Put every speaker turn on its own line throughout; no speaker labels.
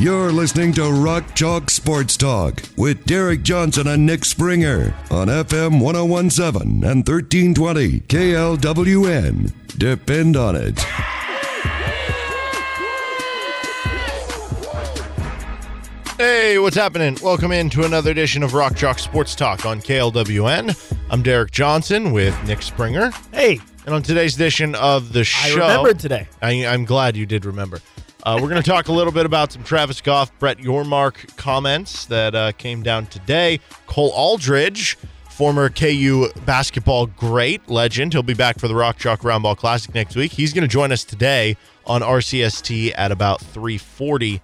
You're listening to Rock Chalk Sports Talk with Derek Johnson and Nick Springer on FM 1017 and 1320 KLWN. Depend on it.
Hey, what's happening? Welcome in to another edition of Rock Chalk Sports Talk on KLWN. I'm Derek Johnson with Nick Springer.
Hey,
And on today's edition of the
I
show,
remembered today.
I, I'm glad you did remember. Uh, we're going to talk a little bit about some Travis Goff, Brett Yormark comments that uh, came down today. Cole Aldrich, former KU basketball great legend, he'll be back for the Rock Chalk Roundball Classic next week. He's going to join us today on RCST at about 3:40.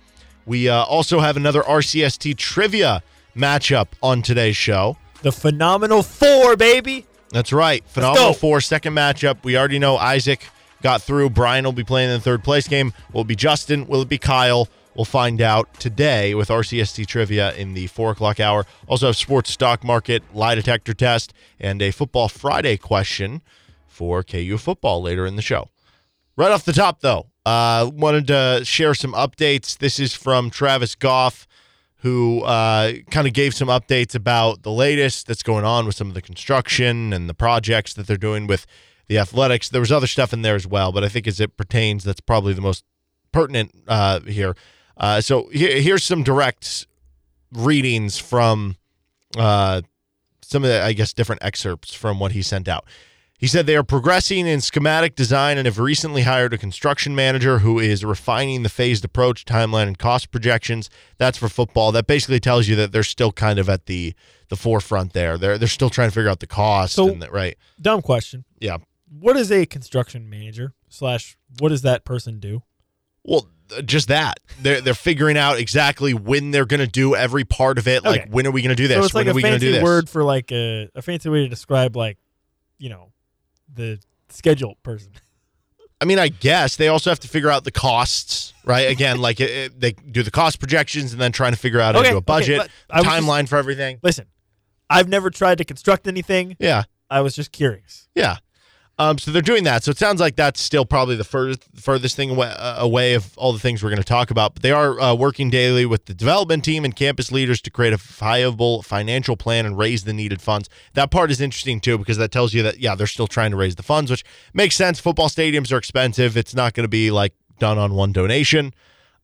We uh, also have another RCST trivia matchup on today's show.
The phenomenal four, baby.
That's right. Phenomenal four, second matchup. We already know Isaac got through. Brian will be playing in the third place game. Will it be Justin? Will it be Kyle? We'll find out today with RCST trivia in the four o'clock hour. Also have sports stock market, lie detector test, and a football Friday question for KU football later in the show. Right off the top, though, uh, wanted to share some updates. This is from Travis Goff, who uh, kind of gave some updates about the latest that's going on with some of the construction and the projects that they're doing with the athletics. There was other stuff in there as well, but I think as it pertains, that's probably the most pertinent uh, here. Uh, so here, here's some direct readings from uh, some of the, I guess, different excerpts from what he sent out. He said they are progressing in schematic design and have recently hired a construction manager who is refining the phased approach, timeline, and cost projections. That's for football. That basically tells you that they're still kind of at the the forefront there. They're they're still trying to figure out the cost
So-
and the, right.
Dumb question.
Yeah.
What is a construction manager slash what does that person do?
Well, uh, just that. They're they're figuring out exactly when they're going to do every part of it. Like
Okay.
when are we going to do this?
so it's
when
like
are
a
we going to do
fancy word for like a, a fancy way to describe like, you know, the schedule person.
I mean, I guess they also have to figure out the costs, right? Again, like it, it- they do the cost projections and then trying to figure out how to
Okay,
do a budget,
I was just-
timeline for everything.
Listen, I've never tried to construct anything.
Yeah.
I was just curious.
Yeah. Um, so they're doing that. So it sounds like that's still probably the furthest, furthest thing away, uh, away of all the things we're going to talk about. But they are uh, working daily with the development team and campus leaders to create a viable financial plan and raise the needed funds. That part is interesting too because that tells you that yeah they're still trying to raise the funds, which makes sense. Football stadiums are expensive. It's not going to be like done on one donation.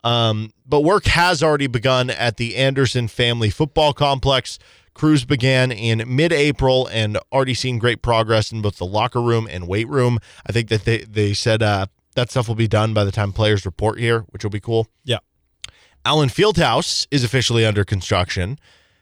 Um, but work has already begun at the Anderson Family Football Complex. Crews began in mid-April and already seen great progress in both the locker room and weight room. I think that they they said uh, that stuff will be done by the time players report here, which will be cool.
Yeah.
Allen Fieldhouse is officially under construction.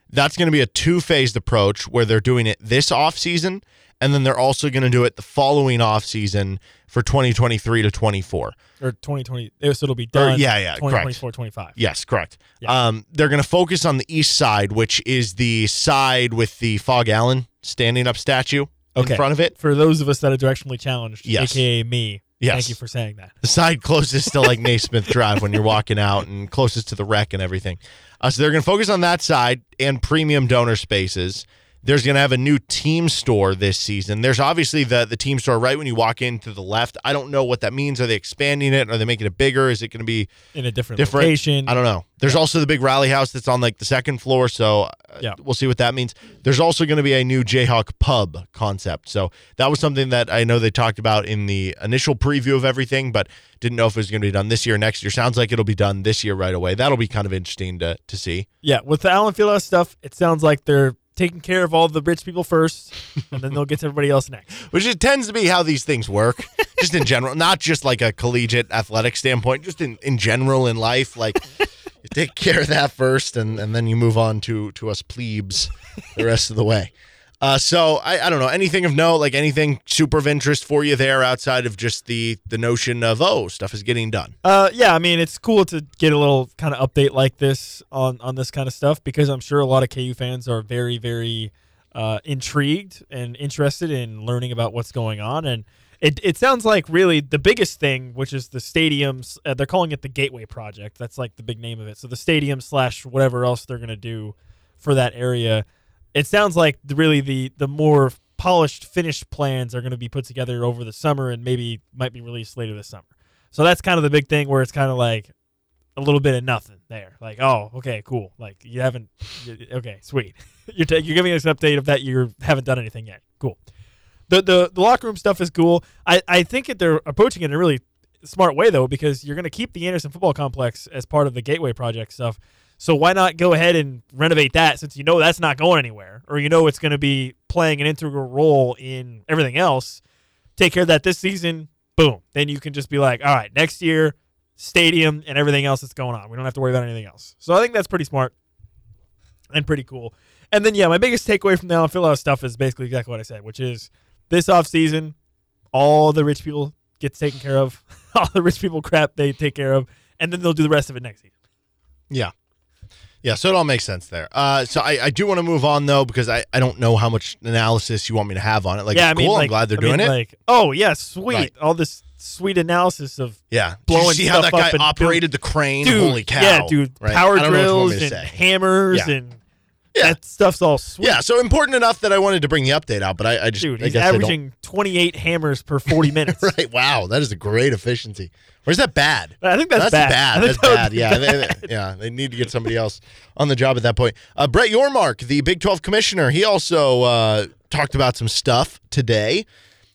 That's going to be a two-phased approach where they're doing it this offseason and then they're also going to do it the following off season for 2023 to 24.
Or 2020. So it'll be done.
yeah, yeah, correct.
2024, 25.
Yes, correct.
Yeah.
Um, they're going to focus on the east side, which is the side with the Phog Allen standing up statue
Okay.
in front of it.
For those of us that are directionally challenged,
Yes.
aka me,
Yes.
thank you for saying that.
The side closest to like Naismith Drive when you're walking out and closest to the wreck and everything. Uh, so they're going to focus on that side and premium donor spaces. There's going to have a new team store this season. There's obviously the the team store right when you walk in to the left. I don't know what that means. Are they expanding it? Are they making it bigger? Is it going to be
In a different,
different.
location.
I don't know. There's also the big rally house that's on like the second floor, so uh,
Yeah.
we'll see what that means. There's also going to be a new Jayhawk pub concept. So that was something that I know they talked about in the initial preview of everything, but didn't know if it was going to be done this year or next year. Sounds like it'll be done this year right away. That'll be kind of interesting to to see.
Yeah, with the Allen Fieldhouse stuff, it sounds like they're taking care of all the rich people first, and then they'll get to everybody else next.
Which it tends to be how these things work, just in general, not just like a collegiate athletic standpoint, just in, in general in life. Like you take care of that first and, and then you move on to to us plebes the rest of the way. Uh, so I, I don't know anything of note, like anything super of interest for you there outside of just the the notion of oh stuff is getting done.
Uh, yeah, I mean it's cool to get a little kind of update like this on on this kind of stuff because I'm sure a lot of KU fans are very very uh, intrigued and interested in learning about what's going on and. It, it sounds like really the biggest thing, which is the stadiums. Uh, they're calling it the Gateway Project. That's like the big name of it. So the stadium slash whatever else they're gonna do for that area. It sounds like really the the more polished, finished plans are going to be put together over the summer and maybe might be released later this summer. So that's kind of the big thing where it's kind of like a little bit of nothing there. Like, oh, okay, cool. Like you haven't. Okay, sweet. you're ta- you're giving us an update of that you haven't done anything yet. Cool. The the the locker room stuff is cool. I I think that they're approaching it in a really smart way though because you're going to keep the Anderson Football Complex as part of the Gateway Project stuff. So why not go ahead and renovate that since you know that's not going anywhere or you know it's going to be playing an integral role in everything else. Take care of that this season. Boom. Then you can just be like, all right, next year, stadium and everything else that's going on. We don't have to worry about anything else. So I think that's pretty smart and pretty cool. And then yeah, my biggest takeaway from the Allen Fieldhouse stuff is basically exactly what I said, which is this offseason, all the rich people gets taken care of, all the rich people crap they take care of, and then they'll do the rest of it next season.
Yeah. Yeah, so it all makes sense there. Uh, so I, I do want to move on though because I, I don't know how much analysis you want me to have on it. Like,
yeah,
it's
I mean,
cool.
like,
I'm glad they're
I mean,
doing it.
Like, oh yeah, sweet.
Right.
All this sweet analysis of
yeah, Did
blowing
you see how that guy operated the crane?
dude,
Holy cow!
yeah, dude,
Right?
power
I don't know what you want me
drills and hammers
Yeah.
and
Yeah.
that stuff's all sweet.
Yeah, so important enough that I wanted to bring the update out, but I, I just
dude,
I
he's
guess I don't-
averaging 28 hammers per 40 minutes.
right. Wow, that is a great efficiency. Or is that bad?
I think that's,
bad.
I think
That's
that
bad. Yeah,
bad.
They, yeah. They need to get somebody else on the job at that point. Uh, Brett Yormark, the Big 12 commissioner, he also uh, talked about some stuff today.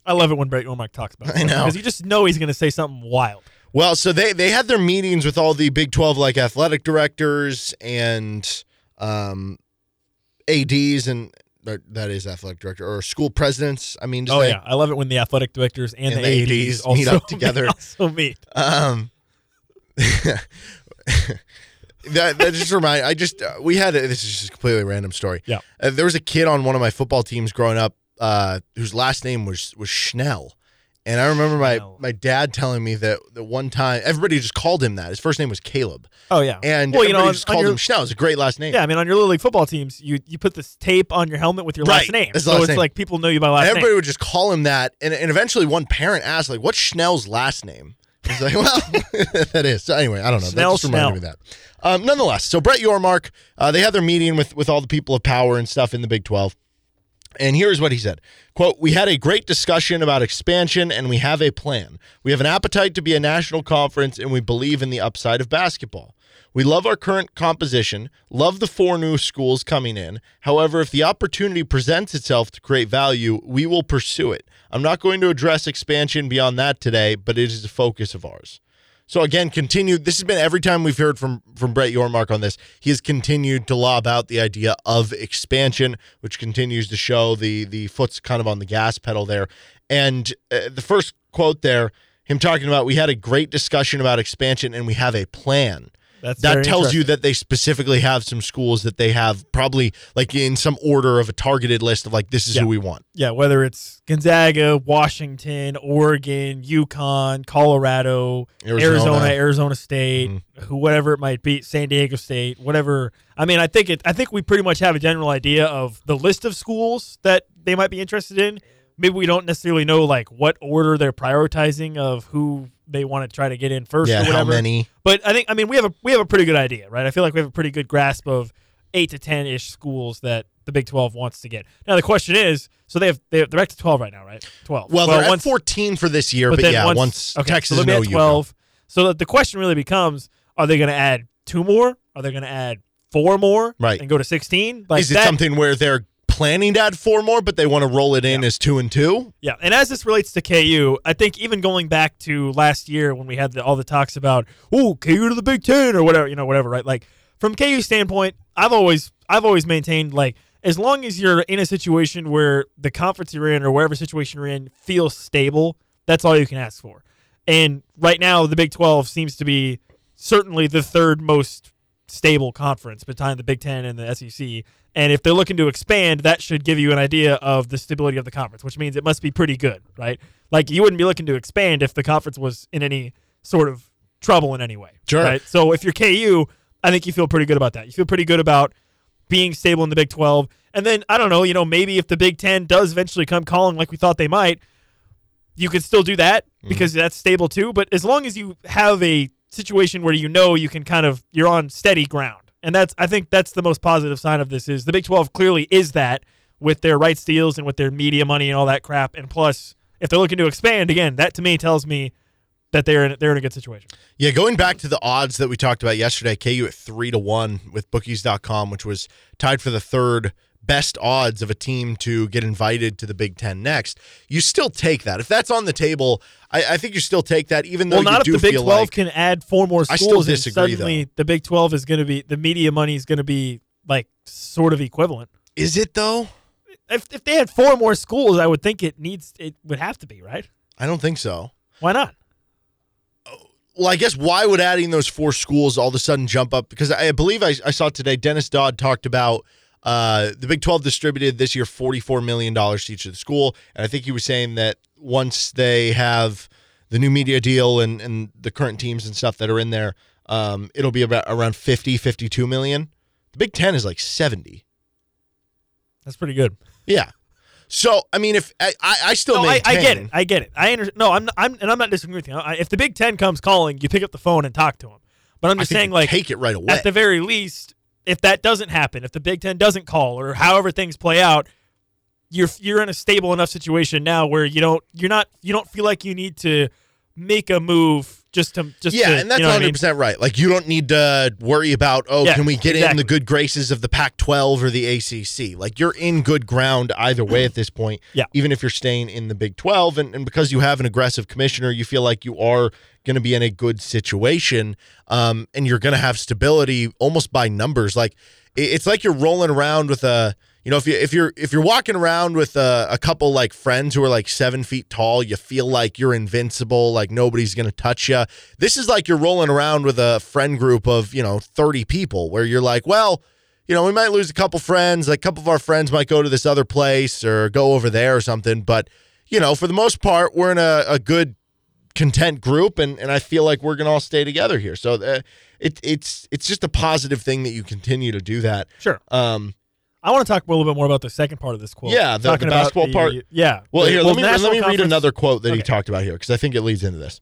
I love it when Brett Yormark talks about it.
I know.
Because you just know he's going to say something wild.
Well, so they they had their meetings with all the Big 12 like athletic directors and um, ads and that is athletic director or school presidents. I mean, just
Oh,
like,
yeah. I love it when the athletic directors and,
And
the,
the
ADs,
ADs
also
meet up together.
Also meet.
Um, that, that just remind. I just uh, we had a, this is just a completely random story.
Yeah.
uh, there was a kid on one of my football teams growing up uh, whose last name was was Schnell, and I remember my my dad telling me that the one time everybody just called him that. His first name was Caleb,
Oh, yeah.
and
well, you know,
everybody just called
your,
him Schnell. It's a great last name.
yeah, I mean, on your little league football teams, you you put this tape on your helmet with your last name,
his
so
last
it's
name.
like people know you by last
everybody
name.
would just call him that, and, and eventually one parent asked, like, "What's Schnell's last name?" He's like, "Well, that is." So anyway, I don't know.
Schnell,
that just reminded me of that. Um, nonetheless, so Brett Yormark, uh, they had their meeting with with all the people of power and stuff in the Big Twelve, and here's what he said: "Quote: We had a great discussion about expansion, and we have a plan. We have an appetite to be a national conference, and we believe in the upside of basketball." We love our current composition, love the four new schools coming in. However, if the opportunity presents itself to create value, we will pursue it. I'm not going to address expansion beyond that today, but it is a focus of ours. So again, continued. This has been every time we've heard from from Brett Yormark on this. He has continued to lob out the idea of expansion, which continues to show the the foot's kind of on the gas pedal there. And uh, the first quote there, him talking about we had a great discussion about expansion and we have a plan
That's
that tells you that they specifically have some schools that they have probably like in some order of a targeted list of like this is
Yeah.
who we want.
yeah, whether it's Gonzaga, Washington, Oregon, UConn, Colorado,
Arizona.
Arizona, Arizona, State,
Mhm.
who whatever it might be, San Diego State, whatever. I mean, I think it. I think we pretty much have a general idea of the list of schools that they might be interested in. Maybe we don't necessarily know like what order they're prioritizing of who they want to try to get in first
Yeah,
or
how
whatever.
many?
But I think I mean we have a we have a pretty good idea, right? I feel like we have a pretty good grasp of eight to ten ish schools that the Big Twelve wants to get. Now the question is, so they have they have, they're at twelve right now, right? Twelve.
Well, they're
once,
at 14 for this year, but,
then
yeah,
once,
once,
okay,
Texas
so
no
twelve. So the, the question really becomes: Are they going to add two more? Are they going to add four more?
Right.
and go to sixteen? Like
is it
that,
something where they're planning to add four more, but they want to roll it in as two and two?
Yeah, and as this relates to KU, I think even going back to last year when we had the, all the talks about oh KU to the Big Ten or whatever, you know, whatever, right? Like from KU standpoint, I've always I've always maintained like as long as you're in a situation where the conference you're in or whatever situation you're in feels stable, that's all you can ask for. And right now, the Big 12 seems to be certainly the third most stable conference behind the Big Ten and the SEC. And if they're looking to expand, that should give you an idea of the stability of the conference, which means it must be pretty good, right? Like you wouldn't be looking to expand if the conference was in any sort of trouble in any way.
Sure.
Right. So if you're KU, I think you feel pretty good about that. You feel pretty good about being stable in the Big 12. And then I don't know, you know, maybe if the Big 10 does eventually come calling like we thought they might, you could still do that mm-hmm. because that's stable too. But as long as you have a situation where you know you can kind of you're on steady ground, and that's I think that's the most positive sign of this is the Big 12 clearly is that with their rights deals and with their media money and all that crap. And plus, if they're looking to expand again, that to me tells me that they're in, they're in a good situation.
Yeah, going back to the odds that we talked about yesterday, KU at three to one with bookies.com, which was tied for the third best odds of a team to get invited to the Big Ten next. You still take that. If that's on the table, I, I think you still take that, even though
well, not if the Big 12
like
can add four more schools.
I
still
disagree,
suddenly
though.
the Big 12 is going to be the media money is going to be like sort of equivalent.
is it though?
If if they had four more schools, I would think it needs it would have to be right.
I don't think so.
Why not?
Oh, well, I guess why would adding those four schools all of a sudden jump up? Because I believe I, I saw today Dennis Dodd talked about uh, the Big 12 distributed this year $44 million to each of the school. And I think he was saying that once they have the new media deal and, and the current teams and stuff that are in there, um, it'll be about around 50, 52 million. The Big 10 is like 70.
That's pretty good.
Yeah. So, I mean, if I, I, still
No, I, I get it. I get it. I understand. no, I'm, I'm and I'm not disagreeing with you. I, if the Big Ten comes calling, you pick up the phone and talk to them. But I'm just saying, like,
take it right away.
at the very least, if that doesn't happen, if the Big Ten doesn't call, or however things play out, you're you're in a stable enough situation now where you don't you're not you don't feel like you need to make a move just to just
yeah,
to,
and that's
you know what I
100
mean?
percent right. Like you don't need to worry about oh,
Yeah,
can we get in the good graces of the Pac-12 or the ACC? Like you're in good ground either way at this point.
Yeah.
even if you're staying in the Big 12, and, and because you have an aggressive commissioner, you feel like you are going to be in a good situation, um, and you're going to have stability almost by numbers. Like it- it's like you're rolling around with a. You know, if you if you're if you're walking around with a, a couple like friends who are like seven feet tall, you feel like you're invincible, like nobody's gonna touch you. This is like you're rolling around with a friend group of you know thirty people, where you're like, well, you know, we might lose a couple friends. Like a couple of our friends might go to this other place or go over there or something. But you know, for the most part, we're in a, a good content group, and and I feel like we're gonna all stay together here. So uh, it it's it's just a positive thing that you continue to do that.
Sure.
Um,
I want to talk a little bit more about the second part of this quote.
Yeah, the- the basketball
the-
part.
Yeah.
Well,
The-
here, let me, let me read another quote that he talked about here because I think it leads into this.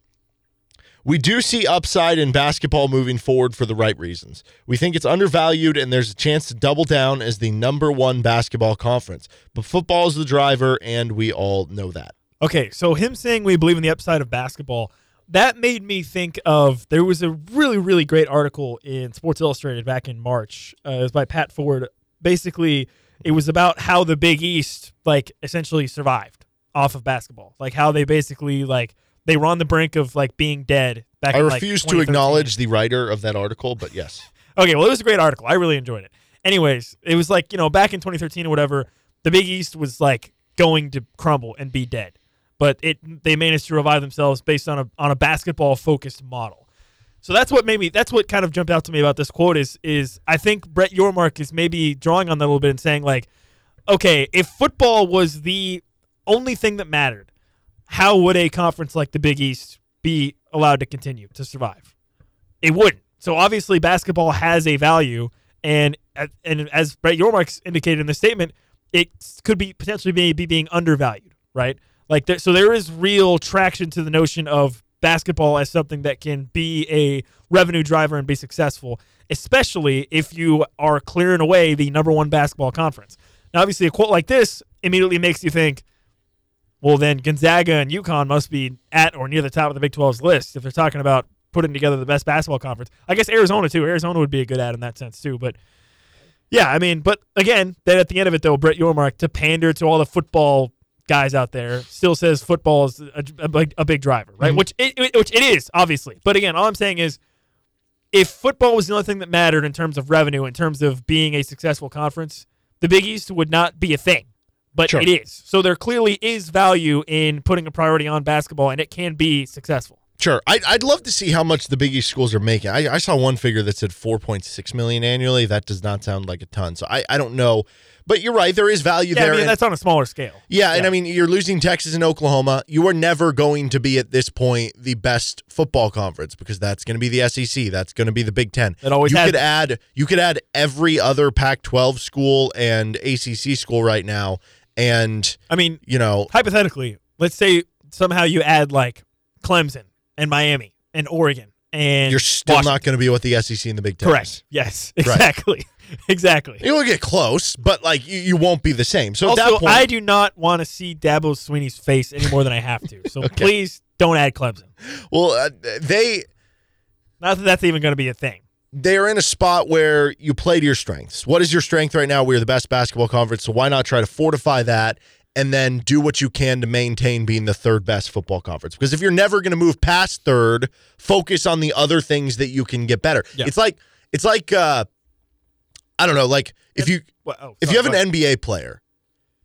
We do see upside in basketball moving forward for the right reasons. We think it's undervalued and there's a chance to double down as the number one basketball conference. But football is the driver, and we all know that.
Okay, so him saying we believe in the upside of basketball, that made me think of there was a really, really great article in Sports Illustrated back in March. Uh, it was by Pat Forde. Basically, it was about how the Big East, like, essentially survived off of basketball. Like, how they basically, like, they were on the brink of, like, being dead back
I
in, like,
refuse to acknowledge the writer of that article, but yes.
Okay, well, it was a great article. I really enjoyed it. Anyways, it was like, you know, back in 2013 or whatever, the Big East was like going to crumble and be dead. But it they managed to revive themselves based on a on a basketball focused model. So that's what made me that's what kind of jumped out to me about this quote is is I think Brett Yormark is maybe drawing on that a little bit and saying like, okay, if football was the only thing that mattered, how would a conference like the Big East be allowed to continue to survive? It wouldn't. So obviously, basketball has a value, and uh, and as Brett Yormark indicated in the statement, it could be potentially be, be being undervalued, right? Like there, so, there is real traction to the notion of basketball as something that can be a revenue driver and be successful, especially if you are clearing away the number one basketball conference. Now, obviously, a quote like this immediately makes you think, well, then Gonzaga and UConn must be at or near the top of the Big 12's list if they're talking about putting together the best basketball conference. I guess Arizona too. Arizona would be a good ad in that sense too. But yeah, I mean, but again, then at the end of it though, Brett Yormark to pander to all the football guys out there still says football is a, a, big- a big driver, right? Mm-hmm. Which it, it- which it is obviously. But again, all I'm saying is. If football was the only thing that mattered in terms of revenue, in terms of being a successful conference, the Big East would not be a thing but
Sure.
it is. So there clearly is value in putting a priority on basketball, and it can be successful.
Sure. I, I'd love to see how much the Big East schools are making. I, I saw one figure that said 4.6 million annually. That does not sound like a ton. So I, I don't know. But you're right. There is value
Yeah,
there.
I mean
and-
that's on a smaller scale.
yeah, and I mean, you're losing Texas and Oklahoma. You are never going to be at this point the best football conference because that's going to be the SEC. That's going to be the Big Ten.
It always
you
has
could add you could add every other Pac-12 school and ACC school right now, and
I mean,
you know,
hypothetically, let's say somehow you add like Clemson and Miami and Oregon and
you're still
Washington.
not going to be with the SEC and the Big Ten.
correct. Yes, exactly, exactly.
You will get close, but like you, you won't be the same. So at
also,
that point,
I do not want to see Dabo Swinney's face any more than I have to. So please don't add Clemson.
well, uh, they
Not that that's even going to be a thing.
they're in a spot where you play to your strengths. What is your strength right now? We're the best basketball conference, so why not try to fortify that and then do what you can to maintain being the third best football conference? Because if you're never going to move past third, focus on the other things that you can get better.
Yeah.
It's like it's like uh I don't know, like if you
Well, oh,
if you have an. NBA player,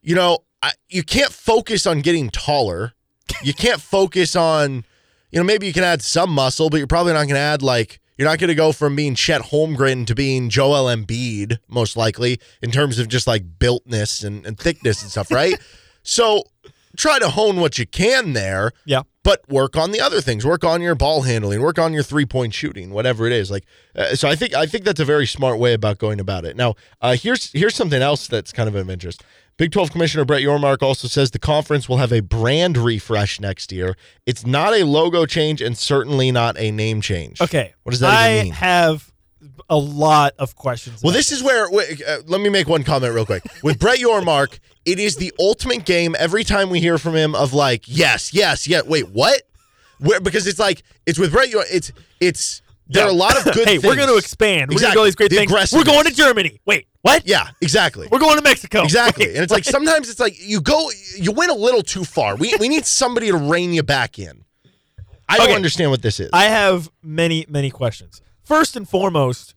you know, I, you can't focus on getting taller. You can't focus on, you know, maybe you can add some muscle, but you're probably not going to add like you're not going to go from being Chet Holmgren to being Joel Embiid, most likely in terms of just like builtness and, and thickness and stuff, right? so try to hone what you can there
yeah.
but work on the other things. Work on your ball handling. Work on your three point shooting. Whatever it is. Like uh, so, I think I think that's a very smart way about going about it. Now, uh, here's here's something else that's kind of of interest. Big 12 Commissioner Brett Yormark also says the conference will have a brand refresh next year. It's not a logo change and certainly not a name change.
Okay.
What does that
I
even mean?
I have a lot of questions.
Well, this is where. wait, Uh, let me make one comment real quick. With Brett Yormark, it is the ultimate game. Every time we hear from him, of like, yes, yes, yeah. Wait, what? Where, because it's like it's with Brett. Yormark. It's it's there are a lot of good.
hey,
things.
we're going to expand. We're going to
Exactly.
do all these great
The
things. We're going to Germany. Wait, what?
Yeah, exactly.
We're going to Mexico.
Exactly.
Wait,
and it's like sometimes it's like you go, you went a little too far. We we need somebody to rein you back in. I don't understand what this is.
I have many, many questions. First and foremost,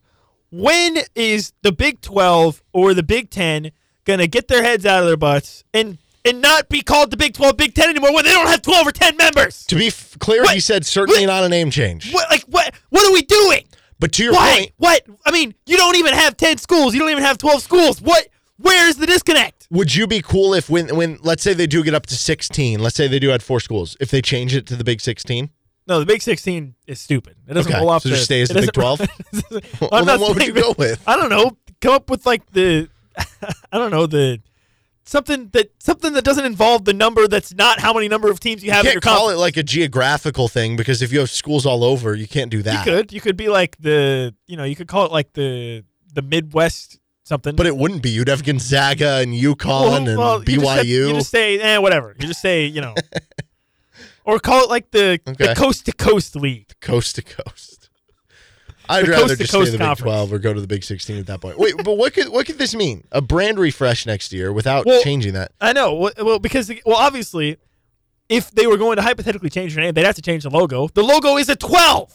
when is the Big 12 or the Big 10 going to get their heads out of their butts and and not be called the Big 12, Big 10 anymore when they don't have 12 or 10 members?
to be f- clear,
What?
he said certainly
What?
not a name change.
What like what what are we doing?
But to your
Why?
point,
What? I mean, you don't even have 10 schools. You don't even have 12 schools. What where's the disconnect?
Would you be cool if when when let's say they do get up to 16, let's say they do add four schools, if they change it to the Big 16?
No, the Big 16 is stupid. It doesn't
Okay,
roll off
so
the
just stay as the Big 12?
I'm
Well, then what would you go with?
I don't know. Come up with like the I don't know the something that something that doesn't involve the number that's not how many number of teams you have
You
in your
can't call
conference.
it like a geographical thing because if you have schools all over, you can't do that.
You could you could be like the you know you could call it like the the Midwest something.
But it wouldn't be. You'd have Gonzaga and UConn and
well, you just have-
BYU.
You just say eh, whatever. You just say you know, or call it like the
Okay.
the coast to coast league.
coast to coast. I'd
The
rather
coast
just stay in the Big. Twelve or go to the Big Sixteen at that point. Wait, but what could what could this mean? A brand refresh next year without
Well-
changing that?
I know. Well, well, because well, obviously, if they were going to hypothetically change their name, they'd have to change the logo. The logo is a twelve.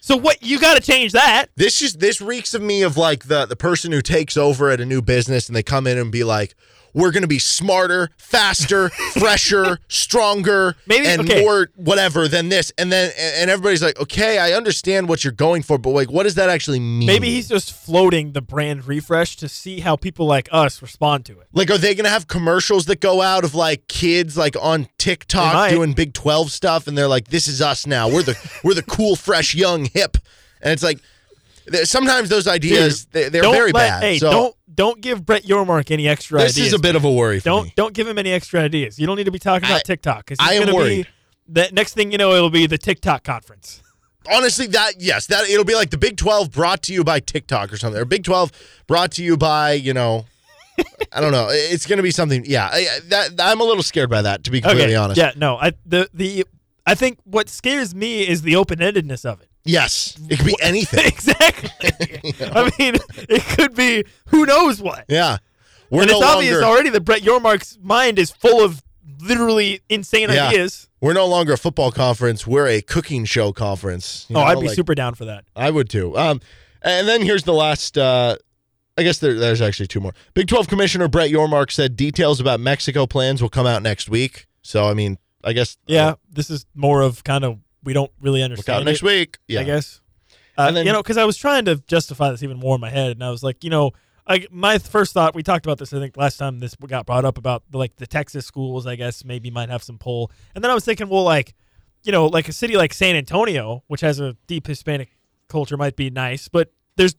So what? You got to change that.
This just this reeks of me of like the the person who takes over at a new business and they come in and be like, "We're going to be smarter, faster, fresher, stronger,
Maybe-
and
okay.
more whatever than this." And then and everybody's like, "Okay, I understand what you're going for, but like, what does that actually mean?"
Maybe he's just floating the brand refresh to see how people like us respond to it.
Like, are they gonna have commercials that go out of like kids like on TikTok doing Big Twelve stuff, and they're like, "This is us now. We're the we're the cool, fresh, young, hip," and it's like sometimes those ideas they, they're
don't
very
let,
bad.
Hey,
so
don't don't give Brett Yormark any extra
this
ideas.
This is a bit of a worry for
don't
me.
don't give him any extra ideas. You don't need to be talking about
I-
TikTok
I am worried.
The next thing you know, it'll be the TikTok conference.
Honestly, that yes, that it'll be like the Big Twelve brought to you by TikTok or something, or Big Twelve brought to you by you know. I don't know. It's going to be something. Yeah, I, that I'm a little scared by that. To be completely honest.
Yeah, no. I the the I think what scares me is the open endedness of it.
Yes, it could be anything.
exactly. I mean, it could be who knows what.
yeah, we're
and
no
it's obvious
longer.
already that Brett Yormark's mind is full of literally insane
Yeah.
ideas.
We're no longer a football conference. We're a cooking show conference. You
Oh,
know,
I'd be
like-
super down for that.
I would too. Um, and then here's the last. Uh, I guess there, there's actually two more. Big 12 Commissioner Brett Yormark said details about Mexico plans will come out next week. So I mean, I guess
Yeah, this is more of kind of we don't really
Look
understand
out next
it,
week. Yeah.
I guess. Uh,
And then-
you know, because I was trying to justify this even more in my head, and I was like, you know, like my first thought, we talked about this. I think last time this got brought up about like the Texas schools. I guess maybe might have some pull, and then I was thinking, well, like, you know, like a city like San Antonio, which has a deep Hispanic culture, might be nice, but there's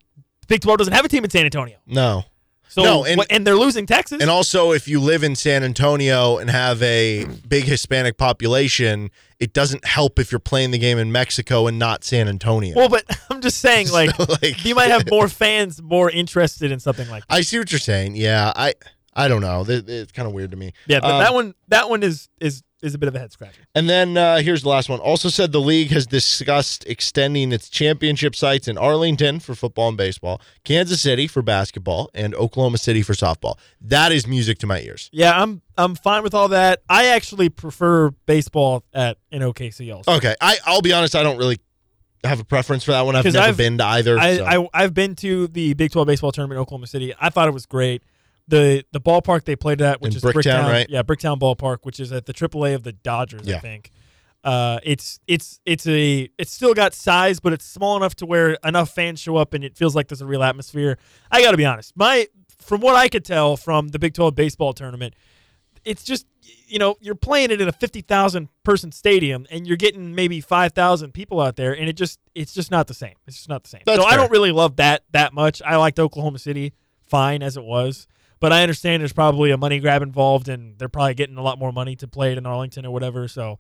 Big Twelve doesn't have a team in San Antonio,
No.
So
No, and-
and they're losing Texas.
And also, if you live in San Antonio and have a big Hispanic population, it doesn't help if you're playing the game in Mexico and not San Antonio.
well, but I'm just saying, like,
So, like-
you might have more fans more interested in something like. that.
I see what you're saying. Yeah, I I don't know. It's kind of weird to me.
Yeah, but
Um,
that one, that one is is is a bit of a head scratcher.
And then uh, here's the last one. Also said the league has discussed extending its championship sites in Arlington for football and baseball, Kansas City for basketball, and Oklahoma City for softball. That is music to my ears.
Yeah, I'm I'm fine with all that. I actually prefer baseball at in OKC also.
Okay, I I'll be honest. I don't really have a preference for that one. I've never
I've-
been to either.
I,
so.
I I've been to the Big 12 baseball tournament in Oklahoma City. I thought it was great. The the ballpark they played at, which
In
is
Bricktown, right?
Yeah, Bricktown Ballpark, which is at the AAA of the Dodgers, I think. Uh, it's it's it's a it's still got size, but it's small enough to where enough fans show up and it feels like there's a real atmosphere. I got to be honest, my from what I could tell from the Big 12 baseball tournament, it's just you know you're playing it in a 50,000 person stadium and you're getting maybe 5,000 people out there and it just it's just not the same. It's just not the same.
That's
so I don't really love that that much. I liked Oklahoma City fine as it was, but I understand there's probably a money grab involved and they're probably getting a lot more money to play it in Arlington or whatever. So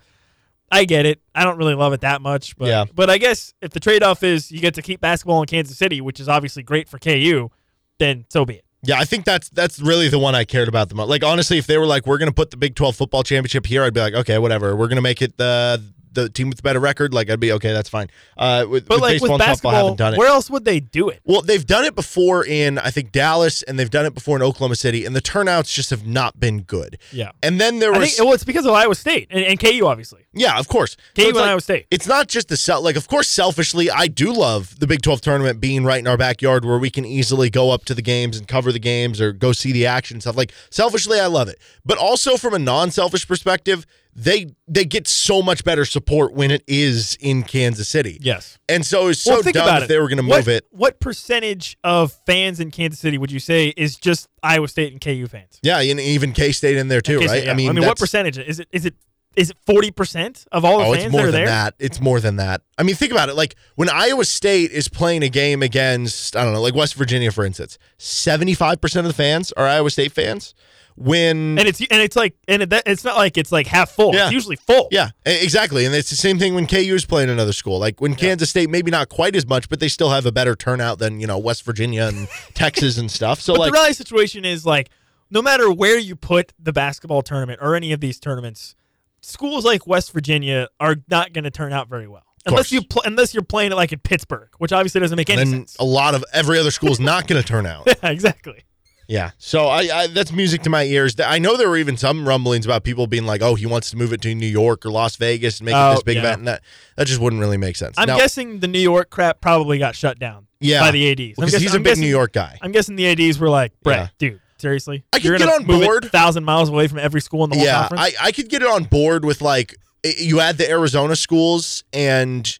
I get it. I don't really love it that much, but
Yeah.
but I guess if the trade off is you get to keep basketball in Kansas City, which is obviously great for KU, then so be it.
Yeah, I think that's that's really the one I cared about the most. Like honestly, if they were like, we're gonna put the Big Twelve football championship here, I'd be like, okay, whatever. We're gonna make it the the team with the better record. Like I'd be okay, that's fine. Uh, with,
But
with
like
baseball
with
and softball, I
basketball,
haven't done it.
where else would they do it?
Well, they've done it before in I think Dallas, and they've done it before in Oklahoma City, and the turnouts just have not been good.
Yeah.
And then there was
think well, it's because of Iowa State and, and KU, obviously.
yeah, of course.
KU
it's
and
like-
Iowa State.
It's not just the sel- like of course selfishly I do love the Big 12 tournament being right in our backyard where we can easily go up to the games and cover the games or go see the action and stuff. Like selfishly I love it. But also from a non-selfish perspective, they they get so much better support when it is in Kansas City.
Yes.
And so it's so
well, think
dumb
about
if
it.
they were going to
What-
move it.
What percentage of fans in Kansas City would you say is just Iowa State and KU fans?
Yeah, and even K-State in there too, right?
yeah.
I mean,
what percentage is it? Is it is it forty percent of all the
oh,
fans?
Oh, fans it's more
that are
than
there?
that. It's more than that. I mean, think about it. Like when Iowa State is playing a game against, I don't know, like West Virginia, for instance, seventy-five percent of the fans are Iowa State fans. When
And it's and it's like and it, it's not like it's like half full.
Yeah.
It's usually full.
yeah, exactly, and it's the same thing when KU is playing another school. Like when Kansas State, maybe not quite as much, but they still have a better turnout than you know West Virginia and Texas and stuff. So
But
like,
the rally situation is like no matter where you put the basketball tournament or any of these tournaments, schools like West Virginia are not going to turn out very well unless you pl- unless you're playing it like in Pittsburgh, which obviously doesn't make any
then
sense.
a lot of every other school is not going to turn out.
yeah, exactly.
Yeah. So I, I that's music to my ears. I know there were even some rumblings about people being like, "Oh, he wants to move it to New York or Las Vegas and make it
Oh,
this big
yeah.
event." And that that just wouldn't really make sense.
I'm
Now-
guessing the New York crap probably got shut down
Yeah.
by the ads.
Because
guessing-
he's a
I'm
big
guessing-
New York guy.
I'm guessing the ads were like, Brett,
Yeah.
dude, seriously,
I could
You're
get on board.
a thousand miles away from every school in the whole
Yeah,
conference.
I, I could get it on board with like you add the Arizona schools and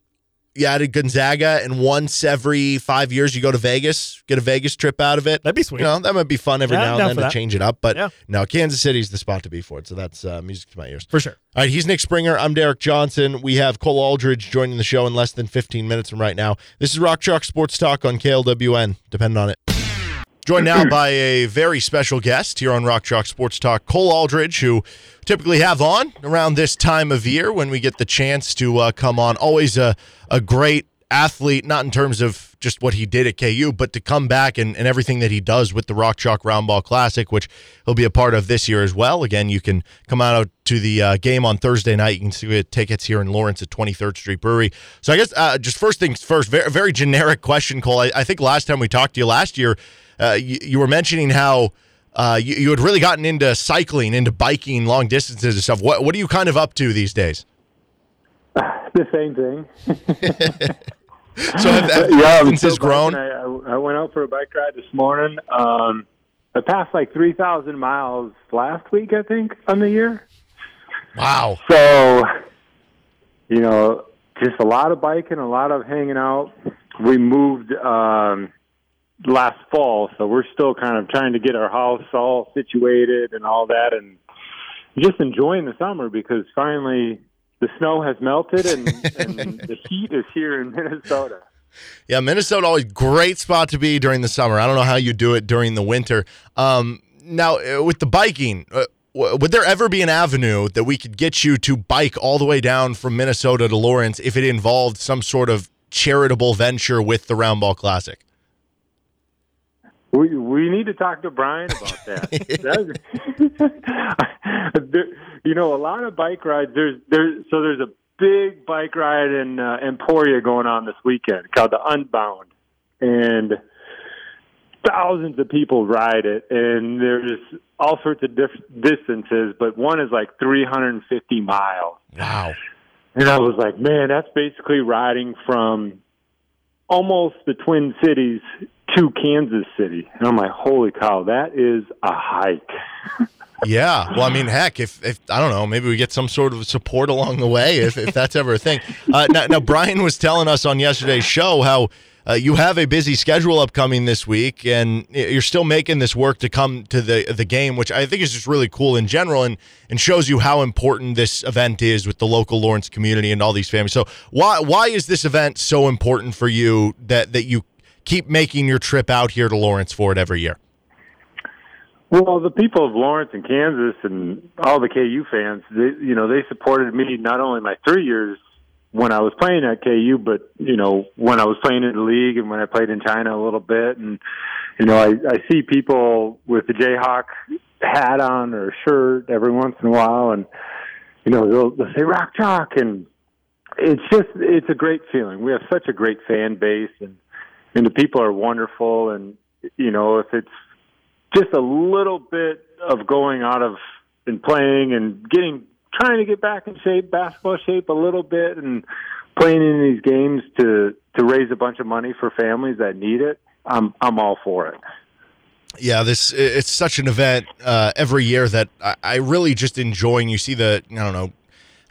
you added Gonzaga, and once every five years you go to Vegas, get a Vegas trip out of it.
That'd be sweet.
You know, that might be fun every
Yeah,
now and then to
that.
change it up. But
Yeah.
no, Kansas City's the spot to be for it. So that's uh, music to my ears.
for sure.
All right, he's Nick Springer. I'm Derek Johnson. We have Cole Aldrich joining the show in less than 15 minutes from right now. This is Rock Chalk Sports Talk on KLWN. Depend on it. Joined now by a very special guest here on Rock Chalk Sports Talk, Cole Aldrich, who typically have on around this time of year when we get the chance to uh, come on. Always a, a great athlete, not in terms of just what he did at KU, but to come back and, and everything that he does with the Rock Chalk Roundball Classic, which he'll be a part of this year as well. Again, you can come out to the uh, game on Thursday night. You can see we have tickets here in Lawrence at 23rd Street Brewery. So I guess uh, just first things first, very, very generic question, Cole. I, I think last time we talked to you last year, uh, you, you were mentioning how uh, you, you had really gotten into cycling, into biking long distances and stuff. What, what are you kind of up to these days?
the same thing.
So have, have
yeah,
distances grown?
I, I went out for a bike ride this morning. Um, I passed like three thousand miles last week, I think, on the year.
Wow.
So, you know, just a lot of biking, a lot of hanging out. We moved um, last fall, so we're still kind of trying to get our house all situated and all that, and just enjoying the summer because finally the snow has melted and, and the heat is here in Minnesota.
Yeah, Minnesota always great spot to be during the summer. I don't know how you do it during the winter. Um, now uh, with the biking, uh, would there ever be an avenue that we could get you to bike all the way down from Minnesota to Lawrence if it involved some sort of charitable venture with the Roundball Classic?
We we need to talk to Brian about that. there, you know, a lot of bike rides. There's there's so there's a big bike ride in uh, Emporia going on this weekend called the Unbound, and thousands of people ride it, and there's all sorts of diff- distances, but one is like 350 miles.
Wow!
And I was like, man, that's basically riding from almost the Twin Cities to Kansas City. And I'm like, holy cow, that is a hike.
yeah. Well, I mean, heck, if, if I don't know, maybe we get some sort of support along the way if, if that's ever a thing. Uh, now, now, Brian was telling us on yesterday's show how uh, you have a busy schedule upcoming this week, and you're still making this work to come to the the game, which I think is just really cool in general, and and shows you how important this event is with the local Lawrence community and all these families. So why why is this event so important for you that that you keep making your trip out here to Lawrence for it every year?
Well, the people of Lawrence and Kansas and all the KU fans, they, you know, they supported me not only my three years when I was playing at KU, but you know when I was playing in the league and when I played in China a little bit, and you know I, I see people with the Jayhawk hat on or shirt every once in a while, and you know they'll, they'll say Rock Chalk, and it's just it's a great feeling. We have such a great fan base, and and the people are wonderful, and you know if it's just a little bit of going out of and playing and getting trying to get back in shape, basketball shape a little bit, and playing in these games to to raise a bunch of money for families that need it. I'm I'm all for it.
Yeah, this it's such an event uh, every year that I, I really just enjoy. And you see the I don't know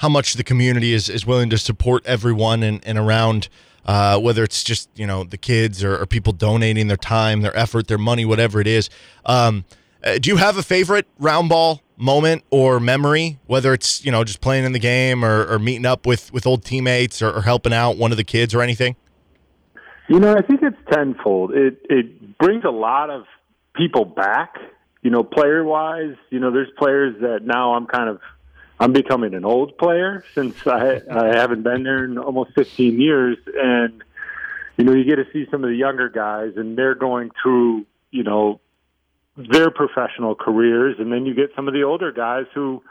how much the community is, is willing to support everyone and, and around uh, whether it's just you know the kids or, or, people donating their time, their effort, their money, whatever it is. Um, uh, do you have a favorite round ball moment or memory, whether it's you know just playing in the game or, or meeting up with with old teammates or, or, helping out one of the kids or anything?
You know, I think it's tenfold. It it brings a lot of people back. You know, player wise, you know, there's players that now I'm kind of I'm becoming an old player since I I haven't been there in almost 15 years, and you know, you get to see some of the younger guys, and they're going through you know their professional careers, and then you get some of the older guys who,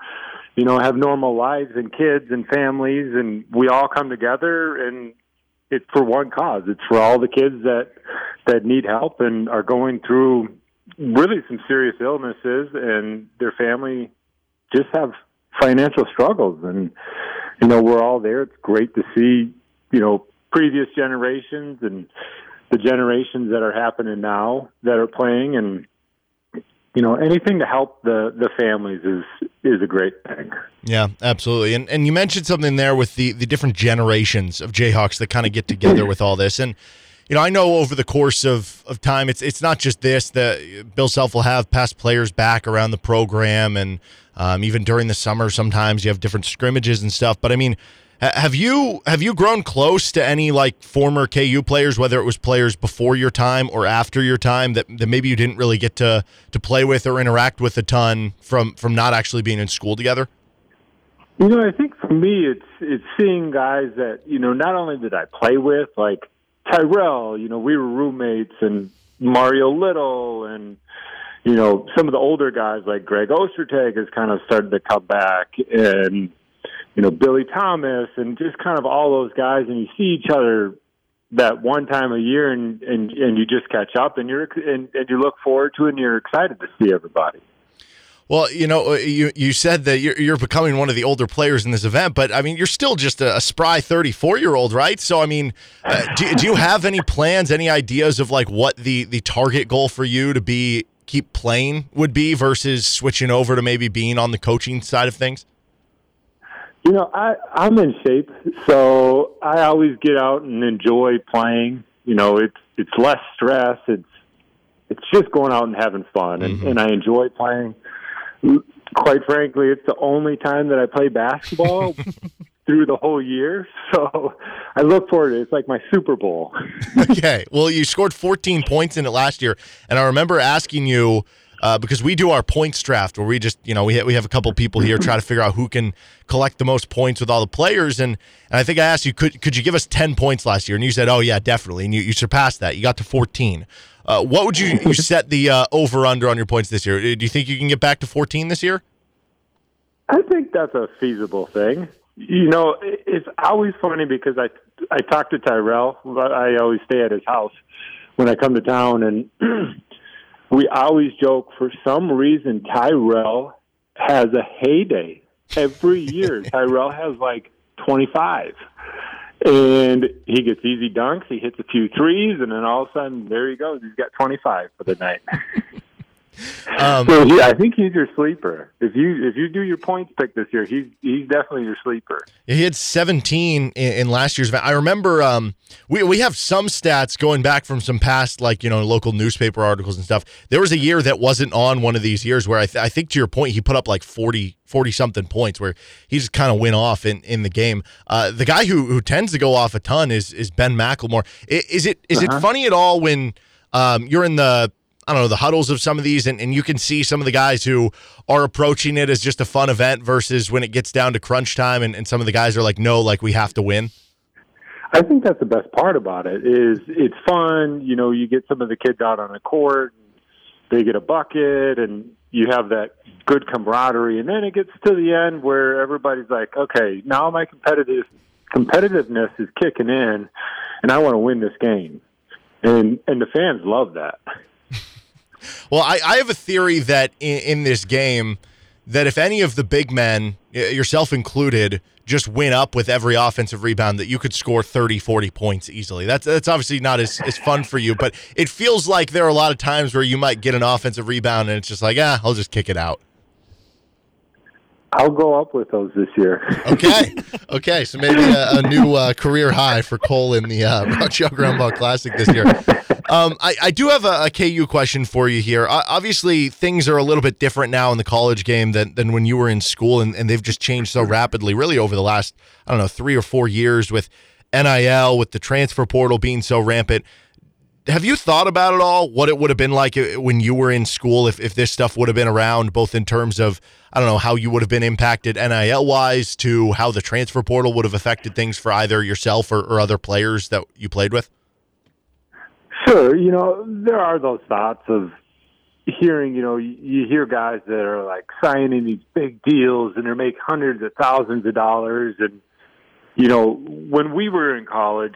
you know, have normal lives and kids and families, and we all come together and it's for one cause. It's for all the kids that that need help and are going through really some serious illnesses, and their family just have financial struggles, and you know we're all there. It's great to see, you know, previous generations and the generations that are happening now that are playing and you know anything to help the the families is is a great thing.
Yeah, absolutely. And and you mentioned something there with the the different generations of Jayhawks that kind of get together with all this. And you know, I know over the course of, of time, it's it's not just this. That Bill Self will have past players back around the program, and um, even during the summer, sometimes you have different scrimmages and stuff. But I mean, have you have you grown close to any like former KU players, whether it was players before your time or after your time that, that maybe you didn't really get to to play with or interact with a ton from from not actually being in school together?
You know, I think for me, it's it's seeing guys that you know not only did I play with, like Tyrel. You know, we were roommates, and Mario Little, and you know some of the older guys like Greg Ostertag has kind of started to come back, and you know, Billy Thomas and just kind of all those guys, and you see each other that one time a year, and and and you just catch up, and you're and, and you look forward to it, and you're excited to see everybody.
Well, you know, uh, you you said that you're, you're becoming one of the older players in this event, but I mean, you're still just a, a spry 34 year old, right? So, I mean, uh, do, do you have any plans, any ideas of like what the the target goal for you to be keep playing would be versus switching over to maybe being on the coaching side of things?
You know, I I'm in shape, so I always get out and enjoy playing. You know, it's it's less stress. It's it's just going out and having fun, and, and I enjoy playing. Quite frankly, it's the only time that I play basketball through the whole year. So I look forward to it. It's like my Super Bowl.
okay. Well, you scored 14 points in it last year, and I remember asking you uh, because we do our points draft where we just, you know, we ha- we have a couple people here try to figure out who can collect the most points with all the players, and and I think I asked you, could could you give us 10 points last year? And you said, oh yeah, definitely, and you, you surpassed that. You got to 14. Uh, what would you you set the uh, over under on your points this year? Do you think you can get back to 14 this year?
I think that's a feasible thing. You know, it's always funny because I I talk to Tyrel. but I always stay at his house when I come to town, and we always joke. For some reason, Tyrel has a heyday every year. Tyrel has like twenty five. And he gets easy dunks. He hits a few threes, and then all of a sudden, there he goes. He's got twenty-five for the night.
Um,
So he, I think he's your sleeper. If you if you do your points pick this year, he's he's definitely your sleeper.
He had 17 in, in last year's event. I remember um, we we have some stats going back from some past like you know local newspaper articles and stuff. There was a year that wasn't on one of these years where I, th- I think to your point he put up like 40 40 something points where he just kind of went off in, in the game. Uh, the guy who who tends to go off a ton is is Ben McLemore. I- Is it is it funny at all when um, you're in the I don't know, the huddles of some of these, and, and you can see some of the guys who are approaching it as just a fun event versus when it gets down to crunch time, and, and some of the guys are like, no, like we have to win.
I think that's the best part about it is it's fun. You know, you get some of the kids out on the court, they get a bucket, and you have that good camaraderie. And then it gets to the end where everybody's like, okay, now my competitive competitiveness is kicking in, and I want to win this game. And and the fans love that.
Well, I, I have a theory that in, in this game, that if any of the big men, yourself included, just win up with every offensive rebound, that you could score 30, 40 points easily. That's that's obviously not as, as fun for you, but it feels like there are a lot of times where you might get an offensive rebound and it's just like, ah, I'll just kick it out.
I'll go up with those this year.
Okay. Okay. So maybe a, a new uh, career high for Cole in the uh, Rock Chalk Roundball Classic this year. Um, I, I do have a, a KU question for you here. Uh, obviously, things are a little bit different now in the college game than, than when you were in school, and, and they've just changed so rapidly, really, over the last, I don't know, three or four years with NIL, with the transfer portal being so rampant. Have you thought about it all? What it would have been like when you were in school if, if this stuff would have been around, both in terms of, I don't know, how you would have been impacted NIL wise to how the transfer portal would have affected things for either yourself or, or other players that you played with?
Sure, you know there are those thoughts of hearing. You know, you hear guys that are like signing these big deals and they're making hundreds of thousands of dollars. And you know, when we were in college,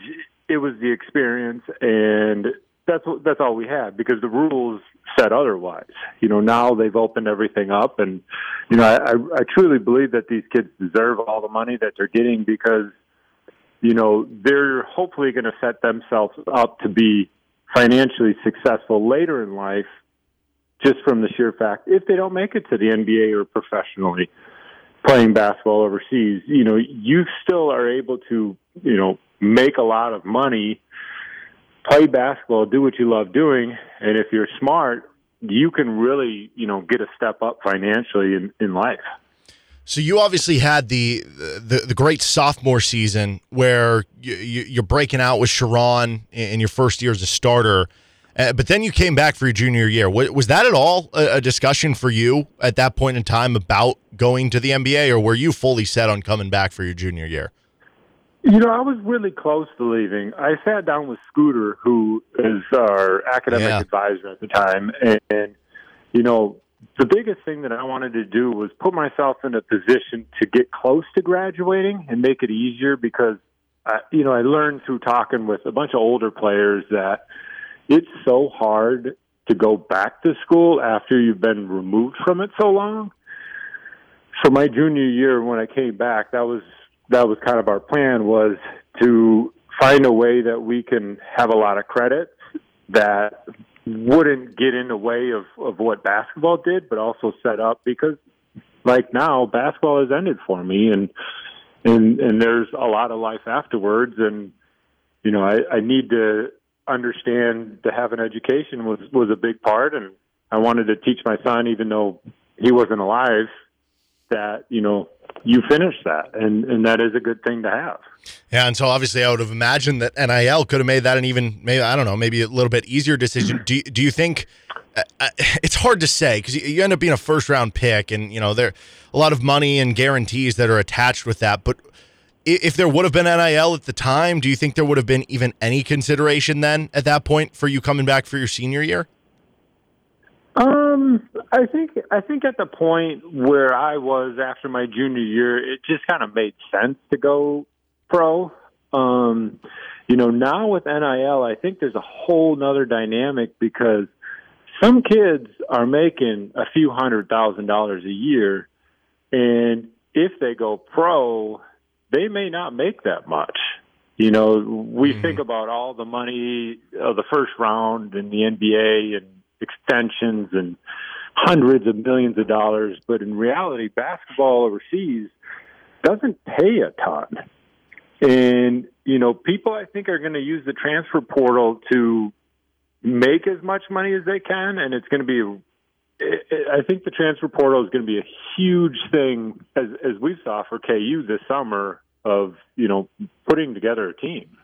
it was the experience, and that's that's all we had because the rules said otherwise. You know, now they've opened everything up, and you know, I, I truly believe that these kids deserve all the money that they're getting because you know they're hopefully going to set themselves up to be financially successful later in life just from the sheer fact if they don't make it to the NBA or professionally playing basketball overseas, you know, you still are able to, you know, make a lot of money, play basketball, do what you love doing, and if you're smart, you can really, you know, get a step up financially in, in life.
So you obviously had the the, the great sophomore season where you, you're breaking out with Sherron in your first year as a starter, uh, but then you came back for your junior year. Was, that at all a discussion for you at that point in time about going to the NBA, or were you fully set on coming back for your junior year?
You know, I was really close to leaving. I sat down with Scooter, who is our academic
Yeah.
advisor at the time, and, and you know, the biggest thing that I wanted to do was put myself in a position to get close to graduating and make it easier because, I, you know, I learned through talking with a bunch of older players that it's so hard to go back to school after you've been removed from it so long. So my junior year, when I came back, that was that was kind of our plan was to find a way that we can have a lot of credits that wouldn't get in the way of, of what basketball did, but also set up because like now basketball has ended for me and and and there's a lot of life afterwards, and you know, I, I need to understand to have an education was was a big part, and I wanted to teach my son, even though he wasn't alive, that you know you finish that, and and that is a good thing to have.
Yeah, and so obviously, I would have imagined that NIL could have made that an even maybe I don't know maybe a little bit easier decision. do do you think? Uh, uh it's hard to say because you end up being a first round pick, and you know there a lot of money and guarantees that are attached with that. But if there would have been NIL at the time, do you think there would have been even any consideration then at that point for you coming back for your senior year?
Um, I think I think at the point where I was after my junior year, it just kind of made sense to go pro. Um, you know, now with NIL, I think there's a whole nother dynamic because some kids are making a few hundred thousand dollars a year, and if they go pro, they may not make that much. You know, we mm-hmm. think about all the money of the first round in the NBA and extensions and hundreds of millions of dollars, but in reality, basketball overseas doesn't pay a ton. And, you know, people I think are going to use the transfer portal to make as much money as they can, and it's going to be I think the transfer portal is going to be a huge thing as as we saw for KU this summer of you know putting together a team.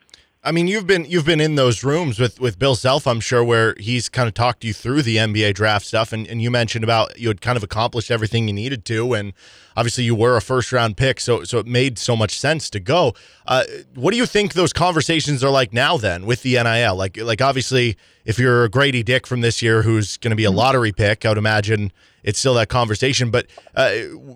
I mean, you've been you've been in those rooms with with Bill Self, I'm sure, where he's kind of talked you through the NBA draft stuff, and, and you mentioned about you had kind of accomplished everything you needed to, and obviously you were a first round pick, so so it made so much sense to go. Uh, what do you think those conversations are like now? Then with the NIL, like like obviously, if you're a Grady Dick from this year, who's going to be a lottery pick, I would imagine it's still that conversation. But uh,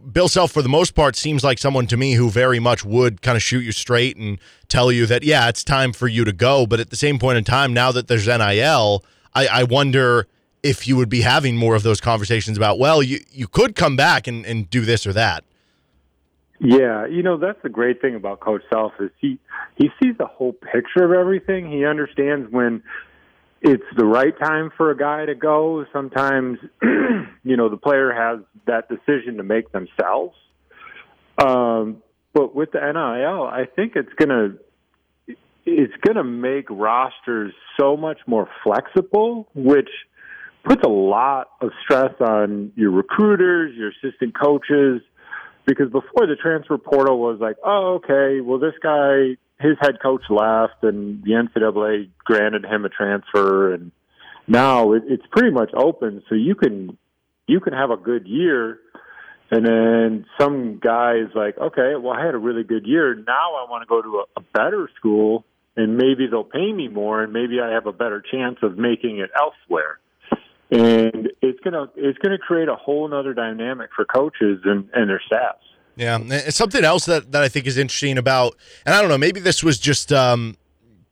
Bill Self, for the most part, seems like someone to me who very much would kind of shoot you straight and tell you that, yeah, it's time for you to go. But at the same point in time, now that there's NIL, I, I wonder if you would be having more of those conversations about, well, you, you could come back and, and do this or that.
Yeah, you know that's the great thing about Coach Self is he he sees the whole picture of everything. He understands when it's the right time for a guy to go. Sometimes, you know, the player has that decision to make themselves. Um, but with the NIL, I think it's gonna it's gonna make rosters so much more flexible, which puts a lot of stress on your recruiters, your assistant coaches, because before the transfer portal was like, oh, okay, well, this guy his head coach left, and the NCAA granted him a transfer, and now it, it's pretty much open. So you can you can have a good year, and then some guys like, okay, well, I had a really good year. Now I want to go to a, a better school, and maybe they'll pay me more, and maybe I have a better chance of making it elsewhere. And it's gonna it's gonna create a whole other dynamic for coaches and, and their staffs.
Yeah, it's something else that, that I think is interesting about, and I don't know, maybe this was just um,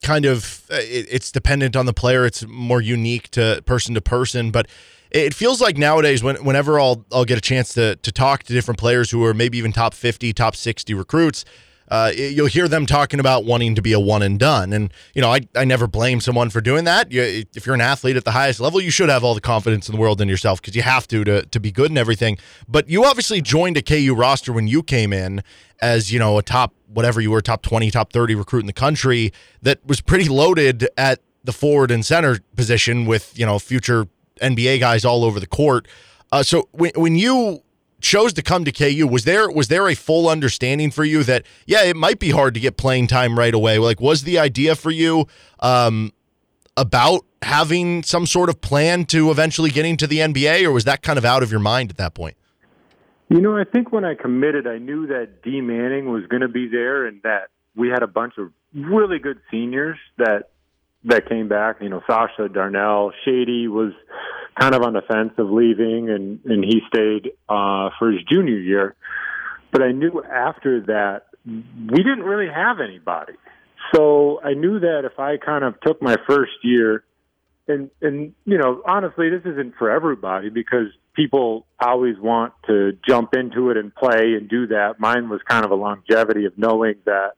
kind of uh, it, it's dependent on the player. It's more unique to person to person, but it feels like nowadays when, whenever I'll I'll get a chance to to talk to different players who are maybe even top fifty, top sixty recruits, uh, you'll hear them talking about wanting to be a one and done. And, you know, I, I never blame someone for doing that. You, if you're an athlete at the highest level, you should have all the confidence in the world in yourself because you have to, to to be good and everything. But you obviously joined a KU roster when you came in as, you know, a top, whatever you were, top 20, top 30 recruit in the country that was pretty loaded at the forward and center position with, you know, future NBA guys all over the court. Uh, so when, when you chose to come to KU, was there was there a full understanding for you that yeah, it might be hard to get playing time right away? Like, was the idea for you um, about having some sort of plan to eventually getting to the NBA, or was that kind of out of your mind at that point?
You know, I think when I committed, I knew that D Manning was going to be there, and that we had a bunch of really good seniors that that came back. You know, Sasha Darnell, Shady was kind of on the fence of leaving, and and he stayed uh, for his junior year. But I knew after that we didn't really have anybody, so I knew that if I kind of took my first year, and and you know honestly this isn't for everybody because people always want to jump into it and play and do that. Mine was kind of a longevity of knowing that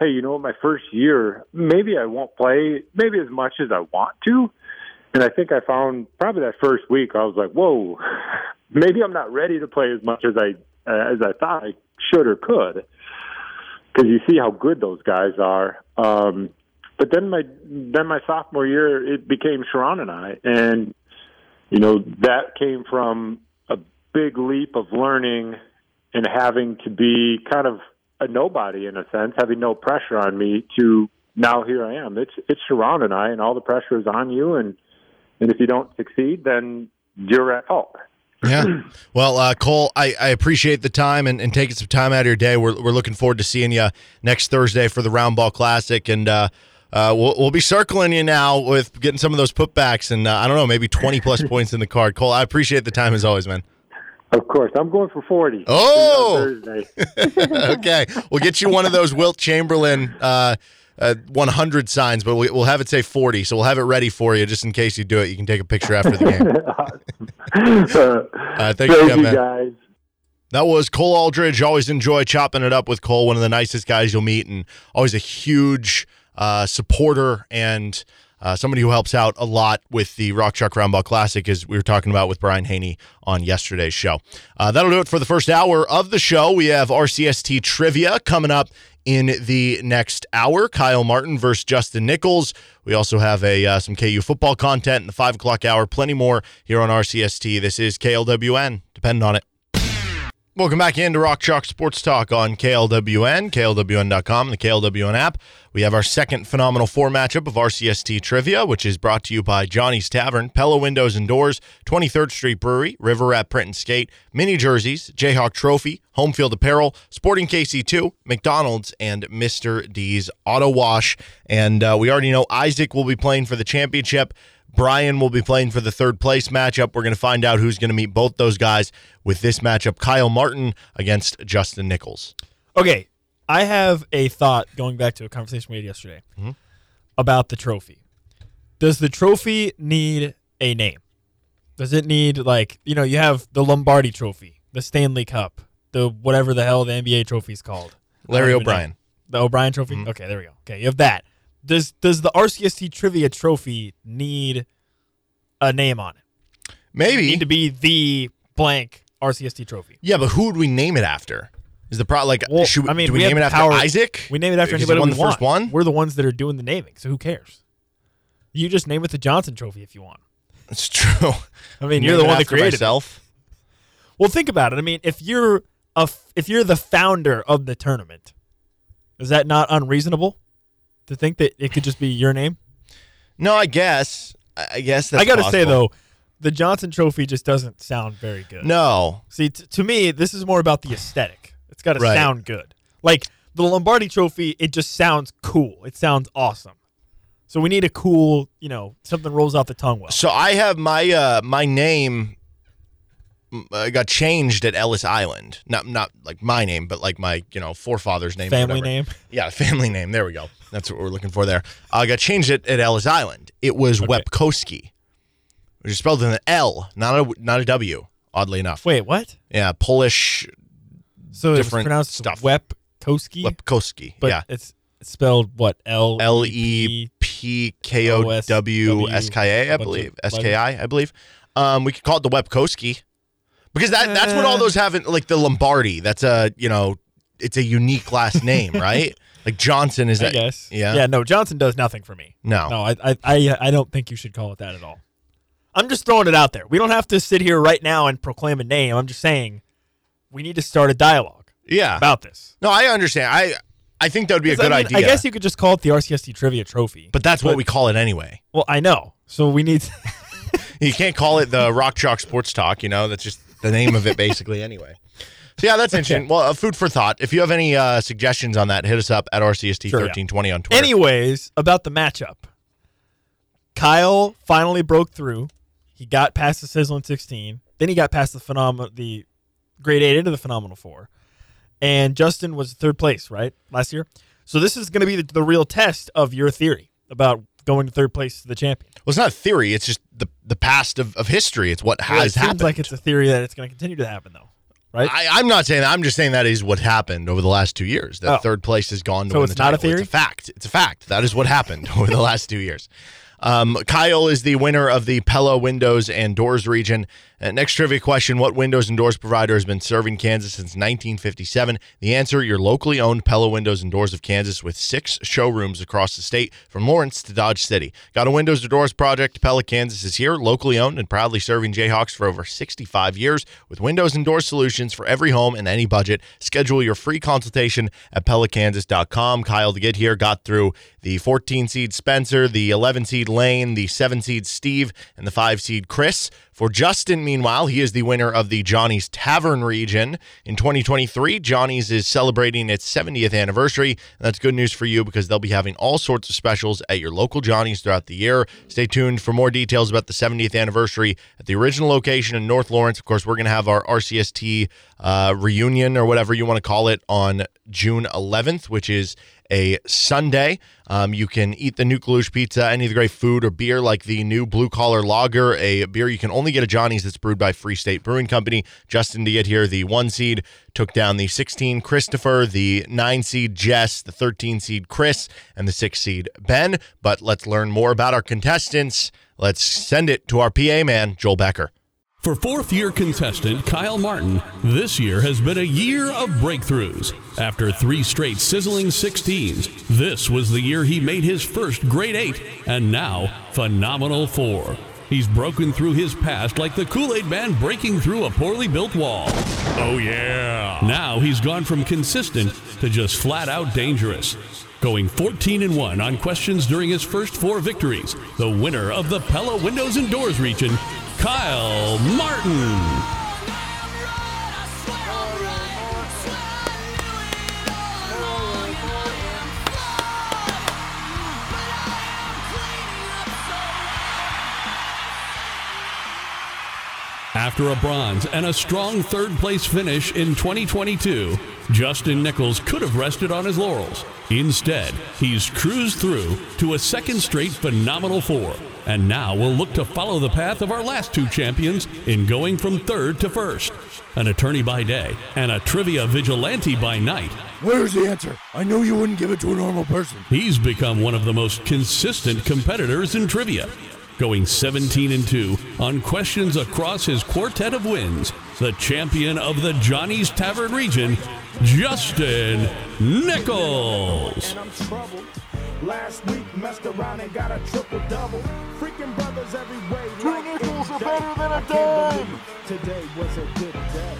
hey, you know, my first year, maybe I won't play maybe as much as I want to, and I think I found probably that first week I was like, whoa, maybe I'm not ready to play as much as I uh, as I thought I should or could. because you see how good those guys are. Um, but then my then my sophomore year, it became Sherron and I, and you know that came from a big leap of learning and having to be kind of a nobody in a sense, having no pressure on me to now here I am. It's it's Sherron and I, and all the pressure is on you, and and if you don't succeed, then you're at fault.
Yeah. Well, uh, Cole, I, I appreciate the time and, and taking some time out of your day. We're, we're looking forward to seeing you next Thursday for the Round Ball Classic. And uh, uh, we'll, we'll be circling you now with getting some of those putbacks and uh, I don't know, maybe 20 plus points in the card. Cole, I appreciate the time as always, man.
Of course, I'm going for 40.
Oh! Okay. We'll get you one of those Wilt Chamberlain uh, uh, 100 signs, but we, we'll have it say 40. So we'll have it ready for you just in case you do it. You can take a picture after the game.
uh,
thank you,
thank
again,
you
man.
guys.
That was Cole Aldrich. Always enjoy chopping it up with Cole, one of the nicest guys you'll meet, and always a huge uh, supporter and uh, somebody who helps out a lot with the Rock Chalk Roundball Classic, as we were talking about with Brian Haney on yesterday's show. Uh, that'll do it for the first hour of the show. We have RCST trivia coming up in the next hour. Kyle Martin versus Justin Nichols. We also have a uh, some KU football content in the five o'clock hour. Plenty more here on RCST. This is KLWN. Depend on it. Welcome back into Rock Chalk Sports Talk on KLWN, KLWN.com, the KLWN app. We have our second phenomenal four matchup of RCST Trivia, which is brought to you by Johnny's Tavern, Pella Windows and Doors, 23rd Street Brewery, River Rat Print and Skate, Mini Jerseys, Jayhawk Trophy, Home Field Apparel, Sporting KC2, McDonald's, and Mr. D's Auto Wash. And uh, we already know Isaac will be playing for the championship. Brian will be playing for the third place matchup. We're going to find out who's going to meet both those guys with this matchup Kyle Martin against Justin Nichols.
Okay, I have a thought going back to a conversation we had yesterday
Mm-hmm.
about the trophy. Does the trophy need a name? Does it need like you know you have the Lombardi Trophy, the Stanley Cup, the whatever the hell the NBA trophy is called?
Larry
don't know.
O'Brien.
The O'Brien Trophy.
Mm-hmm.
Okay, there we go. Okay, you have that. Does does the RCST Trivia Trophy need a name on it?
Maybe.
Need to be the blank RCST Trophy.
yeah, but who would we name it after? Is the pro like
Well,
should we,
I mean,
do we,
have
name it after
power-
Isaac?
We name it after anybody
won
we
the
want.
first one.
We're the ones that are doing the naming, so who cares? You just name it the Johnson Trophy if you want.
It's true.
I mean, you're the one that created it. Well, think about it. I mean, if you're a f- if you're the founder of the tournament, is that not unreasonable to think that it could just be your name?
No, I guess. I guess that's
I got to say though, the Johnson Trophy just doesn't sound very good.
No.
See, t- to me, this is more about the aesthetic. It's got to
Right.
sound good. Like the Lombardi Trophy, it just sounds cool. It sounds awesome. So we need a cool, you know, something rolls off the tongue well.
So I have my uh my name uh, got changed at Ellis Island. Not not like my name, but like my you know forefather's name.
Family name.
Yeah, family name. There we go. That's what we're looking for there. I got changed it at Ellis Island. It was
Okay.
Wepkoski, which is spelled with an L, not a not a W. Oddly enough.
Wait, what?
Yeah, Polish
So it's
Different
pronounced
stuff.
Wepkoski,
Wepkoski.
but
yeah.
it's it's spelled what? L
L E P K O W S K A, I believe. S K I, I believe. Um, we could call it the Webkoski because that that's what all
Uh.
those have. In, like the Lombardi. That's a you know, it's a unique last name, right? Like Johnson is that?
guess.
Yeah.
Yeah. No, Johnson does nothing for me.
No.
No, I, I, I, I don't think you should call it that at all. I'm just throwing it out there. We don't have to sit here right now and proclaim a name. I'm just saying we need to start a dialogue
Yeah.
about this.
no, I understand. I I think that would be a good
I mean,
idea.
I guess you could just call it the RCST Trivia Trophy.
but that's what we call it anyway.
well, I know. So we need.
You can't call it the Rock Chalk Sports Talk. You know, that's just the name of it basically anyway. So yeah, that's interesting. Well, uh, food for thought. If you have any uh, suggestions on that, hit us up at RCST thirteen twenty on Twitter.
Anyways, about the matchup. Kyle finally broke through. He got past the Sizzling 16. Then he got past the phenomenal, the grade eight into the phenomenal four. And Justin was third place, right? Last year. So this is going to be the, the real test of your theory about going to third place to the champion.
Well, it's not a theory. It's just the the past of, of history. It's what
Well, it
has
seems
happened.
like it's a theory that it's going to continue to happen, though, right?
I, I'm not saying that. I'm just saying that is what happened over the last two years. That
Oh.
third place has gone to
So
win
it's
the
not a theory?
It's a fact. It's a fact. That is what happened over the last two years. Um, Kyle is the winner of the Pella Windows and Doors region, Uh, next trivia question What windows and doors provider has been serving Kansas since 1957? The answer your locally owned Pella Windows and Doors of Kansas with six showrooms across the state from Lawrence to Dodge City. Got a windows or doors project? Pella Kansas is here, locally owned and proudly serving Jayhawks for over 65 years with windows and door solutions for every home and any budget. Schedule your free consultation at PellaKansas.com. Kyle to get here got through the 14 seed Spencer, the 11 seed Lane, the 7 seed Steve, and the 5 seed Chris. For Justin, meanwhile, he is the winner of the Johnny's Tavern region. In 2023, Johnny's is celebrating its 70th anniversary. That's good news for you because they'll be having all sorts of specials at your local Johnny's throughout the year. Stay tuned for more details about the 70th anniversary at the original location in North Lawrence. Of course, we're going to have our RCST uh, reunion or whatever you want to call it on June 11th, which is a Sunday. Um, you can eat the Nuke Luge pizza, any of the great food or beer like the new Blue Collar Lager, a beer you can only get at Johnny's that's brewed by Free State Brewing Company. Justin to get here, the one seed took down the 16 Christopher, the nine seed Jess, the 13 seed Chris, and the six seed Ben. But let's learn more about our contestants. Let's send it to our PA man, Joel Becker.
For fourth year contestant Kyle Martin, this year has been a year of breakthroughs. After three straight sizzling 16s, this was the year he made his first grade 8 and now phenomenal 4. He's broken through his past like the Kool Aid Man breaking through a poorly built wall. Oh, yeah. Now he's gone from consistent to just flat out dangerous. Going 14 and 1 on questions during his first four victories, the winner of the Pella Windows and Doors region Kyle Martin. After a bronze and a strong third place finish in 2022, Justin Nichols could have rested on his laurels. Instead, he's cruised through to a second straight phenomenal four, and now will look to follow the path of our last two champions in going from third to first. An attorney by day and a trivia vigilante by night,
Where's the answer? I knew you wouldn't give it to a normal person.
he's become one of the most consistent competitors in trivia. Going 17 and 2 on questions across his quartet of wins, the champion of the Johnny's Tavern region, Justin Nichols.
and Last week messed around and got a triple double. Freaking brothers every way. Two like nickels are better than a dime. Today was a good day.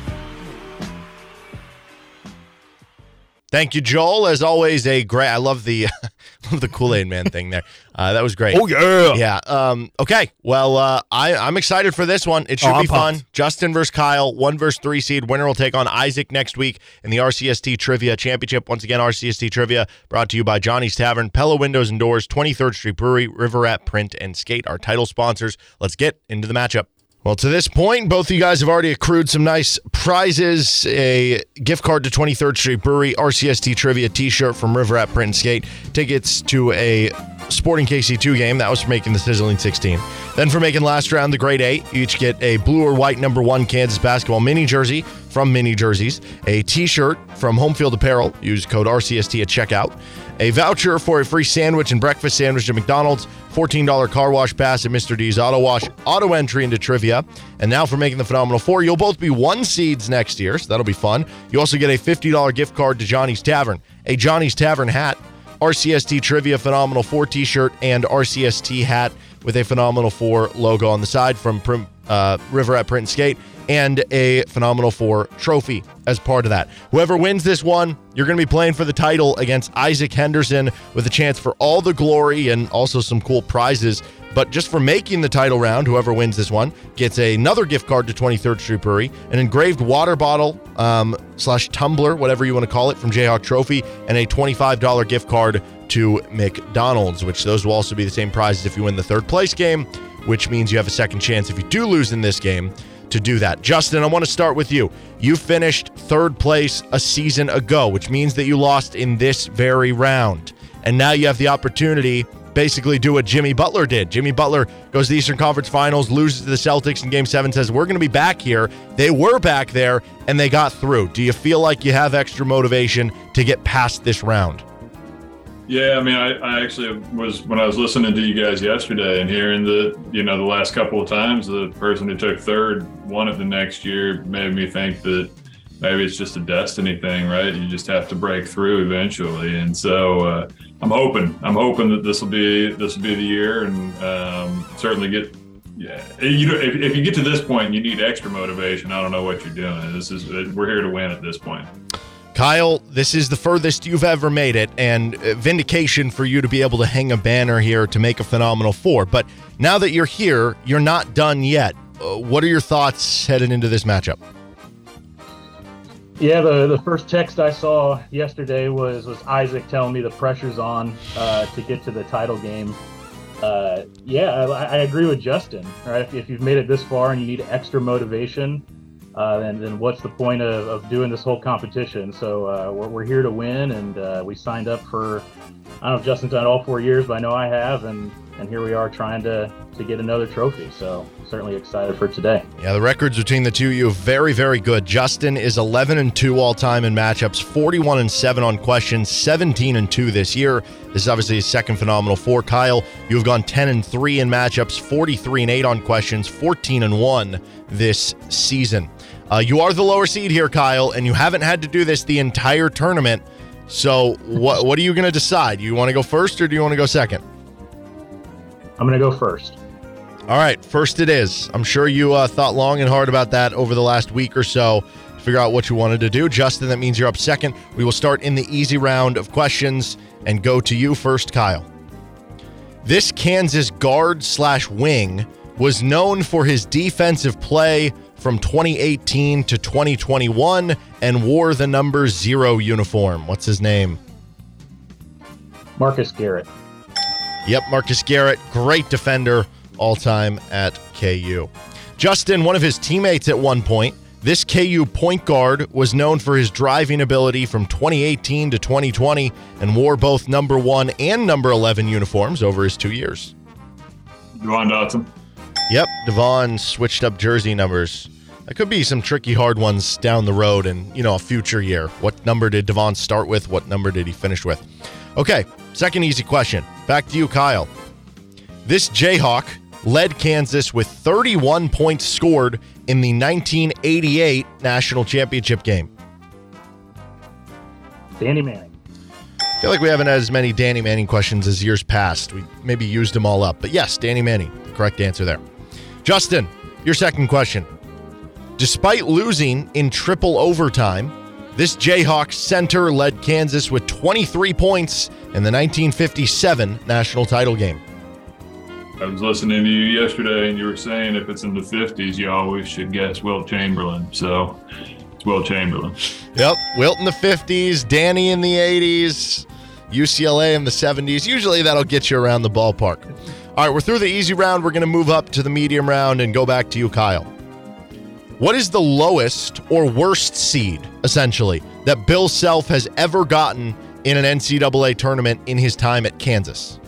Thank you, Joel. As always, a great. I love the love the Kool Aid Man thing there. Uh, that was great.
Oh yeah.
Yeah. Um, okay. Well, uh, I, I'm excited for this one. It should
Oh,
be fun.
pumped.
Justin versus Kyle, one versus three seed. Winner will take on Isaac next week in the RCST Trivia Championship. Once again, RCST Trivia brought to you by Johnny's Tavern, Pella Windows and Doors, 23rd Street Brewery, River Rat Print, and Skate, our title sponsors. Let's get into the matchup. Well, to this point, both of you guys have already accrued some nice prizes a gift card to 23rd Street Brewery, RCST Trivia t shirt from River Rat Print and Skate, tickets to a Sporting KC2 game. That was for making the Sizzling 16. Then for making last round the Grade 8, you each get a blue or white number one Kansas basketball mini jersey from Mini Jerseys, a t shirt from Home Field Apparel. Use code RCST at checkout. A voucher for a free sandwich and breakfast sandwich at McDonald's, $14 car wash pass at Mr. D's Auto Wash, auto entry into trivia. And now for making the Phenomenal Four, you'll both be one seeds next year, so that'll be fun. You also get a $50 gift card to Johnny's Tavern, a Johnny's Tavern hat, RCST Trivia Phenomenal 4 t shirt, and RCST hat with a Phenomenal 4 logo on the side from Prim, uh, River Rat Print and Skate, and a Phenomenal 4 trophy as part of that. Whoever wins this one, you're going to be playing for the title against Isaac Henderson with a chance for all the glory and also some cool prizes. But just for making the title round, whoever wins this one gets another gift card to 23rd Street Brewery, an engraved water bottle um, slash tumbler, whatever you want to call it, from Jayhawk Trophy, and a $25 gift card to McDonald's, which those will also be the same prizes if you win the third place game, which means you have a second chance if you do lose in this game to do that. Justin, I want to start with you. You finished third place a season ago, which means that you lost in this very round. And now you have the opportunity basically do what Jimmy Butler did. Jimmy Butler goes to the Eastern Conference Finals, loses to the Celtics in game 7 says, "We're going to be back here." They were back there and they got through. Do you feel like you have extra motivation to get past this round?
Yeah, I mean, I, I actually was when I was listening to you guys yesterday and hearing the, you know, the last couple of times the person who took third won it the next year made me think that maybe it's just a destiny thing, right? You just have to break through eventually, and so uh, I'm hoping, I'm hoping that this will be this will be the year, and um, certainly get. Yeah, you know, if, if you get to this point, you need extra motivation. I don't know what you're doing. This is we're here to win at this point.
Kyle, this is the furthest you've ever made it, and uh, vindication for you to be able to hang a banner here to make a phenomenal four. But now that you're here, you're not done yet. Uh, what are your thoughts heading into this matchup?
Yeah, the, the first text I saw yesterday was was Isaac telling me the pressure's on uh, to get to the title game. Uh, yeah, I, I, agree with Justin. Right, if, if, you've made it this far and you need extra motivation, uh, then, then what's the point of, of doing this whole competition? So uh, we're, we're here to win, and uh, we signed up for. I don't know if Justin's done all four years, but I know I have, and and here we are trying to to get another trophy. So certainly excited for today.
Yeah, the records between the two of you very very good. Justin is 11 and 2 all time in matchups, 41 and 7 on questions, 17 and 2 this year. This is obviously his second phenomenal four. Kyle, you have gone 10 and 3 in matchups, 43 and 8 on questions, 14 and 1 this season. Uh, you are the lower seed here, Kyle, and you haven't had to do this the entire tournament. So, what what are you going to decide? You want to go first or do you want to go second?
I'm going to go first.
All right, first it is. I'm sure you uh, thought long and hard about that over the last week or so to figure out what you wanted to do. Justin, that means you're up second. We will start in the easy round of questions and go to you first, Kyle. This Kansas guard slash wing was known for his defensive play from 2018 to 2021 and wore the number zero uniform. What's his name?
Marcus Garrett.
Yep, Marcus Garrett, great defender all time at KU. Justin, one of his teammates at one point, this KU point guard was known for his driving ability from 2018 to 2020 and wore both number one and number 11 uniforms over his two years.
Devon Dotson.
Yep, Devon switched up jersey numbers. That could be some tricky hard ones down the road and, you know, a future year. What number did Devon start with? What number did he finish with? Okay, second easy question. Back to you, Kyle. This Jayhawk led Kansas with 31 points scored in the 1988 national championship game.
Danny Manning.
I feel like we haven't had as many Danny Manning questions as years past. We maybe used them all up. But yes, Danny Manning, the correct answer there. Justin, your second question. Despite losing in triple overtime, this Jayhawk center led Kansas with 23 points in the 1957 national title game.
I was listening to you yesterday, and you were saying if it's in the 50s, you always should guess Wilt Chamberlain. So it's Wilt Chamberlain.
Yep, Wilt in the 50s, Danny in the 80s, UCLA in the 70s. Usually that'll get you around the ballpark. All right, we're through the easy round. We're going to move up to the medium round and go back to you, Kyle. What is the lowest or worst seed, essentially, that Bill Self has ever gotten in an NCAA tournament in his time at Kansas?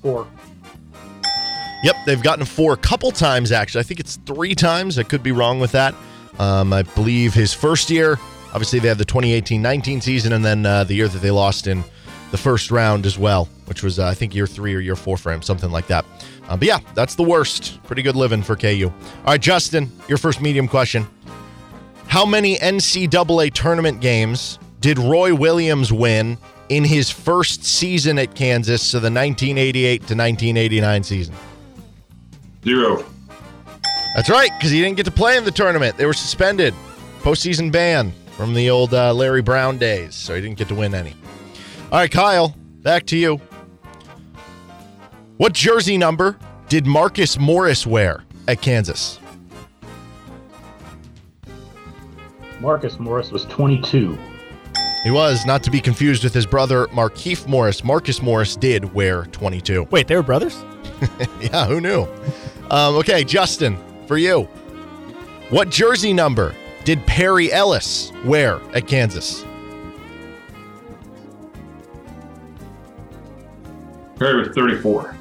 Four.
Yep, they've gotten four a couple times, actually. I think it's three times. I could be wrong with that. Um, I believe his first year, obviously, they had the 2018 19 season, and then uh, the year that they lost in the first round as well, which was, uh, I think, year three or year four for him, something like that. Uh, but yeah, that's the worst. Pretty good living for KU. All right, Justin, your first medium question. How many NCAA tournament games did Roy Williams win in his first season at Kansas, so the 1988 to 1989 season?
Zero.
That's right, because he didn't get to play in the tournament. They were suspended, postseason ban from the old uh, Larry Brown days, so he didn't get to win any. All right, Kyle, back to you. What jersey number did Marcus Morris wear at Kansas?
Marcus Morris was 22.
He was, not to be confused with his brother Markieff Morris. Marcus Morris did wear 22.
Wait, they were brothers?
yeah, who knew? Um, okay, Justin, for you. What jersey number did Perry Ellis wear at Kansas?
Perry was 34.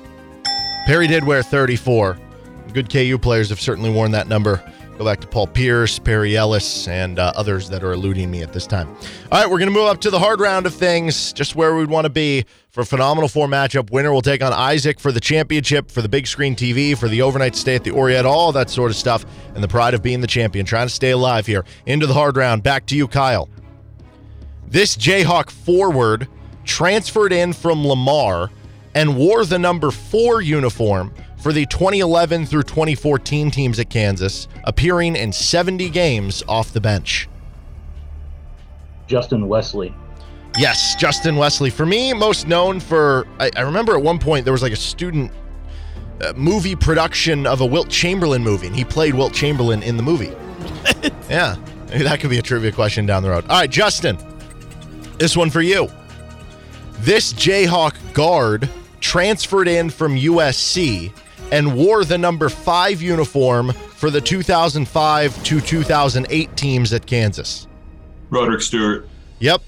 Perry did wear 34. Good KU players have certainly worn that number Go back to Paul Pierce, Perry Ellis, and uh, others that are eluding me at this time. All right, we're going to move up to the hard round of things, just where we'd want to be for a phenomenal four matchup. Winner will take on Isaac for the championship, for the big screen TV, for the overnight stay at the Oread, all that sort of stuff, and the pride of being the champion. Trying to stay alive here. Into the hard round. Back to you, Kyle. This Jayhawk forward transferred in from Lamar and wore the number four uniform for the 2011 through 2014 teams at Kansas, appearing in 70 games off the bench.
Justin Wesley.
Yes, Justin Wesley. For me, most known for, I, I remember at one point there was like a student uh, movie production of a Wilt Chamberlain movie, and he played Wilt Chamberlain in the movie. yeah, maybe that could be a trivia question down the road. All right, Justin, this one for you. This Jayhawk guard transferred in from USC and wore the number five uniform for the 2005 to 2008 teams at Kansas?
Rodrick Stewart.
Yep.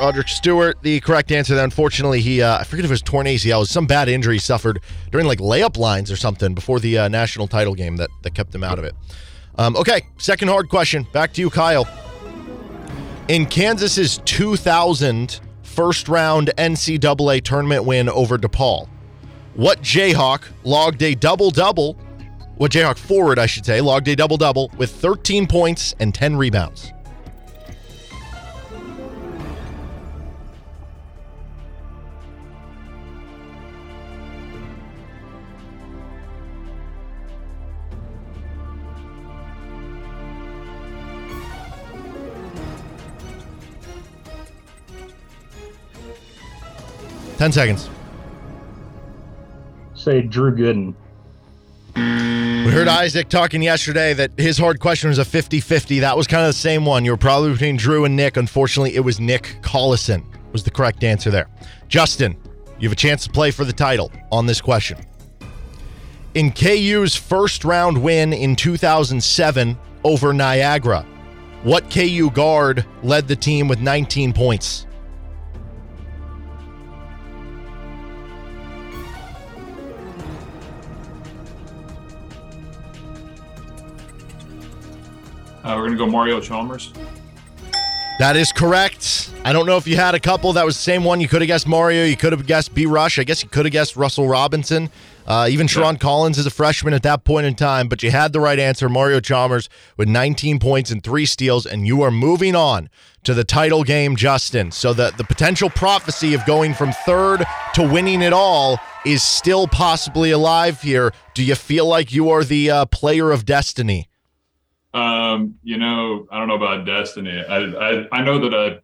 Rodrick Stewart, the correct answer. There, unfortunately, he uh, I forget if it was torn ACL, was some bad injury he suffered during like layup lines or something before the uh, national title game that that kept him out of it. Um, okay, second hard question. Back to you, Kyle. In Kansas's 2000 first round NCAA tournament win over DePaul, what Jayhawk logged a double double? What Jayhawk forward, I should say, logged a double double with 13 points and 10 rebounds. Ten seconds.
Say Drew Gooden.
We heard Isaac talking yesterday that his hard question was a 50 50. That was kind of the same one. You were probably between Drew and Nick. Unfortunately, it was Nick Collison, was the correct answer there. Justin, you have a chance to play for the title on this question. In KU's first round win in 2007 over Niagara, what KU guard led the team with 19 points?
Uh, we're gonna go Mario Chalmers.
That is correct. I don't know if you had a couple. That was the same one. You could have guessed Mario. You could have guessed B. Rush. I guess you could have guessed Russell Robinson. Uh, even Sherron yeah. Collins is a freshman at that point in time, but you had the right answer. Mario Chalmers with 19 points and three steals, and you are moving on to the title game, Justin. So the, the potential prophecy of going from third to winning it all is still possibly alive here. Do you feel like you are the uh, player of destiny?
Um, you know, I don't know about destiny. I, I, I know that I, I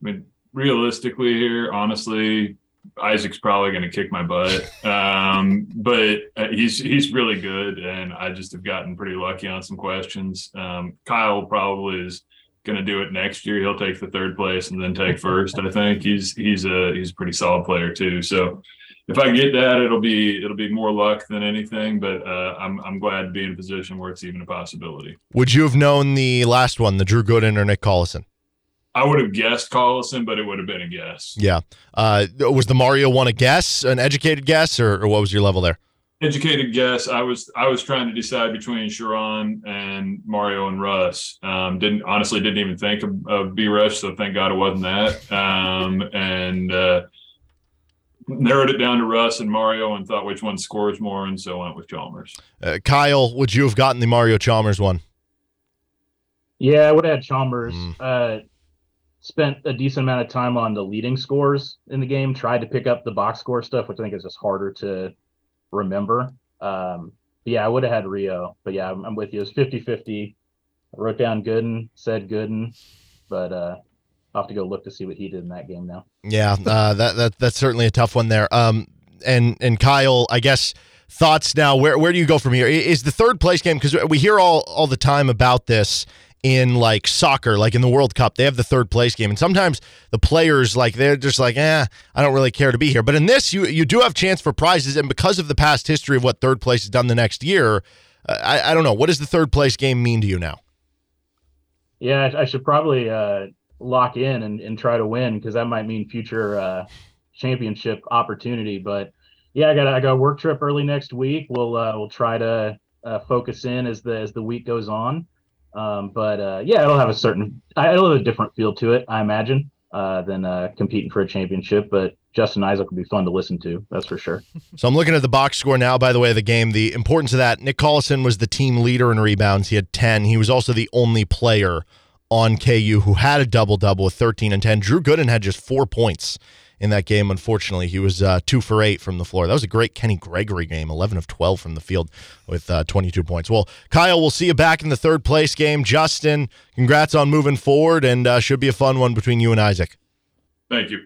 mean, realistically here, honestly, Isaac's probably going to kick my butt. Um, but uh, he's he's really good, and I just have gotten pretty lucky on some questions. Um, Kyle probably is going to do it next year. He'll take the third place and then take first. I think he's he's a he's a pretty solid player too. So if I get that, it'll be it'll be more luck than anything. But uh, I'm I'm glad to be in a position where it's even a possibility.
Would you have known the last one, the Drew Gooden or Nick Collison?
I would have guessed Collison, but it would have been a guess.
Yeah. Uh, was the Mario one a guess, an educated guess, or, or what was your level there?
Educated guess. I was I was trying to decide between Sherron and Mario and Russ. Um, didn't honestly didn't even think of, of B Rush, so thank God it wasn't that. Um, and uh, narrowed it down to Russ and Mario and thought which one scores more, and so went with Chalmers.
Uh, Kyle, would you have gotten the Mario Chalmers one?
Yeah, I would have had Chalmers. Mm. Uh, spent a decent amount of time on the leading scores in the game. Tried to pick up the box score stuff, which I think is just harder to remember. Um, yeah, I would have had Rio, but yeah, I'm, I'm with you. It was 50 50. I wrote down Gooden, said Gooden, but uh, I'll have to go look to see what he did in that game now.
Yeah, uh, that that that's certainly a tough one there. Um, and and Kyle, I guess thoughts now. Where where do you go from here? Is the third place game because we hear all all the time about this in like soccer, like in the World Cup, they have the third place game, and sometimes the players like they're just like, eh, I don't really care to be here. But in this, you you do have chance for prizes, and because of the past history of what third place has done the next year, uh, I I don't know what does the third place game mean to you now.
Yeah, I should probably uh, lock in and, and try to win because that might mean future uh, championship opportunity. But yeah, I got I got a work trip early next week. We'll uh, we'll try to uh, focus in as the as the week goes on. Um, but uh, yeah, it'll have a certain, it'll have a different feel to it, I imagine, uh, than uh, competing for a championship. But Justin Isaac will be fun to listen to, that's for sure.
So I'm looking at the box score now, by the way, of the game. The importance of that Nick Collison was the team leader in rebounds. He had 10. He was also the only player on KU who had a double double with 13 and 10. Drew Gooden had just four points in that game. Unfortunately, he was uh, two for eight from the floor. That was a great Kenny Gregory game, 11 of 12 from the field with uh, 22 points. Well, Kyle, we'll see you back in the third place game. Justin, congrats on moving forward, and uh, should be a fun one between you and Isaac.
Thank you.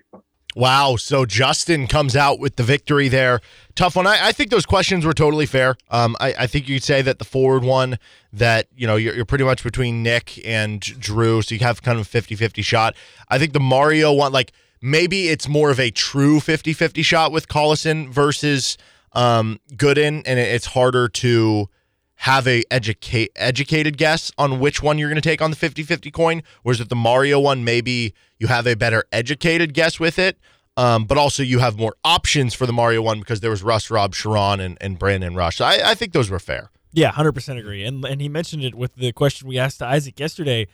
Wow. So Justin comes out with the victory there. Tough one. I, I think those questions were totally fair. Um, I, I, think you'd say that the forward one, that, you know, you're, you're, pretty much between Nick and Drew. So you have kind of a 50 50 shot. I think the Mario one, like, maybe it's more of a true 50 50 shot with Collison versus um, Gooden, and it's harder to have a educate educated guess on which one you're going to take on the 50-50 coin whereas with the mario one? Maybe you have a better educated guess with it um, but also you have more options for the mario one because there was russ rob Sherron and, and brandon rush. So I, I think those were fair.
Yeah 100% agree. And, and he mentioned it with the question we asked to isaac yesterday.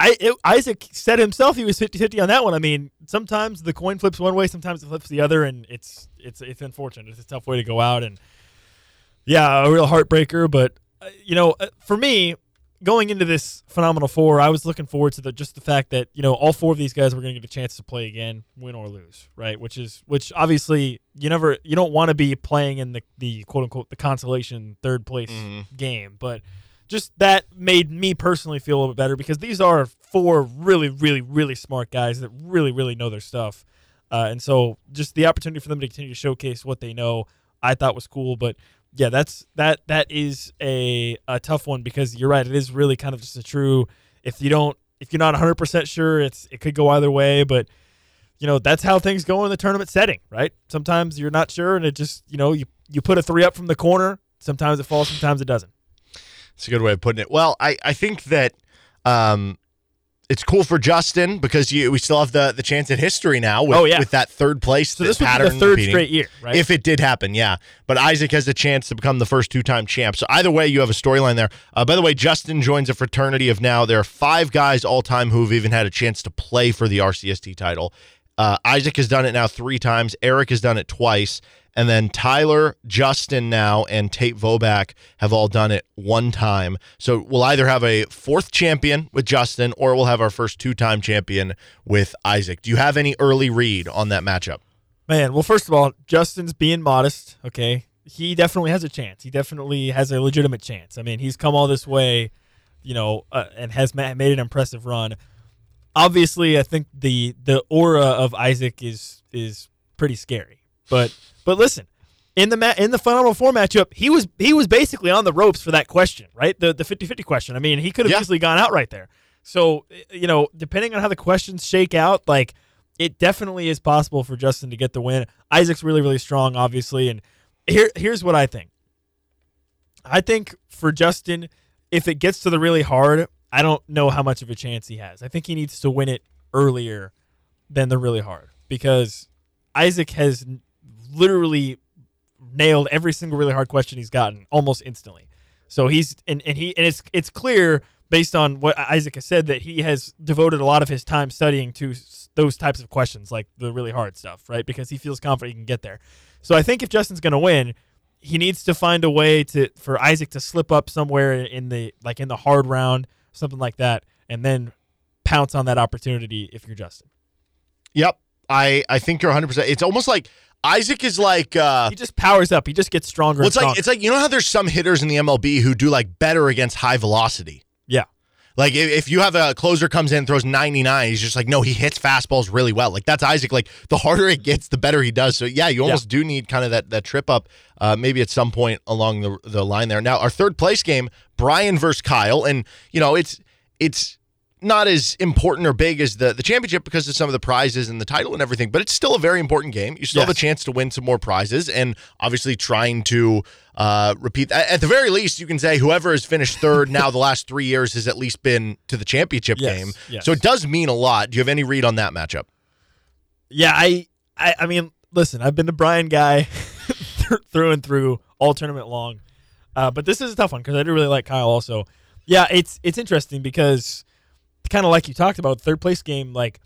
I, it, Isaac said himself he was 50-50 on that one. I mean, sometimes the coin flips one way, sometimes it flips the other, and it's it's it's unfortunate. It's a tough way to go out, and yeah, a real heartbreaker. But uh, you know, uh, for me, going into this phenomenal four, I was looking forward to the just the fact that you know all four of these guys were going to get a chance to play again, win or lose, right? Which is which obviously you never you don't want to be playing in the the quote unquote the consolation third place mm-hmm. game, but just that made me personally feel a little bit better because these are four really really really smart guys that really really know their stuff, uh, and so just the opportunity for them to continue to showcase what they know, I thought was cool, but yeah, that's that that is a a tough one because you're right. It is really kind of just a true. If you don't, if you're not 100 percent sure, it's it could go either way. But you know that's how things go in the tournament setting, right? Sometimes you're not sure, and it just you know you you put a three up from the corner. Sometimes it falls, sometimes it doesn't.
It's a good way of putting it. Well, I I think that um it's cool for Justin because you, we still have the, the chance at history now with,
oh, yeah.
with that third place
so this
pattern.
Would be the third straight year, right?
If it did happen, yeah. But Isaac has a chance to become the first two time champ. So either way, you have a storyline there. Uh, by the way, Justin joins a fraternity of now there are five guys all time who've even had a chance to play for the RCST title. Uh, Isaac has done it now three times. Eric has done it twice. And then Tyler, Justin now, and Tate Voback have all done it one time. So we'll either have a fourth champion with Justin or we'll have our first two time champion with Isaac. Do you have any early read on that matchup?
Man, well, first of all, Justin's being modest. Okay. He definitely has a chance. He definitely has a legitimate chance. I mean, he's come all this way, you know, uh, and has made an impressive run. Obviously, I think the the aura of Isaac is is pretty scary. But but listen, in the ma- in the Final Four matchup, he was he was basically on the ropes for that question, right? The the 50-50 question. I mean, he could have yeah. easily gone out right there. So, you know, depending on how the questions shake out, like it definitely is possible for Justin to get the win. Isaac's really really strong obviously, and here here's what I think. I think for Justin, if it gets to the really hard, I don't know how much of a chance he has. I think he needs to win it earlier than the really hard because Isaac has literally nailed every single really hard question he's gotten almost instantly. So he's and, and he and it's it's clear based on what Isaac has said that he has devoted a lot of his time studying to those types of questions, like the really hard stuff, right? Because he feels confident he can get there. So I think if Justin's going to win, he needs to find a way to for Isaac to slip up somewhere in the like in the hard round, something like that, and then pounce on that opportunity if you're Justin.
Yep. I I think you're 100%. It's almost like Isaac is like uh,
he just powers up. He just gets stronger.
Well, it's
stronger.
like it's like you know how there's some hitters in the MLB who do like better against high velocity.
Yeah.
Like if, if you have a closer comes in throws 99, he's just like no, he hits fastballs really well. Like that's Isaac. Like the harder it gets, the better he does. So yeah, you almost yeah. do need kind of that that trip up, uh, maybe at some point along the the line there. Now our third place game, Brian versus Kyle, and you know it's it's not as important or big as the, the championship because of some of the prizes and the title and everything, but it's still a very important game. You still yes. have a chance to win some more prizes, and obviously trying to uh, repeat. At the very least, you can say whoever has finished third now the last three years has at least been to the championship yes. game. Yes. So it does mean a lot. Do you have any read on that matchup?
Yeah, I, I, I mean, listen, I've been the Brian guy through and through all tournament long. Uh, but this is a tough one because I do really like Kyle. Also, yeah, it's it's interesting because kind of like you talked about third place game. Like,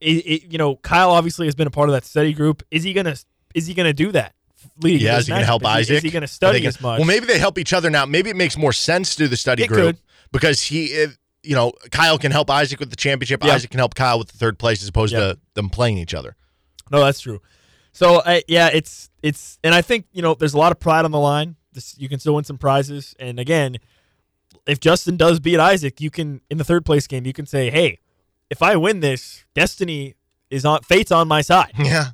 it, it, you know, Kyle obviously has been a part of that study group. Is he gonna is he gonna do that? leading
Yeah, is he going to help
Is he-
Isaac?
Is he going to study
gonna-
as much?
Well, maybe they help each other now. Maybe it makes more sense to do the study
It
group
could.
because he, if, you know, Kyle can help Isaac with the championship. Isaac can help Kyle with the third place as opposed to them playing each other.
No, that's true. So I yeah, it's it's and I think you know there's a lot of pride on the line. This, you can still win some prizes, and again, if Justin does beat Isaac, you can in the third place game you can say, hey, if I win this, destiny is on fate's on my side.
Yeah.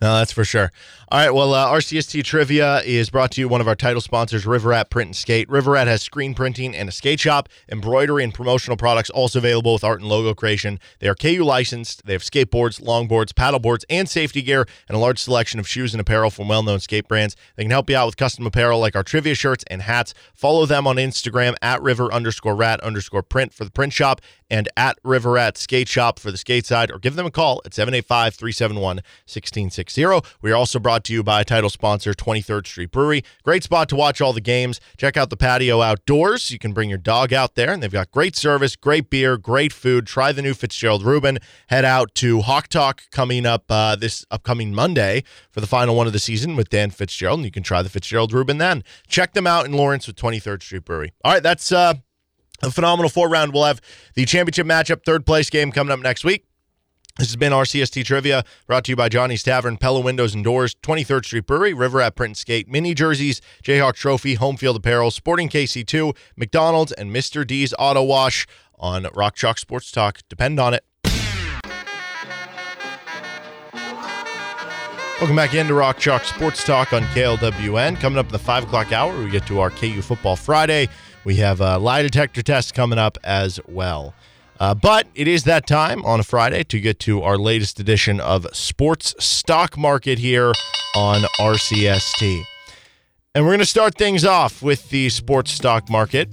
No, that's for sure. All right. Well, uh, RCST Trivia is brought to you one of our title sponsors, River Rat Print and Skate. River Rat has screen printing and a skate shop, embroidery and promotional products also available with art and logo creation. They are KU licensed. They have skateboards, longboards, paddleboards, and safety gear, and a large selection of shoes and apparel from well-known skate brands. They can help you out with custom apparel like our trivia shirts and hats. Follow them on Instagram at river underscore rat underscore print for the print shop and at River Rat Skate Shop for the skate side, or give them a call at 785 371 1660. We are also brought to you by title sponsor 23rd Street Brewery. Great spot to watch all the games. Check out the patio outdoors. You can bring your dog out there, and they've got great service, great beer, great food. Try the new Fitzgerald Reuben. Head out to Hawk Talk coming up uh, this upcoming Monday for the final one of the season with Dan Fitzgerald, and you can try the Fitzgerald Reuben then. Check them out in Lawrence with 23rd Street Brewery. All right, that's. uh a phenomenal four round. We'll have the championship matchup, third place game coming up next week. This has been RCST Trivia, brought to you by Johnny's Tavern, Pella Windows and Doors, 23rd Street Brewery, River Rat Print and Skate, Mini Jerseys, Jayhawk Trophy, Home Field Apparel, Sporting KC2, McDonald's, and Mr. D's Auto Wash on Rock Chalk Sports Talk. Depend on it. Welcome back into Rock Chalk Sports Talk on KLWN. Coming up in the 5 o'clock hour, we get to our KU Football Friday. We have a lie detector test coming up as well. Uh, but it is that time on a Friday to get to our latest edition of Sports Stock Market here on RCST. And we're going to start things off with the sports stock market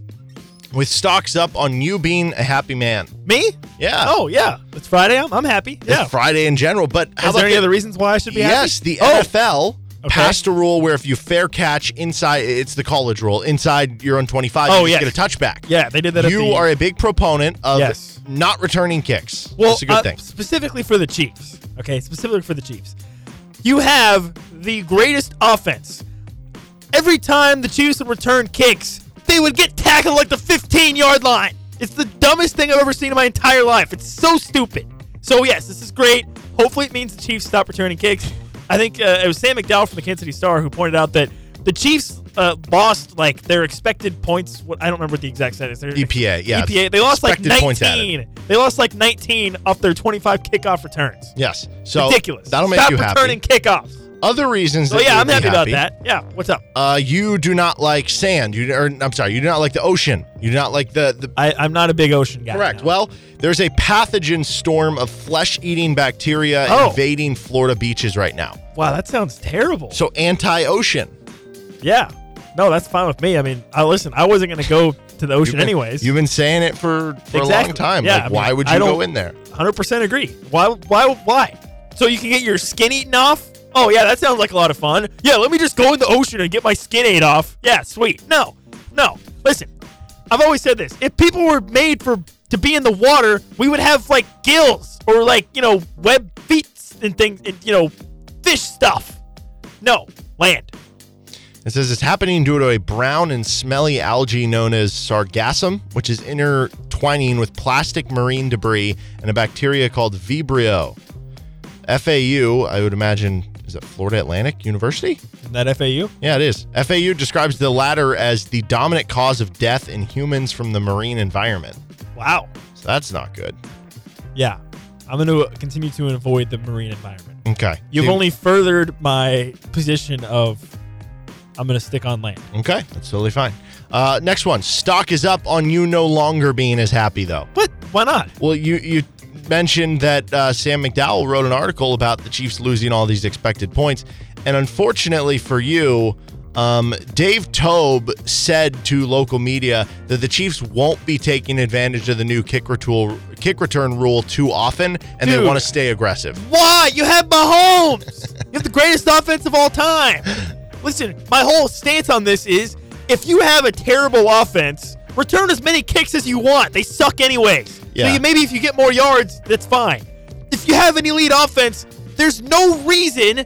with stocks up on you being a happy man.
Me?
Yeah.
Oh yeah, it's Friday. I'm, I'm happy.
It's
Yeah.
Friday in general, but how
Is
about
there any
the-
other reasons why I should be happy?
Yes, the
Oh.
NFL
Okay.
passed a rule where if you fair catch inside, it's the college rule inside your own 25,
Oh,
you
yes.
get a touchback.
Yeah, they did that. at
You
the-
are a big proponent of
Yes.
not returning kicks.
Well,
That's a good
uh,
thing.
specifically for the Chiefs. Okay, specifically for the Chiefs. You have the greatest offense. Every time the Chiefs would return kicks, they would get tackled like the 15 yard line. It's the dumbest thing I've ever seen in my entire life. It's so stupid. So, yes, this is great. Hopefully, it means the Chiefs stop returning kicks. I think uh, it was Sam McDowell from the Kansas City Star who pointed out that the Chiefs uh, lost like their expected points. What I don't remember what the exact sentence. Their
EPA, yeah.
EPA. They lost like
Expected points added.
19. They lost like 19 off their 25 kickoff returns.
Yes. So
Ridiculous.
That'll make
Stop
you happy.
Stop returning kickoffs.
Other reasons.
So
that
yeah, I'm
would
happy, about that. Yeah. What's up?
Uh, you do not like sand. You or I'm sorry, you do not like the ocean. You do not like the the.
I, I'm not a big ocean guy.
Correct.
no.
Well, there's a pathogen storm of flesh-eating bacteria
Oh.
invading Florida beaches right now.
Wow, that sounds terrible.
So anti-ocean.
Yeah. No, that's fine with me. I mean, I listen. I wasn't going to go to the ocean
You've been-
anyways.
You've been saying it for, for a long time.
Yeah,
like,
I mean,
why would you go in there?
100% agree. Why? Why? Why? So you can get your skin eaten off? Oh yeah, that sounds like a lot of fun. Yeah, let me just go in the ocean and get my skin ate off. Yeah, sweet. No, no. Listen, I've always said this. If people were made for to be in the water, we would have like gills or like you know web feet and things, and, you know, fish stuff. No, land.
It says it's happening due to a brown and smelly algae known as sargassum, which is intertwining with plastic marine debris and a bacteria called Vibrio. FAU, I would imagine, is it Florida Atlantic University?
Isn't that FAU?
Yeah, it is. FAU describes the latter as the dominant cause of death in humans from the marine environment.
Wow.
So that's not good.
Yeah, I'm going to continue to avoid the marine environment.
Okay.
You've only furthered my position of I'm going to stick on land.
Okay, that's totally fine. Uh, next one. Stock is up on you no longer being as happy, though.
What? Why not?
Well, you you mentioned that uh, Sam McDowell wrote an article about the Chiefs losing all these expected points, and unfortunately for you, um, Dave Toub said to local media that the Chiefs won't be taking advantage of the new kick return kick return rule too often, and they want to stay aggressive.
Why? You have Mahomes. you have the greatest offense of all time. Listen, my whole stance on this is if you have a terrible offense, return as many kicks as you want. They suck anyways.
Yeah.
So maybe if you get more yards, that's fine. If you have an elite offense, there's no reason,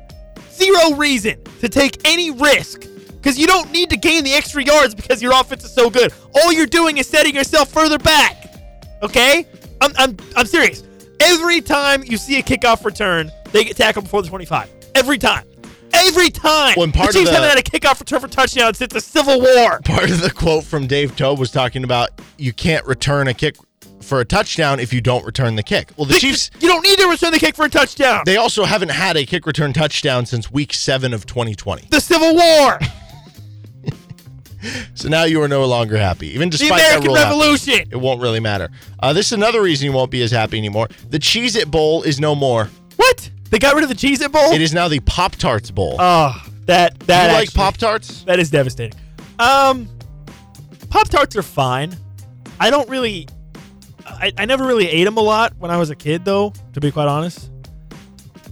zero reason, to take any risk. Because you don't need to gain the extra yards because your offense is so good. All you're doing is setting yourself further back. Okay? I'm, I'm, I'm serious. Every time you see a kickoff return, they get tackled before the 25. Every time. Every time.
And part
the
of
teams
the-
haven't had a kickoff return for touchdowns since the Civil War.
Part of the quote from Dave Toub was talking about you can't return a kick for a touchdown if you don't return the kick. Well, the
They-
Chiefs
You don't need to return the kick for a touchdown.
they also haven't had a kick return touchdown since week 7 of 2020.
the Civil War.
So now you are no longer happy. Even
the
despite that
American
rule happening,
Revolution.
it won't really matter. Uh, this is another reason you won't be as happy anymore. The Cheez It Bowl is no more.
What? They got rid of the Cheez It Bowl?
It is now the Pop Tarts Bowl.
Oh, that
Do
that
you like Pop Tarts?
That is devastating. Um, Pop Tarts are fine. I don't really. I, I never really ate them a lot when I was a kid, though. To be quite honest,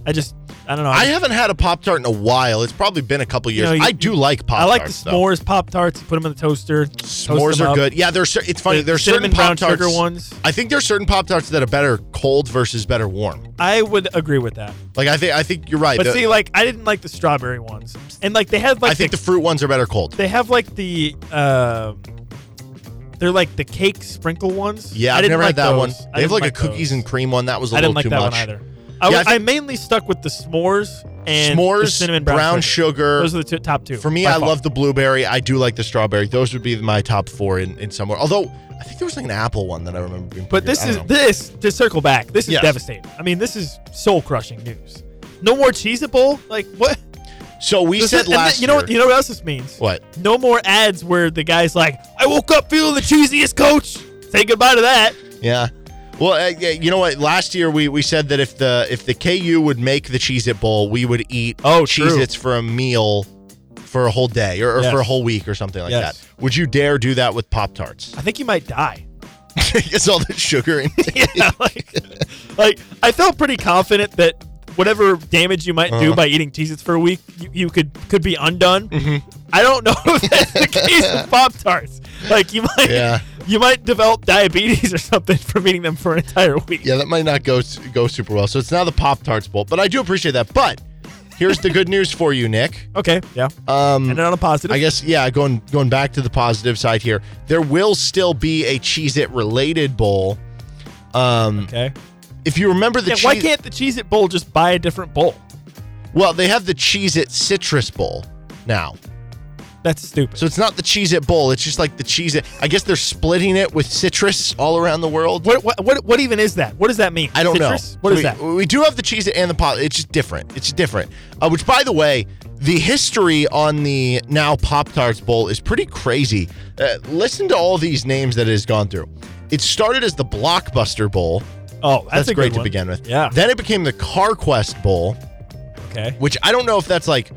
I just I don't know.
I haven't had a Pop Tart in a while. It's probably been a couple years.
know, you-
I do like Pop
I like the s'mores Pop Tarts. Put them in the toaster.
S'mores are
up.
good. Yeah, there's. It's funny.
The
There's certain
brown
Pop Tarts.
sugar ones.
I think there's certain Pop Tarts that are better cold versus better warm.
I would agree with that.
Like I think I think you're right.
But
The-
see, like I didn't like the strawberry ones, and like they have like
I think the fruit ones are better cold.
they have like the um they're like the cake sprinkle ones.
Yeah,
I
I've
didn't
never
like
had that
those.
one.
I
They have
didn't
like,
like
a cookies
those.
and cream one. That was a
I
little
didn't like
too
that
much.
one either. I,
Yeah, I
I,
think-
mainly stuck with the s'mores and
S'mores,
the cinnamon brown,
brown sugar.
Those are the two, top two.
For me,
by
I
far.
love the blueberry. I do like the strawberry. Those would be my top four in, in somewhere. Although I think there was like an apple one that I remember being.
But
pretty
this
good.
is
don't know.
this to circle back. This is
Yes.
devastating. I mean, this is soul crushing news. No more Cheez It Bowl. Like what?
So we
This
said
is-
last
then- you know
year.
what? You know what else this means?
What?
No more ads where the guy's like, "I woke up feeling the cheesiest, coach." Say goodbye to that.
Yeah. Well, uh, you know what? Last year we, we said that if the if the KU would make the Cheez It Bowl, we would eat
Oh.
Cheez Its for a meal for a whole day or, or
Yes.
for a whole week or something like
Yes.
that. Would you dare do that with Pop Tarts?
I think you might die.
It's all the sugar in it.
yeah, like, like I felt pretty confident that whatever damage you might do
Uh-huh.
by eating Cheez-Its for a week, you, you could could be undone.
Mm-hmm.
I don't know if that's the case with Pop Tarts. Like you might
Yeah.
you might develop diabetes or something from eating them for an entire week.
Yeah, that might not go go super well. So it's now the Pop Tarts Bowl, but I do appreciate that. But here's the good news for you, Nick.
Okay, yeah.
Um,
and on a positive.
I guess yeah. Going going back to the positive side here, there will still be a Cheez It related bowl. Um,
okay.
If you remember the
Yeah, why can't the Cheez It Bowl just buy a different bowl?
well, they have the Cheez It Citrus Bowl now.
That's stupid.
So it's not the Cheez It Bowl. It's just like the Cheez It. I guess they're splitting it with citrus all around the world.
What what what, what even is that? What does that mean?
I don't
Citrus?
know.
What is that?
We do have the Cheez It and the pot. It's just different. It's different. Uh, which, by the way, the history on the now Pop Tarts Bowl is pretty crazy. Uh, listen to all these names that it has gone through. It started as the Blockbuster Bowl.
Oh, that's, a
great to begin with.
Yeah.
Then it became the CarQuest Bowl,
Okay.
which I don't know if that's like.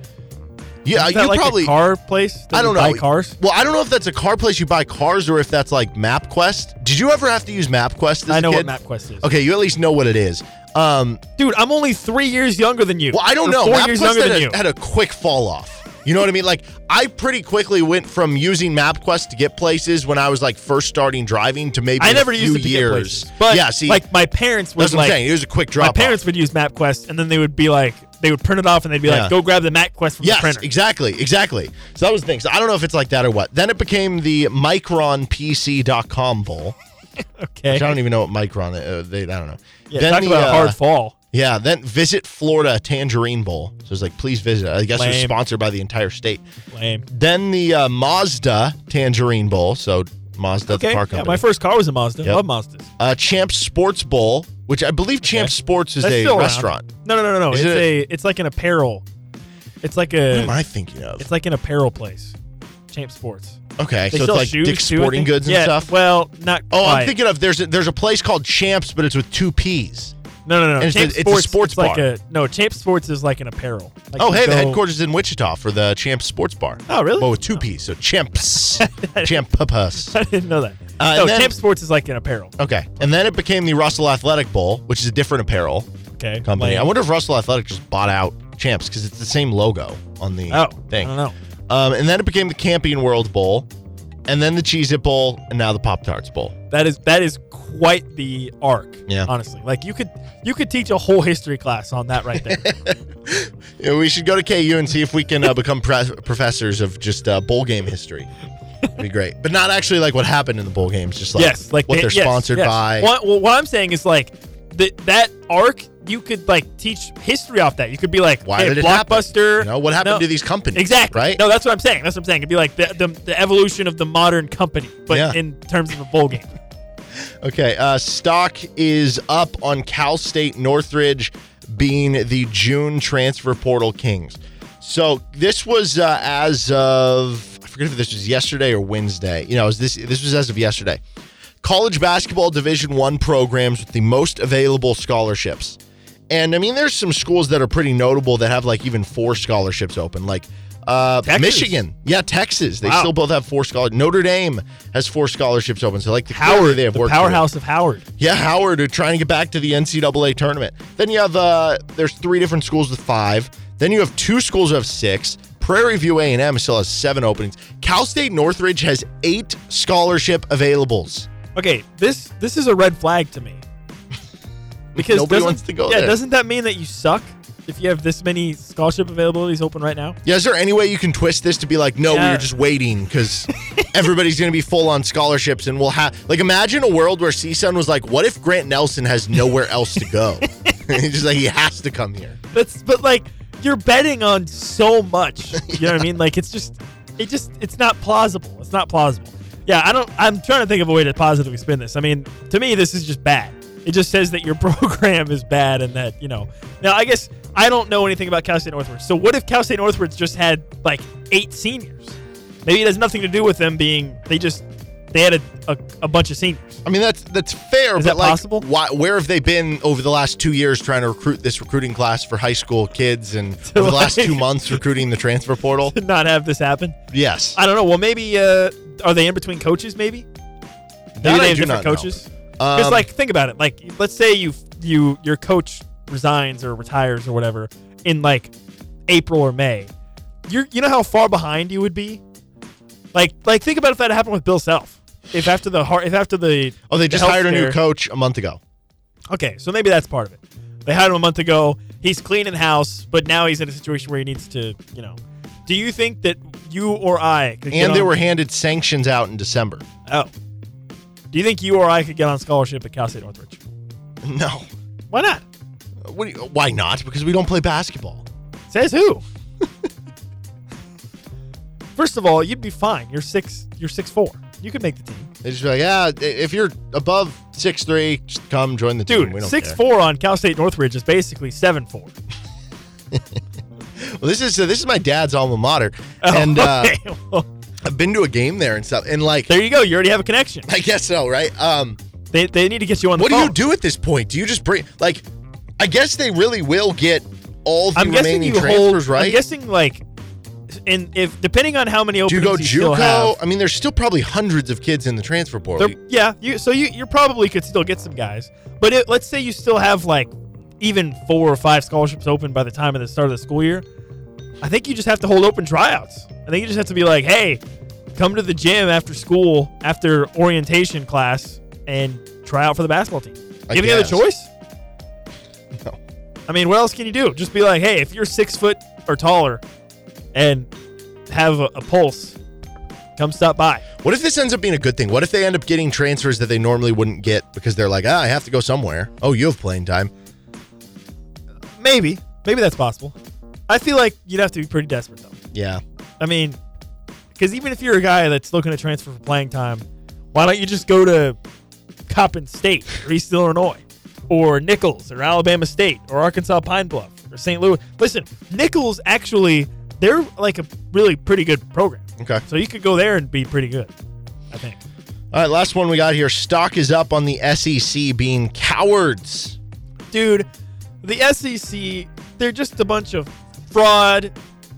Yeah, you
like
probably
a car place.
I don't know.
Buy cars.
Well, I don't know if that's a car place you buy cars or if that's like MapQuest. Did you ever have to use MapQuest? As
I
a
know
kid?
what MapQuest is.
Okay, you at least know what it is. Um,
Dude, I'm only three years younger than you.
well, I don't
Or
know.
Four
MapQuest
years younger
had,
than
a,
you.
had a quick fall off. You know what I mean? Like, I pretty quickly went from using MapQuest to get places when I was like first starting driving to maybe
I never
a few
used it to
years.
get places. But
yeah, see,
like my parents would
that's what I'm
like.
saying. It was a quick drop.
my parents would use MapQuest, and then they would be like, they would print it off, and they'd be
Yeah.
like, "Go grab the MapQuest from
Yes,
the printer."
exactly, exactly. So that was the thing. So I don't know if it's like that or what. Then it became the MicronPC.com Bowl.
Okay.
Which I don't even know what Micron. Uh, they, I don't know.
Yeah,
then
talk
the,
about a
uh,
hard fall.
Yeah, then visit Florida Tangerine Bowl. So it's like, please visit. I guess it's
Lame.
sponsored by the entire state.
Lame.
Then the uh, Mazda Tangerine Bowl. So Mazda, the
car
car
Yeah,
company.
my first car was a Mazda.
Yep.
Love Mazdas.
uh, Champs Sports Bowl, which I believe Champs Sports is
That's
a
around.
restaurant.
No, no, no, no, no.
Is
It's
it
a, it's like an apparel. It's like a.
What am I thinking of?
It's like an apparel place. Champ Sports.
Okay,
They
so it's like
shoes,
Dick's Sporting
think.
Goods and
yeah,
stuff.
Well, not.
Oh, I'm thinking of there's a, there's a place called Champs, but it's with two P's.
No, no, no.
It's a-
Champ
it's a
Sports,
sports
like
bar.
a no. Champ Sports is like an apparel. Like
oh, hey, the headquarters is in Wichita for the Champs Sports Bar.
Oh, really?
Well, with two P's, so Champs, Champs.
I didn't know that.
Uh,
no,
then-
Champ Sports is like an apparel.
Okay, and then it became the Russell Athletic Bowl, which is a different apparel
Okay.
company.
lame.
I wonder if Russell Athletic just bought out Champs because it's the same logo on the
Oh,
thing.
I don't know.
Um, and then it became the Camping World Bowl, and then the Cheez It Bowl, and now the Pop Tarts Bowl.
That is that is quite the arc.
Yeah.
Honestly, like you could you could teach a whole history class on that right there.
Yeah, we should go to KU and see if we can uh, become pre- professors of just uh, bowl game history. It'd be great, but not actually like what happened in the bowl games. Just like
yes, like
what
they-
they're
yes,
sponsored
yes.
by.
What, well, what I'm saying is like that that arc. You could like teach history off that. You could be like,
Why
hey,
did it happen?
Blockbuster.
You know, what happened
No.
to these companies?
Exactly.
Right.
No, that's what I'm saying. That's what I'm saying. It'd be like the the, the evolution of the modern company, but
Yeah.
in terms of a bowl game.
Okay, uh, stock is up on Cal State Northridge being the June transfer portal kings. So this was uh, as of I forget if this was yesterday or Wednesday. You know, this this was as of yesterday. College basketball Division One programs with the most available scholarships, and I mean, there's some schools that are pretty notable that have like even four scholarships open, like. Uh? Michigan, yeah, Texas. They
Wow.
still both have four scholarships. Notre Dame has four scholarships open. So, like the
Howard,
they have
the
work to do.
powerhouse of Howard.
Yeah, Howard are trying to get back to the NCAA tournament. Then you have uh, there's three different schools with five. Then you have two schools who have six. Prairie View A&M still has seven openings. Cal State Northridge has eight scholarship availables.
Okay, this this is a red flag to me. Because
Nobody
doesn't-
wants to go
Yeah,
there.
doesn't that mean that you suck if you have this many scholarship availabilities open right now?
Yeah, is there any way you can twist this to be like, no, we
Yeah.
were just waiting because everybody's going to be full on scholarships and we'll have like imagine a world where CSUN was like, what if Grant Nelson has nowhere else to go? He's just like he has to come here.
That's but like you're betting on so much. You know what I mean? Like it's just it just it's not plausible. It's not plausible. Yeah, I don't I'm trying to think of a way to positively spin this. I mean, to me this is just bad. It just says that your program is bad and that, you know. Now, I guess I don't know anything about Cal State Northridge. So what if Cal State Northridge just had like 8 seniors? Maybe it has nothing to do with them being they just they had a, a, a bunch of seniors.
I mean that's that's fair,
Is
but
that
like,
possible?
Why, where have they been over the last two years trying to recruit this recruiting class for high school kids, and over the last two months recruiting the transfer portal?
To not have this happen?
Yes,
I don't know. Well, maybe uh, are they in between coaches? Maybe maybe
I
they have
do
different
not know.
coaches. Because
Um,
like, think about it. Like, let's say you you your coach resigns or retires or whatever in like April or May. You're you know how far behind you would be. Like like think about if that happened with Bill Self. If after the heart, if after the
oh, they
the
just hired a new coach a month ago.
Okay, so maybe that's part of it. They hired him a month ago. He's cleaning house, but now he's in a situation where he needs to, you know. Do you think that you or I could get
And they
on-
were handed sanctions out in December.
Oh. Do you think you or I could get on scholarship at Cal State Northridge?
No,
Why not?
Uh, what? Do you, why not? Because we don't play basketball.
Says who? First of all, you'd be fine. You're six. You're six four. You could make the team,
They just be like, yeah, if you're above six three, just come join the team. We
dude.
don't
Six
care.
four on Cal State Northridge is basically seven four.
Well, this is uh, this is my dad's alma mater, and uh, I've been to a game there and stuff. And like,
there you go. You already have a connection.
I guess so, right? Um,
They, they need to get you on the
what do you do at this point? Do you just bring like? I guess they really will get all the
I'm
remaining
you
transfers,
hold.
right?
I'm guessing like, and if depending on how many
do you
openings
go
still have,
JUCO? I mean, there's still probably hundreds of kids in the transfer portal.
Yeah, you so you you probably could still get some guys, but it, let's say you still have like even four or five scholarships open by the time of the start of the school year. I think you just have to hold open tryouts. I think you just have to be like, hey, come to the gym after school, after orientation class, and try out for the basketball team.
I
you have any other choice?
No.
I mean, what else can you do? Just be like, hey, if you're six foot or taller, and have a, a pulse, come stop by.
What if this ends up being a good thing? What if they end up getting transfers that they normally wouldn't get because they're like, ah, I have to go somewhere. Oh, you have playing time.
Maybe. Maybe that's possible. I feel like you'd have to be pretty desperate, though.
Yeah.
I mean, because even if you're a guy that's looking to transfer for playing time, why don't you just go to Coppin State or East Illinois or Nicholls or Alabama State or Arkansas Pine Bluff or St. Louis? Listen, Nicholls actually, they're like a really pretty good program.
Okay.
So you could go there and be pretty good, I think.
All right, last one we got here. Stock is up on the SEC being cowards.
Dude, the SEC, they're just a bunch of fraud,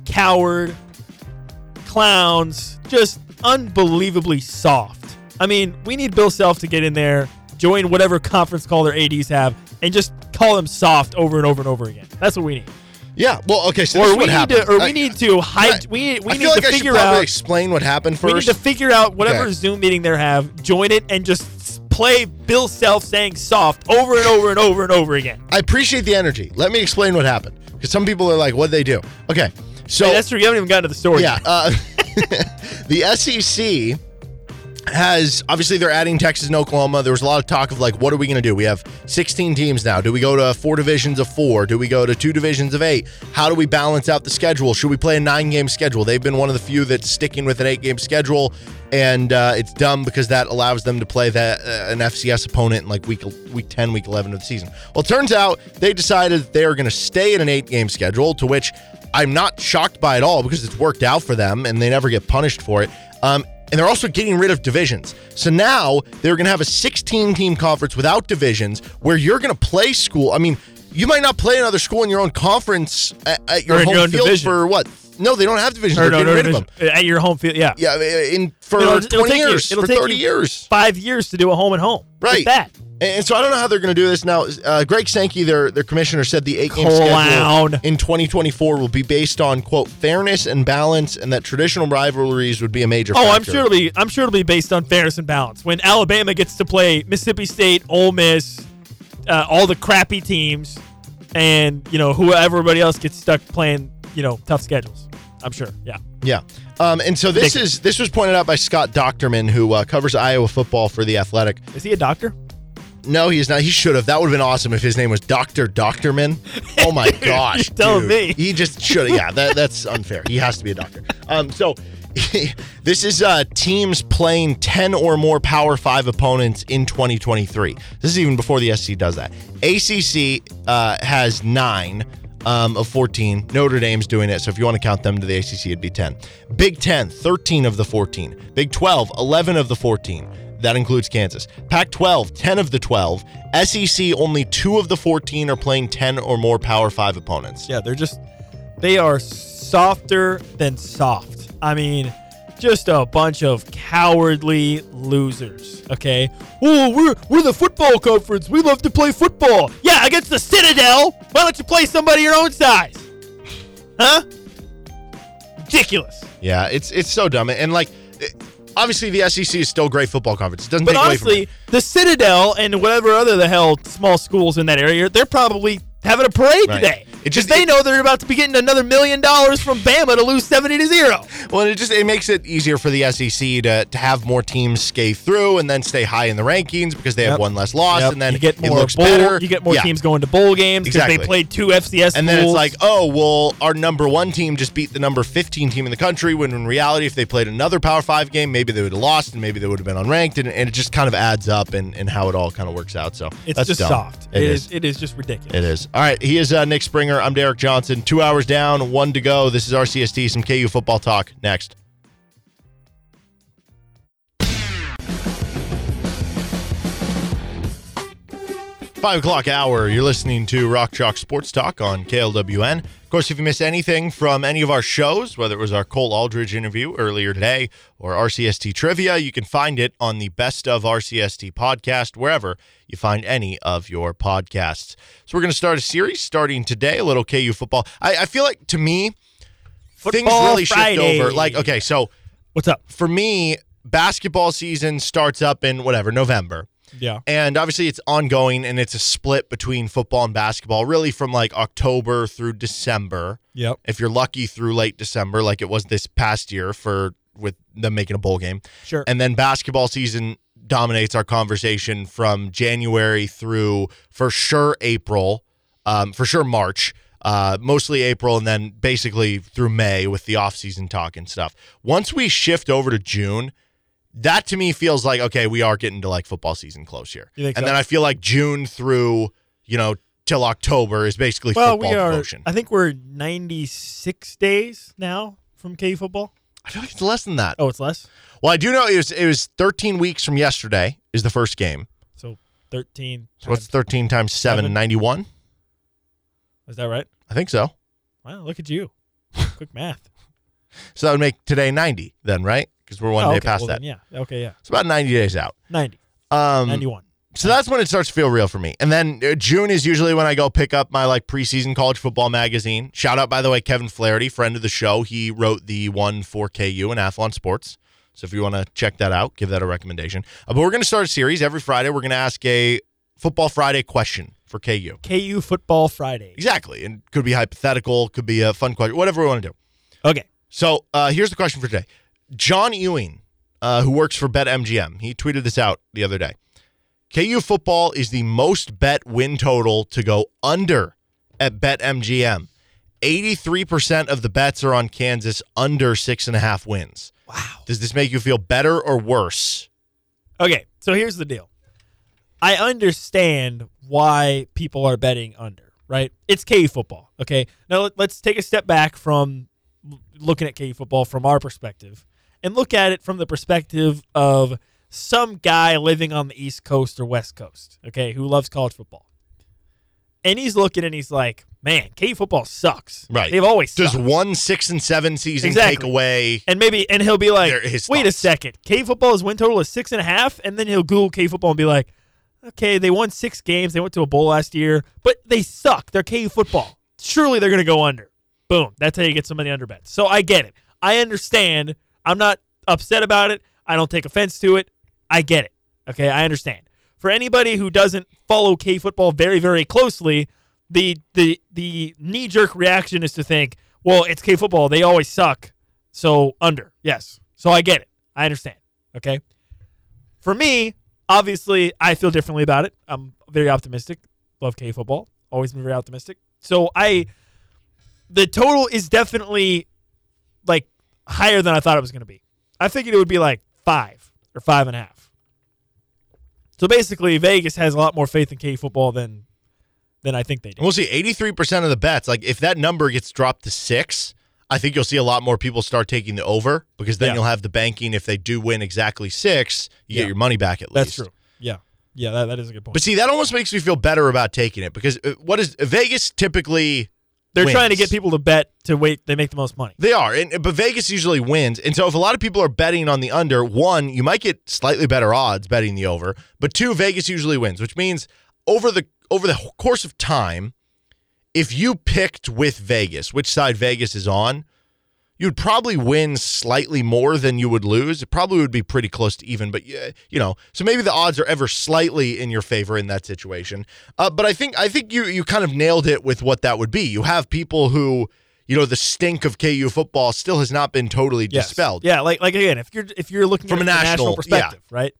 coward, clowns, just unbelievably soft. I mean, we need Bill Self to get in there, join whatever conference call their ADs have, and just call them soft over and over and over again. That's what we need.
Yeah. Well, okay. So
or
this is
we need
happened.
to, or
I-
we uh, need to hide.
I-
we we
I
need
like
to figure out.
explain what happened first.
We need to figure out whatever
Okay.
Zoom meeting they have, join it, and just play Bill Self saying soft over and over and over and over again.
I appreciate the energy. Let me explain what happened because some people are like, "What they do?" Okay. So
Hey, that's true. You haven't even gotten to the story.
Yeah. Uh, the SEC has obviously they're adding Texas and Oklahoma. There was a lot of talk of like, what are we going to do? We have 16 teams now. Do we go to four divisions of four? Do we go to two divisions of eight? How do we balance out the schedule? Should we play a nine game schedule? They've been one of the few that's sticking with an eight game schedule, and uh, it's dumb because that allows them to play that uh, an FCS opponent in like week week 10, week 11 of the season. Well, turns out they decided they are going to stay in an eight game schedule, to which I'm not shocked by at all because it's worked out for them and they never get punished for it. Um, and they're also getting rid of divisions. So now they're going to have a 16 team conference without divisions where you're going to play school. I mean, you might not play another school in your own conference at, at your home
your
field
division.
for what? No, they don't have divisions.
Or
They're
no,
getting
no,
rid of them.
at your home field. Yeah.
Yeah, in for
It'll- it'll
20
take you-
years,
it'll
for
take
30
you
years.
Five years to do a home and home. Like
Right.
that.
And so I don't know how they're going to do this now. Uh, Greg Sankey, their their commissioner, said the eight game schedule in 2024 will be based on quote fairness and balance, and that traditional rivalries would be a major.
Oh, I'm sure it'll be. I'm sure it'll be based on fairness and balance. When Alabama gets to play Mississippi State, Ole Miss, uh, all the crappy teams, and you know who everybody else gets stuck playing, you know, tough schedules. I'm sure. Yeah.
Yeah. Um, and so this is this was pointed out by Scott Dochterman, who uh, covers Iowa football for the Athletic.
Is he a doctor?
No, he's not. He should have. That would have been awesome if his name was Doctor Dochterman. Oh my gosh! Dude.
me.
he just should. have. Yeah, that, that's unfair. He has to be a doctor. Um, so this is uh, teams playing ten or more Power Five opponents in 2023. This is even before the SC does that. ACC uh, has nine. Um, of 14. Notre Dame's doing it. So if you want to count them to the ACC, it'd be 10. Big 10, 13 of the 14. Big 12, 11 of the 14. That includes Kansas. Pac 12, 10 of the 12. SEC, only two of the 14 are playing 10 or more Power 5 opponents.
Yeah, they're just they are softer than soft. I mean, just a bunch of cowardly losers. Okay. Oh, we're we're the football conference. We love to play football. Yeah, against the Citadel. Why don't you play somebody your own size? Huh? Ridiculous.
Yeah, it's it's so dumb. And like, obviously, the SEC is still a great football conference. It doesn't
But
take away from it.
honestly, the Citadel and whatever other the hell small schools in that area, they're probably having a parade
Right.
today.
It just-
they
it-
know they're about to be getting another million dollars from Bama to lose seventy to zero.
Well, it just it makes it easier for the SEC to, to have more teams skate through and then stay high in the rankings because they have one less loss,
Yep.
and then
you get
it
more
looks
bowl,
better.
You get more
Yeah.
teams going to bowl games because
Exactly.
they played two FCS
And then it's like, oh, well, our number one team just beat the number 15 team in the country. When in reality, if they played another Power Five game, maybe they would have lost and maybe they would have been unranked. And, and it just kind of adds up and, and how it all kind of works out. So
it's
that's
just
dumb.
soft.
It
it
is.
is. It is just ridiculous.
It is. All right. He is uh, Nick Springer. I'm Derek Johnson. Two hours down, one to go. This is RCST. Some KU football talk next. Five o'clock hour. You're listening to Rock Chalk Sports Talk on KLWN. Of course, if you miss anything from any of our shows, whether it was our Cole Aldrich interview earlier today or RCST trivia, you can find it on the Best of RCST podcast, wherever you find any of your podcasts. So we're going to start a series starting today, a little KU football. I, I feel like to me, things really
Friday.
shift over. Like, okay, so
What's up?
for me, basketball season starts up in whatever, November.
Yeah.
And obviously, it's ongoing and it's a split between football and basketball, really from like October through December.
Yep.
If you're lucky through late December, like it was this past year for with them making a bowl game.
Sure.
And then basketball season dominates our conversation from January through for sure April, um, for sure March, uh, mostly April, and then basically through May with the offseason talk and stuff. Once we shift over to June, that to me feels like okay, we are getting to like football season close here. And
so?
then I feel like June through you know till October is basically
well,
football
we are.
devotion.
I think we're 96 days now from KU football.
I feel like it's less than that.
Oh, it's less.
Well, I do know it was it was 13 weeks from yesterday is the first game.
So 13.
So what's 13 times 7?
Seven.
91?
Is that right?
I think so.
Wow, look at you. Quick math.
So that would make today 90 then, right? Because we're one
Oh,
day
okay,
past
well
that.
then, yeah. Okay, yeah.
It's about 90 days out.
90.
Um,
91.
So that's when it starts to feel real for me. And then uh, June is usually when I go pick up my like preseason college football magazine. Shout out, by the way, Kevin Flaherty, friend of the show. He wrote the one for KU and Athlon Sports. So if you want to check that out, give that a recommendation. Uh, but we're going to start a series every Friday. We're going to ask a Football Friday question for KU.
KU Football Friday.
Exactly. And could be hypothetical, could be a fun question, whatever we want to do.
Okay.
So uh, here's the question for today. John Ewing, uh, who works for BetMGM, he tweeted this out the other day. KU football is the most bet win total to go under at BetMGM. 83% of the bets are on Kansas under six and a half wins.
Wow.
Does this make you feel better or worse?
Okay, so here's the deal. I understand why people are betting under, right? It's KU football. Okay. Now let- let's take a step back from looking at KU football from our perspective and look at it from the perspective of some guy living on the East Coast or West Coast, okay, who loves college football. And he's looking and he's like, man, KU football sucks.
Right.
They've always
Does
sucked.
one six and seven season
Exactly.
take away?
And maybe, and he'll be like, wait a second. K football's win total is six and a half. And then he'll Google K football and be like, okay, they won six games. They went to a bowl last year, but they suck. They're KU football. Surely they're going to go under. Boom. That's how you get somebody under bets. So I get it. I understand. I'm not upset about it. I don't take offense to it. I get it. Okay. I understand. For anybody who doesn't follow K football very, very closely, the the the knee jerk reaction is to think, well, it's K football. They always suck. So under. Yes. So I get it. I understand. Okay. For me, obviously, I feel differently about it. I'm very optimistic. Love K football. Always been very optimistic. So I, the total is definitely like higher than I thought it was going to be. I figured it would be like five or five and a half. So basically, Vegas has a lot more faith in K football than than I think they do.
We'll see. 83% of the bets, like if that number gets dropped to six, I think you'll see a lot more people start taking the over because then
Yeah.
you'll have the banking. If they do win exactly six, you
Yeah.
get your money back at least.
That's true. Yeah, yeah, that, that is a good point.
But see, that almost makes me feel better about taking it because uh, what is Vegas typically?
They're trying to get people to bet to wait. They make the most money.
They are, and, but Vegas usually wins. And so if a lot of people are betting on the under, one, you might get slightly better odds betting the over, but two, Vegas usually wins, which means over the over the course of time, if you picked with Vegas, which side Vegas is on, you'd probably win slightly more than you would lose. It probably would be pretty close to even, but yeah, you know, so maybe the odds are ever slightly in your favor in that situation. Uh, but I think I think you you kind of nailed it with what that would be. You have people who, you know, the stink of KU football still has not been totally
Yes.
dispelled.
Yeah, like like again, if you're if you're looking
From
at
a
from
national-
perspective, right?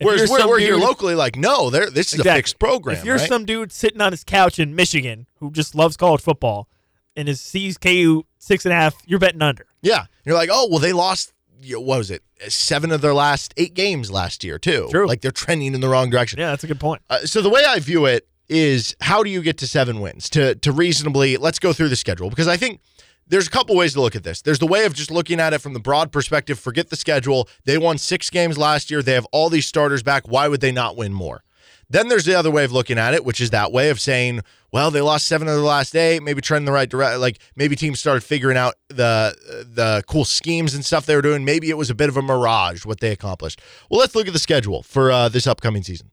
If
Whereas we're, we're here locally, like, no, there this is a fixed program.
If you're
right?
some dude sitting on his couch in Michigan who just loves college football and is sees KU six and a half, you're betting under.
Yeah. You're like, oh, well, they lost, what was it, seven of their last eight games last year, too.
True.
Like they're trending in the wrong direction.
Yeah, that's a good point.
Uh, so the way I view it is how do you get to seven wins to, to reasonably, let's go through the schedule because I think there's a couple ways to look at this. There's the way of just looking at it from the broad perspective, forget the schedule. They won six games last year. They have all these starters back. Why would they not win more? Then there's the other way of looking at it, which is that way of saying, well, they lost seven of the last eight, maybe trending the right direction. Like maybe teams started figuring out the the cool schemes and stuff they were doing. Maybe it was a bit of a mirage what they accomplished. Well, let's look at the schedule for uh, this upcoming season.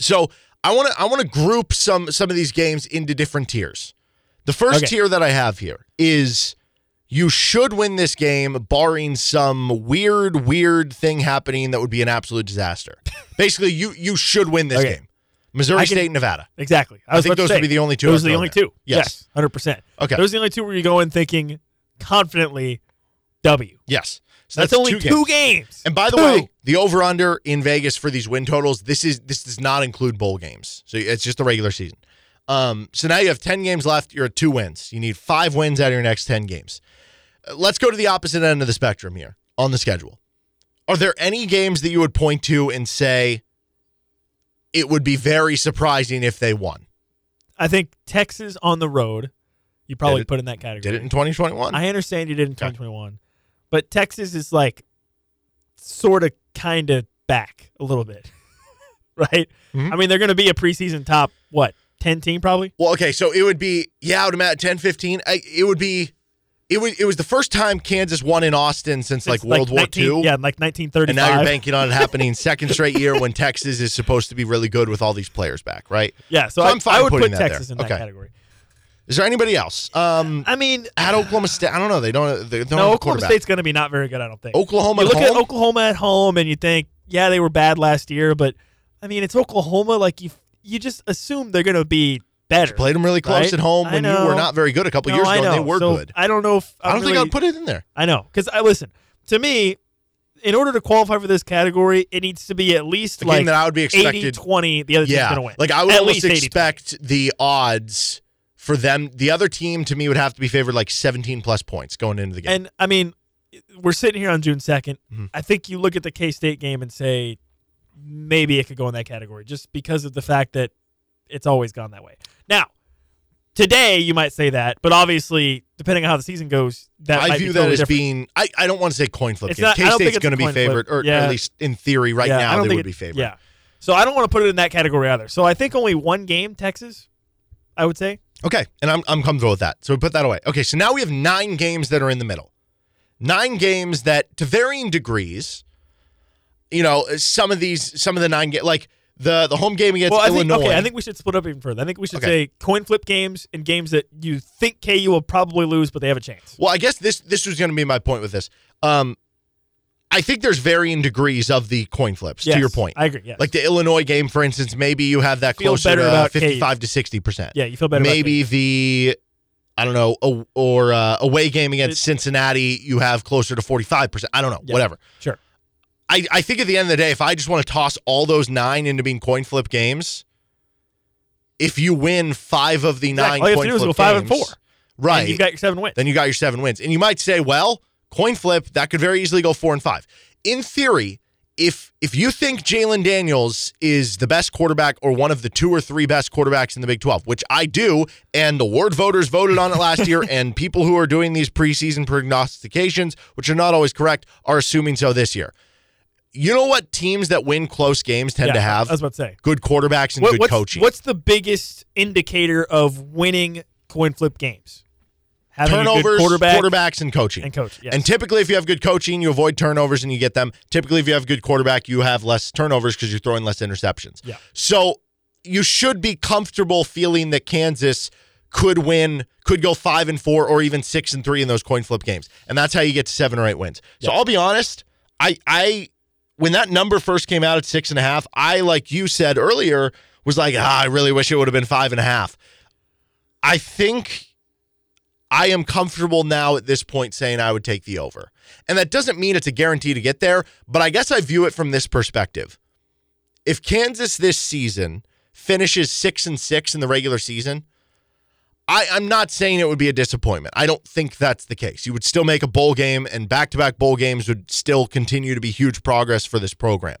So I want to I want to group some some of these games into different tiers. The first
Okay.
tier that I have here is you should win this game, barring some weird, weird thing happening that would be an absolute disaster. Basically, you you should win this
Okay.
game. Missouri
can-
State and Nevada.
Exactly.
I
was
think those
say,
would be the only two
Those are the only
there.
two.
Yes.
hundred percent.
Okay.
Those are the only two where you go in thinking confidently W.
Yes. So
That's, only two games.
And by the
Two.
way, the over under in Vegas for these win totals, this is this does not include bowl games. So it's just the regular season. Um, so now you have 10 games left. You're at two wins. You need five wins out of your next 10 games. Let's go to the opposite end of the spectrum here on the schedule. Are there any games that you would point to and say it would be very surprising if they won?
I think Texas on the road, you probably
it-
put in that category.
Did it in 2021?
I understand you did in 2021, but Texas is like sort of kind of back a little bit, right?
Mm-hmm.
I mean, they're going to be a preseason top what ten team probably.
Well, okay, so it would be yeah, I would imagine 10, 15. I, it would be It was it was the first time Kansas won in Austin since, like
It's
World War
19
II.
Yeah, like 1935.
And now you're banking on it happening second straight year when Texas is supposed to be really good with all these players back, right?
Yeah, so,
So
I,
I'm fine
I would
putting
put Texas
there.
in that
Okay.
category.
Is there anybody else? Um,
I mean,
at Oklahoma State, I don't know. They don't. They don't
no, Oklahoma. State's going to be not very good. I don't think.
Oklahoma
You
at
look at
home?
Oklahoma at home, and you think, yeah, they were bad last year, but I mean, it's Oklahoma. Like you, you just assume they're going to be better.
Played them really close
right?
at home when you were not very good a couple
No,
years ago. and They were
So,
good.
I don't know if
I don't
I'm
think I'd put it in there.
I know because I listen to me. In order to qualify for this category, it needs to be at least
The
like
that I would be expected
80, 20, The other team's going to win.
like I would
at
almost
least 80,
expect the odds for them. The other team to me would have to be favored like 17 plus points going into the game.
And I mean, we're sitting here on June 2nd.
Mm-hmm.
I think you look at the K State game and say maybe it could go in that category just because of the fact that it's always gone that way. Now, today you might say that, but obviously, depending on how the season goes, that
I view
be
that as
different.
being. I, I don't want to say coin flip.
It's
game.
not- I don't think
K-State's
it's
going to be
coin flip.
favored, or
Yeah.
at least in theory, right
Yeah, I
now
don't
they
think
would
it-
be favored.
Yeah. So I don't want to put it in that category either. So I think only one game, Texas, I would say.
Okay, and I'm I'm comfortable with that. So we put that away. Okay, so now we have nine games that are in the middle. Nine games that, to varying degrees, you know, some of these, some of the nine games, like the the home game against
well, I think,
Illinois.
okay, I think we should split up even further. I think we should
Okay.
say coin flip games and games that you think KU will probably lose, but they have a chance.
Well, I guess this this was going to be my point with this. Um, I think there's varying degrees of the coin flips.
Yes,
to your point,
I agree, yes.
Like the Illinois game, for instance, maybe you have that
Feel
closer
better
to
about KU.
55 to 60 percent.
Yeah, you feel better about
Maybe the I don't know, a, or uh, away game against Cincinnati, you have closer to 45 percent. I don't know,
Yeah,
whatever.
Sure.
I, I think at the end of the day, if I just want to toss all those nine into being coin flip games, if you win five of the
Exactly.
nine
All you have
coin
to do is go five and four.
right?
And you've got your seven wins.
then you got your seven wins. And you might say, well, coin flip, that could very easily go four and five. In theory, if if you think Jalon Daniels is the best quarterback or one of the two or three best quarterbacks in the Big 12, which I do, and the ward voters voted on it last year, and people who are doing these preseason prognostications, which are not always correct, are assuming so this year. You know what teams that win close games tend
Yeah,
to have?
I was about to say.
Good quarterbacks and
What-
good
what's,
coaching.
What's the biggest indicator of winning coin flip games? Having a good
turnovers,
quarterback
quarterbacks, and coaching.
and coach. Yes.
And typically, if you have good coaching, you avoid turnovers and you get them. Typically, if you have good quarterback, you have less turnovers because you're throwing less interceptions.
Yeah.
So you should be comfortable feeling that Kansas could win, could go five and four, or even six and three in those coin flip games, and that's how you get to seven or eight wins. So I'll be honest, I, I, when that number first came out at six and a half, I, like you said earlier, was like, ah, I really wish it would have been five and a half. I think I am comfortable now at this point saying I would take the over. And that doesn't mean it's a guarantee to get there, but I guess I view it from this perspective. If Kansas this season finishes six and six in the regular season, I, I'm not saying it would be a disappointment. I don't think that's the case. You would still make a bowl game, and back to back bowl games would still continue to be huge progress for this program.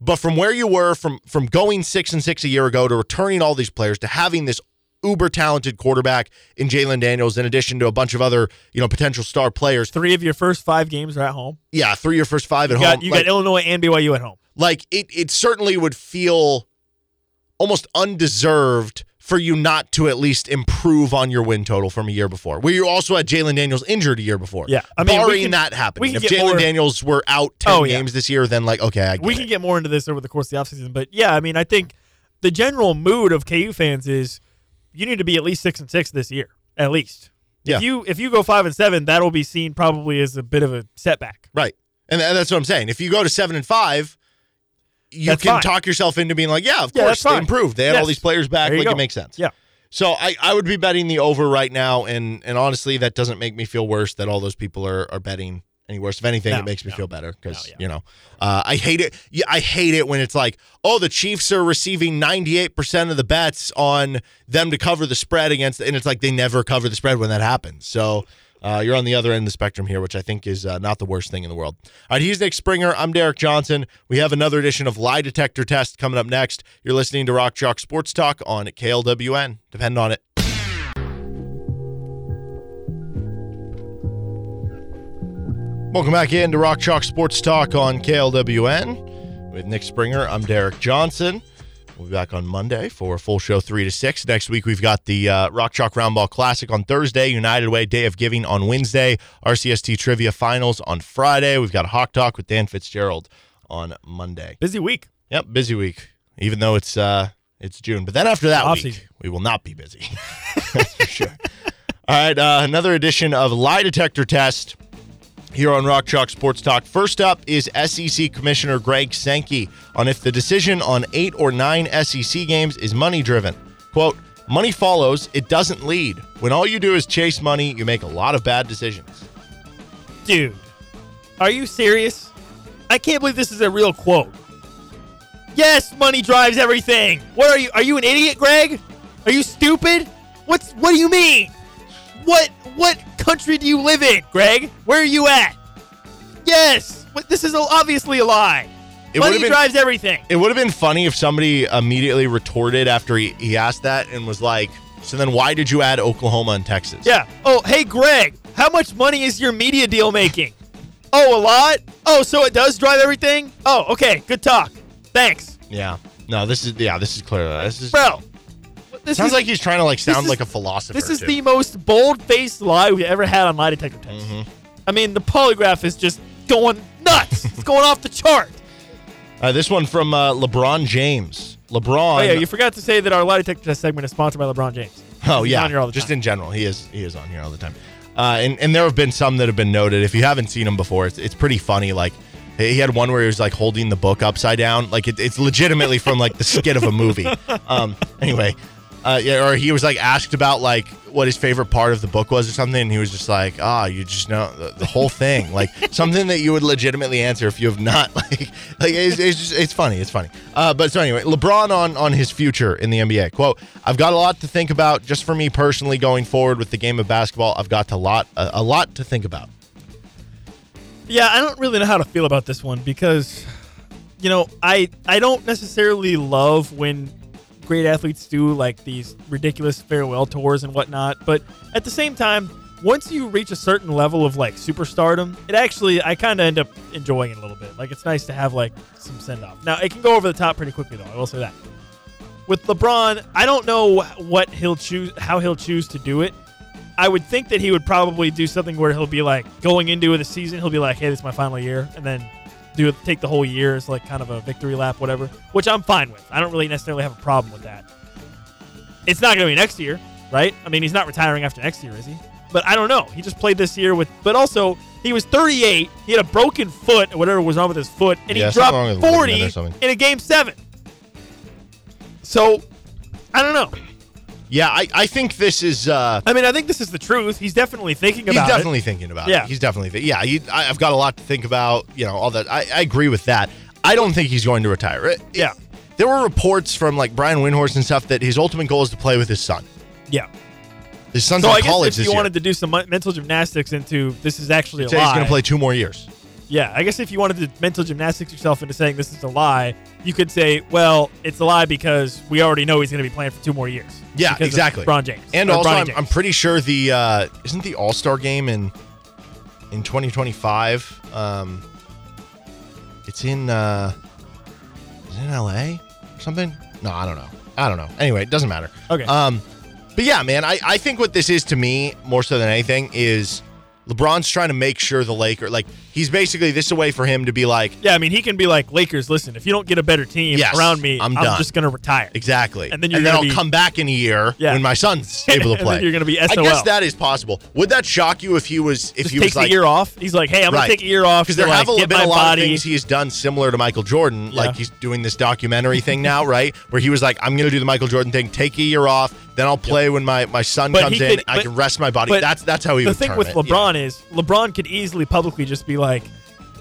But from where you were, from from going six and six a year ago to returning all these players to having this uber talented quarterback in Jalon Daniels, in addition to a bunch of other you know potential star players.
Three of your first five games are at home.
Yeah, three of your first five at
You got,
home.
you
Like-
got Illinois and BYU at home.
like it it certainly would feel almost undeserved for you not to at least improve on your win total from a year before. Where you also had Jalon Daniels injured a year before.
Yeah, I mean,
barring
can-
that happening. If
Jalon
Daniels were out ten
Oh, yeah.
games this year, then like okay,
We
it.
can get more into this over the course of the offseason. But yeah, I mean, I think the general mood of KU fans is you need to be at least six and six this year. At least.
Yeah.
If you if you go five and seven, that'll be seen probably as a bit of a setback.
Right. And that's what I'm saying. If you go to seven and five, you
That's
can
fine.
talk yourself into being like, yeah, of
Yeah,
course, they improved. They had all these players back. Like
go.
it makes sense.
Yeah.
So I, I would be betting the over right now, and and honestly, that doesn't make me feel worse that all those people are, are betting any worse. If anything,
No,
it makes me
no.
feel better because
No, yeah.
you know uh, I hate it. Yeah, I hate it when it's like, oh, the Chiefs are receiving ninety eight percent of the bets on them to cover the spread against, and it's like they never cover the spread when that happens. So. Uh, you're on the other end of the spectrum here, which I think is uh, not the worst thing in the world. All right, he's Nick Springer. I'm Derek Johnson. We have another edition of Lie Detector Test coming up next. You're listening to Rock Chalk Sports Talk on KLWN. Depend on it. Welcome back in to Rock Chalk Sports Talk on KLWN with Nick Springer. I'm Derek Johnson. We'll be back on Monday for a full show, 3 to 6. Next week, we've got the uh, Rock Chalk Roundball Classic on Thursday, United Way Day of Giving on Wednesday, RCST Trivia Finals on Friday. We've got a Hawk Talk with Dan Fitzgerald on Monday.
Busy week.
Yep, busy week, even though it's uh, it's June. But then after that
Off
week,
season.
we will not be busy. That's for sure. All right, uh, another edition of Lie Detector Test here on Rock Chalk Sports Talk. First up is SEC Commissioner Greg Sankey on if the decision on eight or nine SEC games is money driven. Quote, money follows, it doesn't lead. When all you do is chase money, you make a lot of bad decisions.
Dude, are you serious? I can't believe this is a real quote. Yes, money drives everything. What are you? Are you an idiot, Greg? Are you stupid? What's what do you mean? What what country do you live in, Greg? Where are you at? Yes, this is obviously a lie.
It
money
been-
drives everything.
It would have been funny if somebody immediately retorted after he, he asked that and was like, so then why did you add Oklahoma and Texas?
Yeah. Oh, hey, Greg, how much money is your media deal making? oh, a lot? Oh, so it does drive everything? Oh, okay. Good talk. Thanks.
Yeah. No, this is yeah, this is clear. This is
Bro, this
sounds
is-
like he's trying to like sound
is-
like a philosopher.
This is
too.
the most bold-faced lie we've ever had on lie detector test.
Mm-hmm.
I mean, the polygraph is just going nuts. it's going off the chart.
Uh, this one from uh, LeBron James. LeBron.
Oh yeah, you forgot to say that our lie detector test segment is sponsored by LeBron James.
Oh
He's
yeah,
on here all the
just
time.
in general, he is he is on here all the time. Uh, and and there have been some that have been noted. If you haven't seen him before, it's, it's pretty funny. Like he had one where he was like holding the book upside down, like it, it's legitimately from like the skit of a movie. Um, anyway, uh, yeah, or he was like asked about like what his favorite part of the book was or something, and he was just like, ah, you just know the, the whole thing, like something that you would legitimately answer if you have not like like it's, it's just it's funny, it's funny. Uh, but so anyway, LeBron on on his future in the NBA. Quote: I've got a lot to think about just for me personally going forward with the game of basketball. I've got a lot a, a lot to think about.
Yeah, I don't really know how to feel about this one because, you know, I I don't necessarily love when great athletes do like these ridiculous farewell tours and whatnot. But at the same time, once you reach a certain level of like superstardom, it actually I kind of end up enjoying it a little bit. Like it's nice to have like some send off. Now it can go over the top pretty quickly though. I will say that. With LeBron, I don't know what he'll choose, how he'll choose to do it. I would think that he would probably do something where he'll be like going into the season, he'll be like, "Hey, this is my final year," and then do it, take the whole year as like kind of a victory lap, whatever. Which I'm fine with. I don't really necessarily have a problem with that. It's not going to be next year, right? I mean, he's not retiring after next year, is he? But I don't know. He just played this year with, but also he was 38. He had a broken foot or whatever was wrong with his foot, and
Yeah,
he dropped 40
ligament or something.
in a game seven. So I don't know.
Yeah, I, I think this is. Uh,
I mean, I think this is the truth. He's definitely thinking about. It.
He's definitely
it.
thinking about
Yeah.
it. He's definitely thi- yeah. He, I, I've got a lot to think about. You know, all that. I, I agree with that. I don't think he's going to retire. It-
Yeah.
there were reports from like Brian Windhorst and stuff that his ultimate goal is to play with his son.
Yeah.
His son's
So
in
I guess if you
year.
wanted to do some mental gymnastics into this is actually a
he's going to play two more years.
Yeah, I guess if you wanted to mental gymnastics yourself into saying this is a lie, you could say, well, it's a lie because we already know he's going to be playing for two more years.
Yeah, exactly.
LeBron James.
And also, I'm,
James.
I'm pretty sure the uh, isn't the All Star game in in 2025. Um, it's in uh, is it in LA or something? No, I don't know. I don't know. Anyway, it doesn't matter.
Okay.
Um, but yeah, man, I, I think what this is to me more so than anything is LeBron's trying to make sure the Laker like he's basically this is a way for him to be like
yeah, I mean, he can be like, Lakers, listen, if you don't get a better team
Yes,
around me,
I'm
I'm,
done."
just going to retire.
Exactly.
And then you're
and
gonna
I'll
be-
come back in a year
Yeah.
when my son's able to play.
you're gonna be
I guess that is possible. Would that shock you if he was if
Just
he was like
a year off. He's like, hey, I'm going to take a year off
because there have a, been a lot
body.
of things he's done similar to Michael Jordan.
Yeah.
Like he's doing this documentary thing now, right? Where he was like, I'm going to do the Michael Jordan thing, take a year off, then I'll play when my, my son
But
comes in.
could-
I
but-
can rest my body. That's that's how he
the thing with
it.
LeBron is LeBron could easily publicly just be like,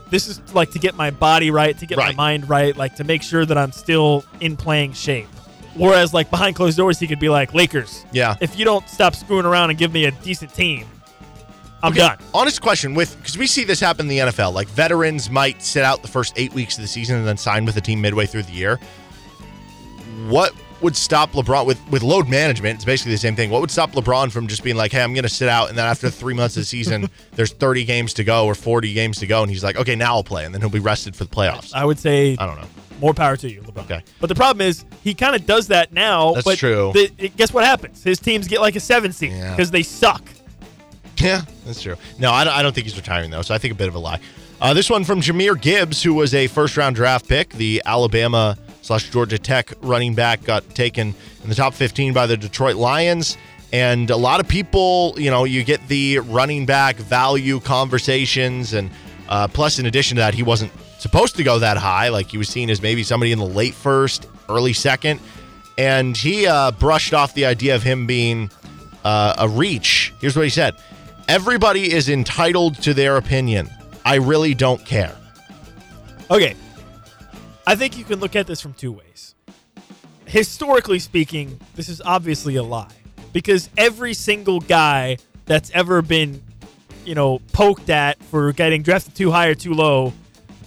"This is like to get my body right, to get
Right.
my mind right, like to make sure that I'm still in playing shape." Whereas like behind closed doors, he could be like, "Lakers,
Yeah.
if you don't stop screwing around and give me a decent team, I'm
Okay,
done."
Honest question with because we see this happen in the NFL. Like veterans might sit out the first eight weeks of the season and then sign with the team midway through the year. What would stop LeBron with with load management? It's basically the same thing. What would stop LeBron from just being like, "Hey, I'm going to sit out," and then after three months of the season, there's 30 games to go or 40 games to go, and he's like, "Okay, now I'll play," and then he'll be rested for the playoffs.
I would say
I don't know.
More power to you, LeBron.
Okay.
But the problem is he kind of does that now.
That's
but
true.
the- it- guess what happens? His teams get like a seven seed
Yeah.
because they suck.
Yeah, that's true. No, I don't, I don't think he's retiring though. So I think a bit of a lie. Uh, this one from Jahmyr Gibbs, who was a first round draft pick, the Alabama slash Georgia Tech running back, got taken in the top 15 by the Detroit Lions. And a lot of people, you know, you get the running back value conversations, and uh, plus, in addition to that, he wasn't supposed to go that high. Like he was seen as maybe somebody in the late first, early second, and he uh, brushed off the idea of him being uh, a reach. Here's what he said Everybody is entitled to their opinion. I really don't care.
Okay. I think you can look at this from two ways. Historically speaking, this is obviously a lie because every single guy that's ever been, you know, poked at for getting drafted too high or too low,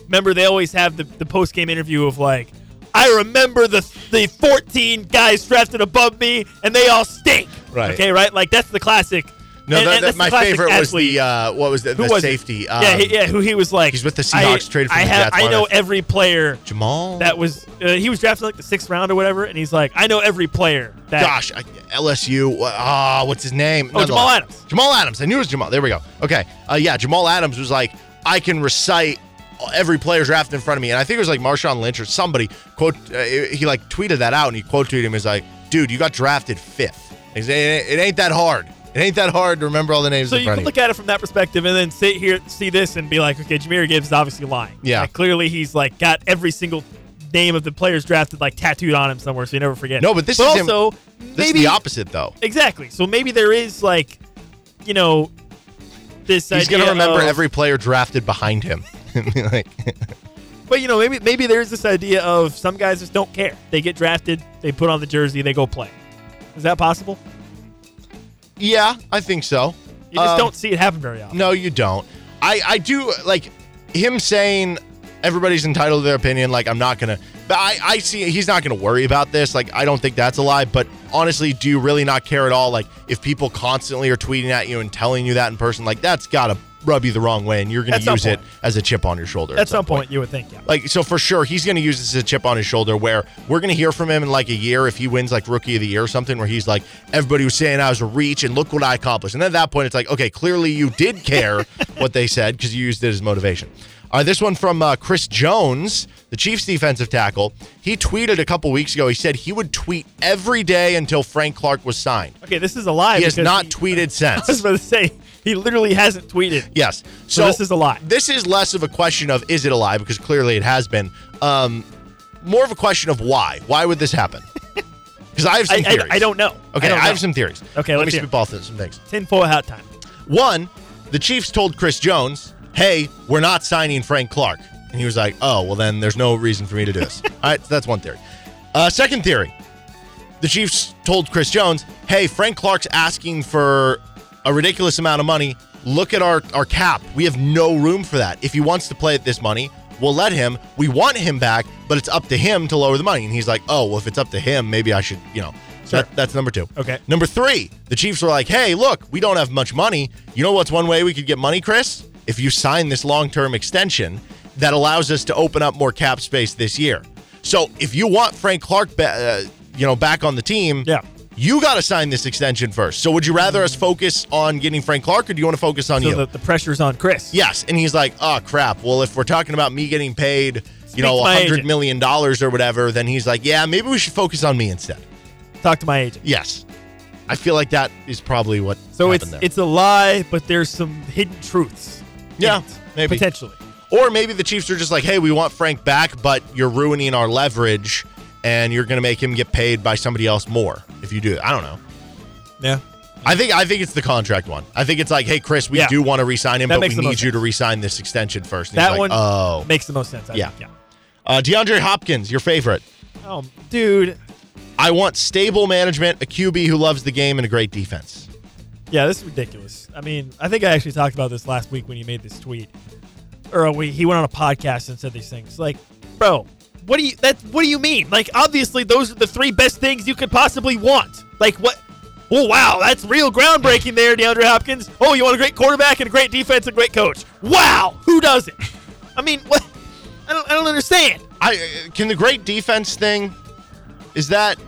remember they always have the, the post game interview of like, I remember the the 14 guys drafted above me and they all stink.
Right.
Okay, right? Like that's the classic.
No,
and-
that,
and
that- my favorite was the uh, what was the, the
was
safety?
yeah,
Um,
he, yeah. Who he was like?
he's with the
I-
Seahawks, traded from
I
the
have,
Jets,
I know every player
Jamal.
that was. Uh, he was drafted like the sixth round or whatever, and he's like, I know every player. That,
Gosh, I, LSU. Ah, what's his name?
Oh, Jamal Adams.
Jamal Adams. I knew it was Jamal. There we go. Okay. Uh, yeah, Jamal Adams was like, I can recite every player drafted in front of me, and I think it was like Marshawn Lynch or somebody quote. Uh, he like tweeted that out, and he quote tweeted him as like, "Dude, you got drafted fifth. It ain't that hard. It ain't that hard to remember all the names
So you can look
you."
at it from that perspective, and then sit here, see this, and be like, okay, Jahmyr Gibbs is obviously lying.
Yeah.
Like, clearly he's like got every single name of the players drafted like tattooed on him somewhere, so you never forget.
No, but this
but
is him-
also
This
maybe
is the opposite, though.
exactly. So maybe there is like, you know, this.
He's
idea
gonna remember
of-
every player drafted behind him. like,
But you know, maybe maybe there's this idea of some guys just don't care. They get drafted, they put on the jersey, they go play. Is that possible?
Yeah, I think so.
You just
Um,
don't see it happen very often.
No, you don't. I I do like him saying everybody's entitled to their opinion. Like I'm not gonna, but I I see he's not gonna worry about this. Like I don't think that's a lie. But honestly, do you really not care at all? Like if people constantly are tweeting at you and telling you that in person, like that's gotta rub you the wrong way, and you're gonna
At some
use it as a chip on your shoulder.
At some point, you would think, yeah.
Like so for sure, he's going to use this as a chip on his shoulder. Where we're going to hear from him in like a year if he wins like rookie of the year or something. Where he's like, everybody was saying I was a reach, and look what I accomplished. And at that point, it's like, okay, clearly you did care what they said because you used it as motivation. All right, this one from uh, Chris Jones, the Chiefs defensive tackle. He tweeted a couple weeks ago. He said he would tweet every day until Frank Clark was signed.
Okay, this is a lie.
He has not
he-
tweeted since.
I was about to say he literally hasn't tweeted.
Yes.
So this is a lie.
This is less of a question of is it a lie because clearly it has been. Um, more of a question of why. Why would this happen? Because I have some
I, I,
theories.
I don't know.
Okay,
I,
I,
know.
have some theories.
Okay,
let me spitball th- some things.
Tinfoil hat time.
One, the Chiefs told Chris Jones, "Hey, we're not signing Frank Clark," and he was like, "Oh, well then there's no reason for me to do this." All right, so that's one theory. Uh, second theory, the Chiefs told Chris Jones, "Hey, Frank Clark's asking for a ridiculous amount of money. Look at our our cap. We have no room for that. If he wants to play at this money." We'll let him. We want him back, but it's up to him to lower the money. And he's like, "Oh, well, if it's up to him, maybe I should, you know." So
Sure.
that, that's number two.
Okay.
Number three, the Chiefs were like, hey, look, we don't have much money. You know what's one way we could get money, Chris? If you sign this long term extension that allows us to open up more cap space this year. So if you want Frank Clark, ba- uh, you know, back on the team,
Yeah.
You got to sign this extension first. So would you rather us focus on getting Frank Clark, or do you want to focus on
So
you?
the, the pressure's on Chris.
Yes, and he's like, "Oh crap! Well, if we're talking about me getting paid, you know, a hundred million dollars or whatever, then he's like, yeah, maybe we should focus on me instead."
Talk to my agent.
Yes, I feel like that is probably what.
So it's
there.
it's a lie, but there's some hidden truths.
Yeah,
it,
maybe.
potentially.
Or maybe the Chiefs are just like, hey, we want Frank back, but you're ruining our leverage and you're going to make him get paid by somebody else more if you do it. I don't know.
Yeah.
I think I think it's the contract one. I think it's like, hey, Chris, we
Yeah.
do want to re-sign him,
That
but we
the
need
most
you to re-sign this extension first. And he's
That
like,
one
oh,
makes the most sense. I
Yeah.
think,
uh, DeAndre Hopkins, your favorite.
yeah. Oh, dude.
I want stable management, a QB who loves the game, and a great defense.
Yeah, this is ridiculous. I mean, I think I actually talked about this last week when you made this tweet, or we, he went on a podcast and said these things. Like, bro, what do you that? What do you mean? Like, obviously, those are the three best things you could possibly want. Like, what? Oh wow, that's real groundbreaking there, DeAndre Hopkins. Oh, you want a great quarterback and a great defense and a great coach. Wow, who does it? I mean, what? I don't, I don't understand.
I uh, can the great defense thing. Is that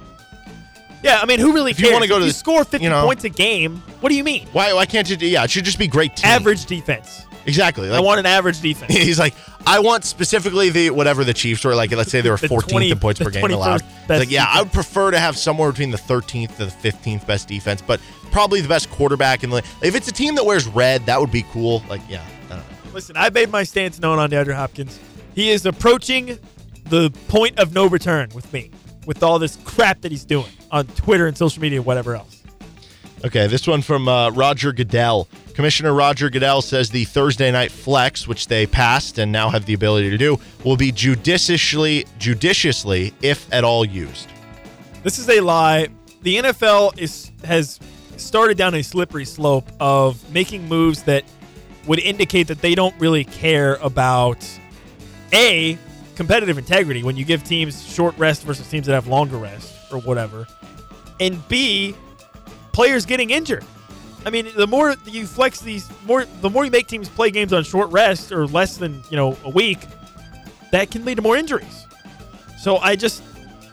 Yeah, I mean, who really
If you wanna go to
you
the-
score 50
you know-
points a game, what do you mean?
why? Why can't you? do- Yeah, it should just be great. Team.
Average defense.
Exactly.
I want an average defense.
He's like, I want specifically the whatever the Chiefs were like. Let's say they were 14th
20
in points per game allowed. Like, yeah, I would prefer to have somewhere between the 13th to the 15th best defense, but probably the best quarterback in the. If it's a team that wears red, that would be cool. Like, yeah, I don't know.
Listen, I made my stance known on DeAndre Hopkins. He is approaching the point of no return with me, with all this crap that he's doing on Twitter and social media, whatever else.
Okay, this one from uh, Roger Goodell. Commissioner Roger Goodell says the Thursday night flex, which they passed and now have the ability to do, will be judiciously, judiciously, if at all, used.
This is a lie. The NFL is has started down a slippery slope of making moves that would indicate that they don't really care about a competitive integrity when you give teams short rest versus teams that have longer rest or whatever, and b players getting injured. I mean, the more you flex these, more the more you make teams play games on short rest or less than you know a week, that can lead to more injuries. So I just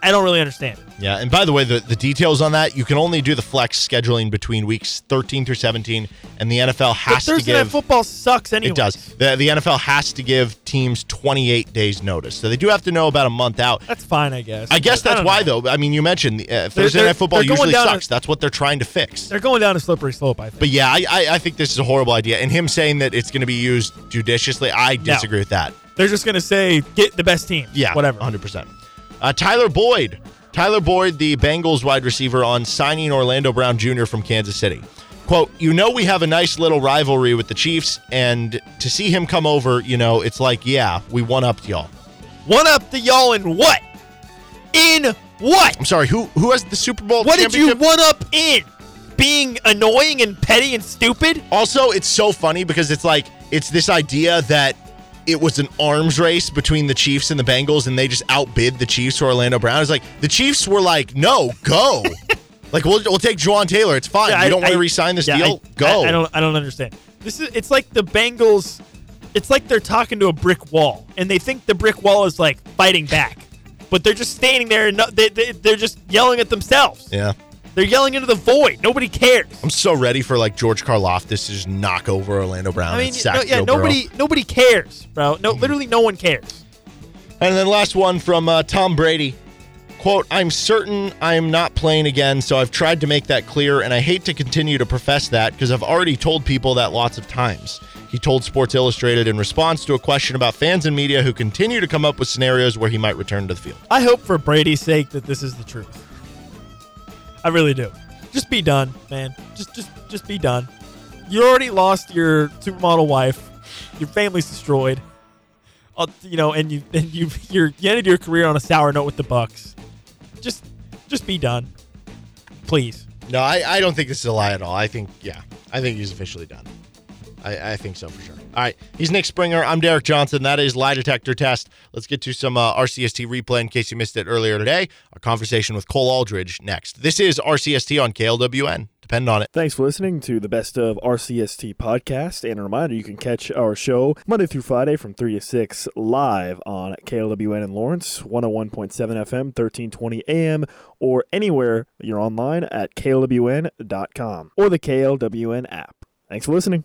I don't really understand.
Yeah, and by the way, the, the details on that, you can only do the flex scheduling between weeks 13 through 17, and the NFL has to give.
Thursday night football sucks anyway.
It does. The, the NFL has to give teams 28 days notice. So they do have to know about a month out.
That's fine, I guess.
I guess that's
don't
why,
know.
though. I mean, you mentioned uh, Thursday
they're-
Night Football
they're going
usually
down a-
sucks. That's what they're trying to fix.
They're going down a slippery slope. I think.
But yeah, I, I, I think this is a horrible idea. And him saying that it's going to be used judiciously, I disagree with that.
They're just gonna say get the best team.
Yeah,
whatever.
100%. Uh, Tyler Boyd. Tyler Boyd, the Bengals wide receiver, on signing Orlando Brown Jr. from Kansas City. Quote, you know, we have a nice little rivalry with the Chiefs, and to see him come over, you know, it's like, yeah, we one upped y'all.
One up the y'all in what? In what?
I'm sorry, who who has the Super Bowl
What did you one up in? Being annoying and petty and stupid?
Also, it's so funny because it's like it's this idea that it was an arms race between the Chiefs and the Bengals, and they just outbid the Chiefs for Orlando Brown. It's like the Chiefs were like, "No, go." like we'll, we'll take Jawaan Taylor. It's fine.
Yeah,
you
I-
don't want to re-sign this
yeah,
deal?
I-
go.
I, I don't. I don't understand. This is. It's like the Bengals. It's like they're talking to a brick wall, and they think the brick wall is like fighting back, but they're just standing there and no, they, they, they're just yelling at themselves.
yeah.
They're yelling into the void. Nobody cares.
I'm so ready for like George Karlaftis to just knock over Orlando Brown.
I mean,
and sack
no, yeah,
Joe Burrow.
nobody, nobody cares, bro. No, literally, no one cares.
And then last one from uh, Tom Brady. Quote, I'm certain I am not playing again, so I've tried to make that clear, and I hate to continue to profess that because I've already told people that lots of times. He told Sports Illustrated in response to a question about fans and media who continue to come up with scenarios where he might return to the field.
I hope for Brady's sake that this is the truth. I really do. Just be done, man. Just, just, just be done. You already lost your supermodel wife. Your family's destroyed. Uh, you know, and you, and you, you're, you ended your career on a sour note with the Bucs. Just, just be done, please.
No, I, I don't think this is a lie at all. I think, yeah, I think he's officially done. I, I think so for sure. All right, he's Nick Springer. I'm Derek Johnson. That is lie detector test. Let's get to some uh, RCST replay in case you missed it earlier today. Our conversation with Cole Aldrich next. This is RCST on KLWN. Depend on it.
Thanks for listening to the Best of RCST podcast. And a reminder, you can catch our show Monday through Friday from 3 to 6 live on KLWN in Lawrence, 101.7 FM, 1320 AM, or anywhere you're online at klwn.com or the KLWN app. Thanks for listening.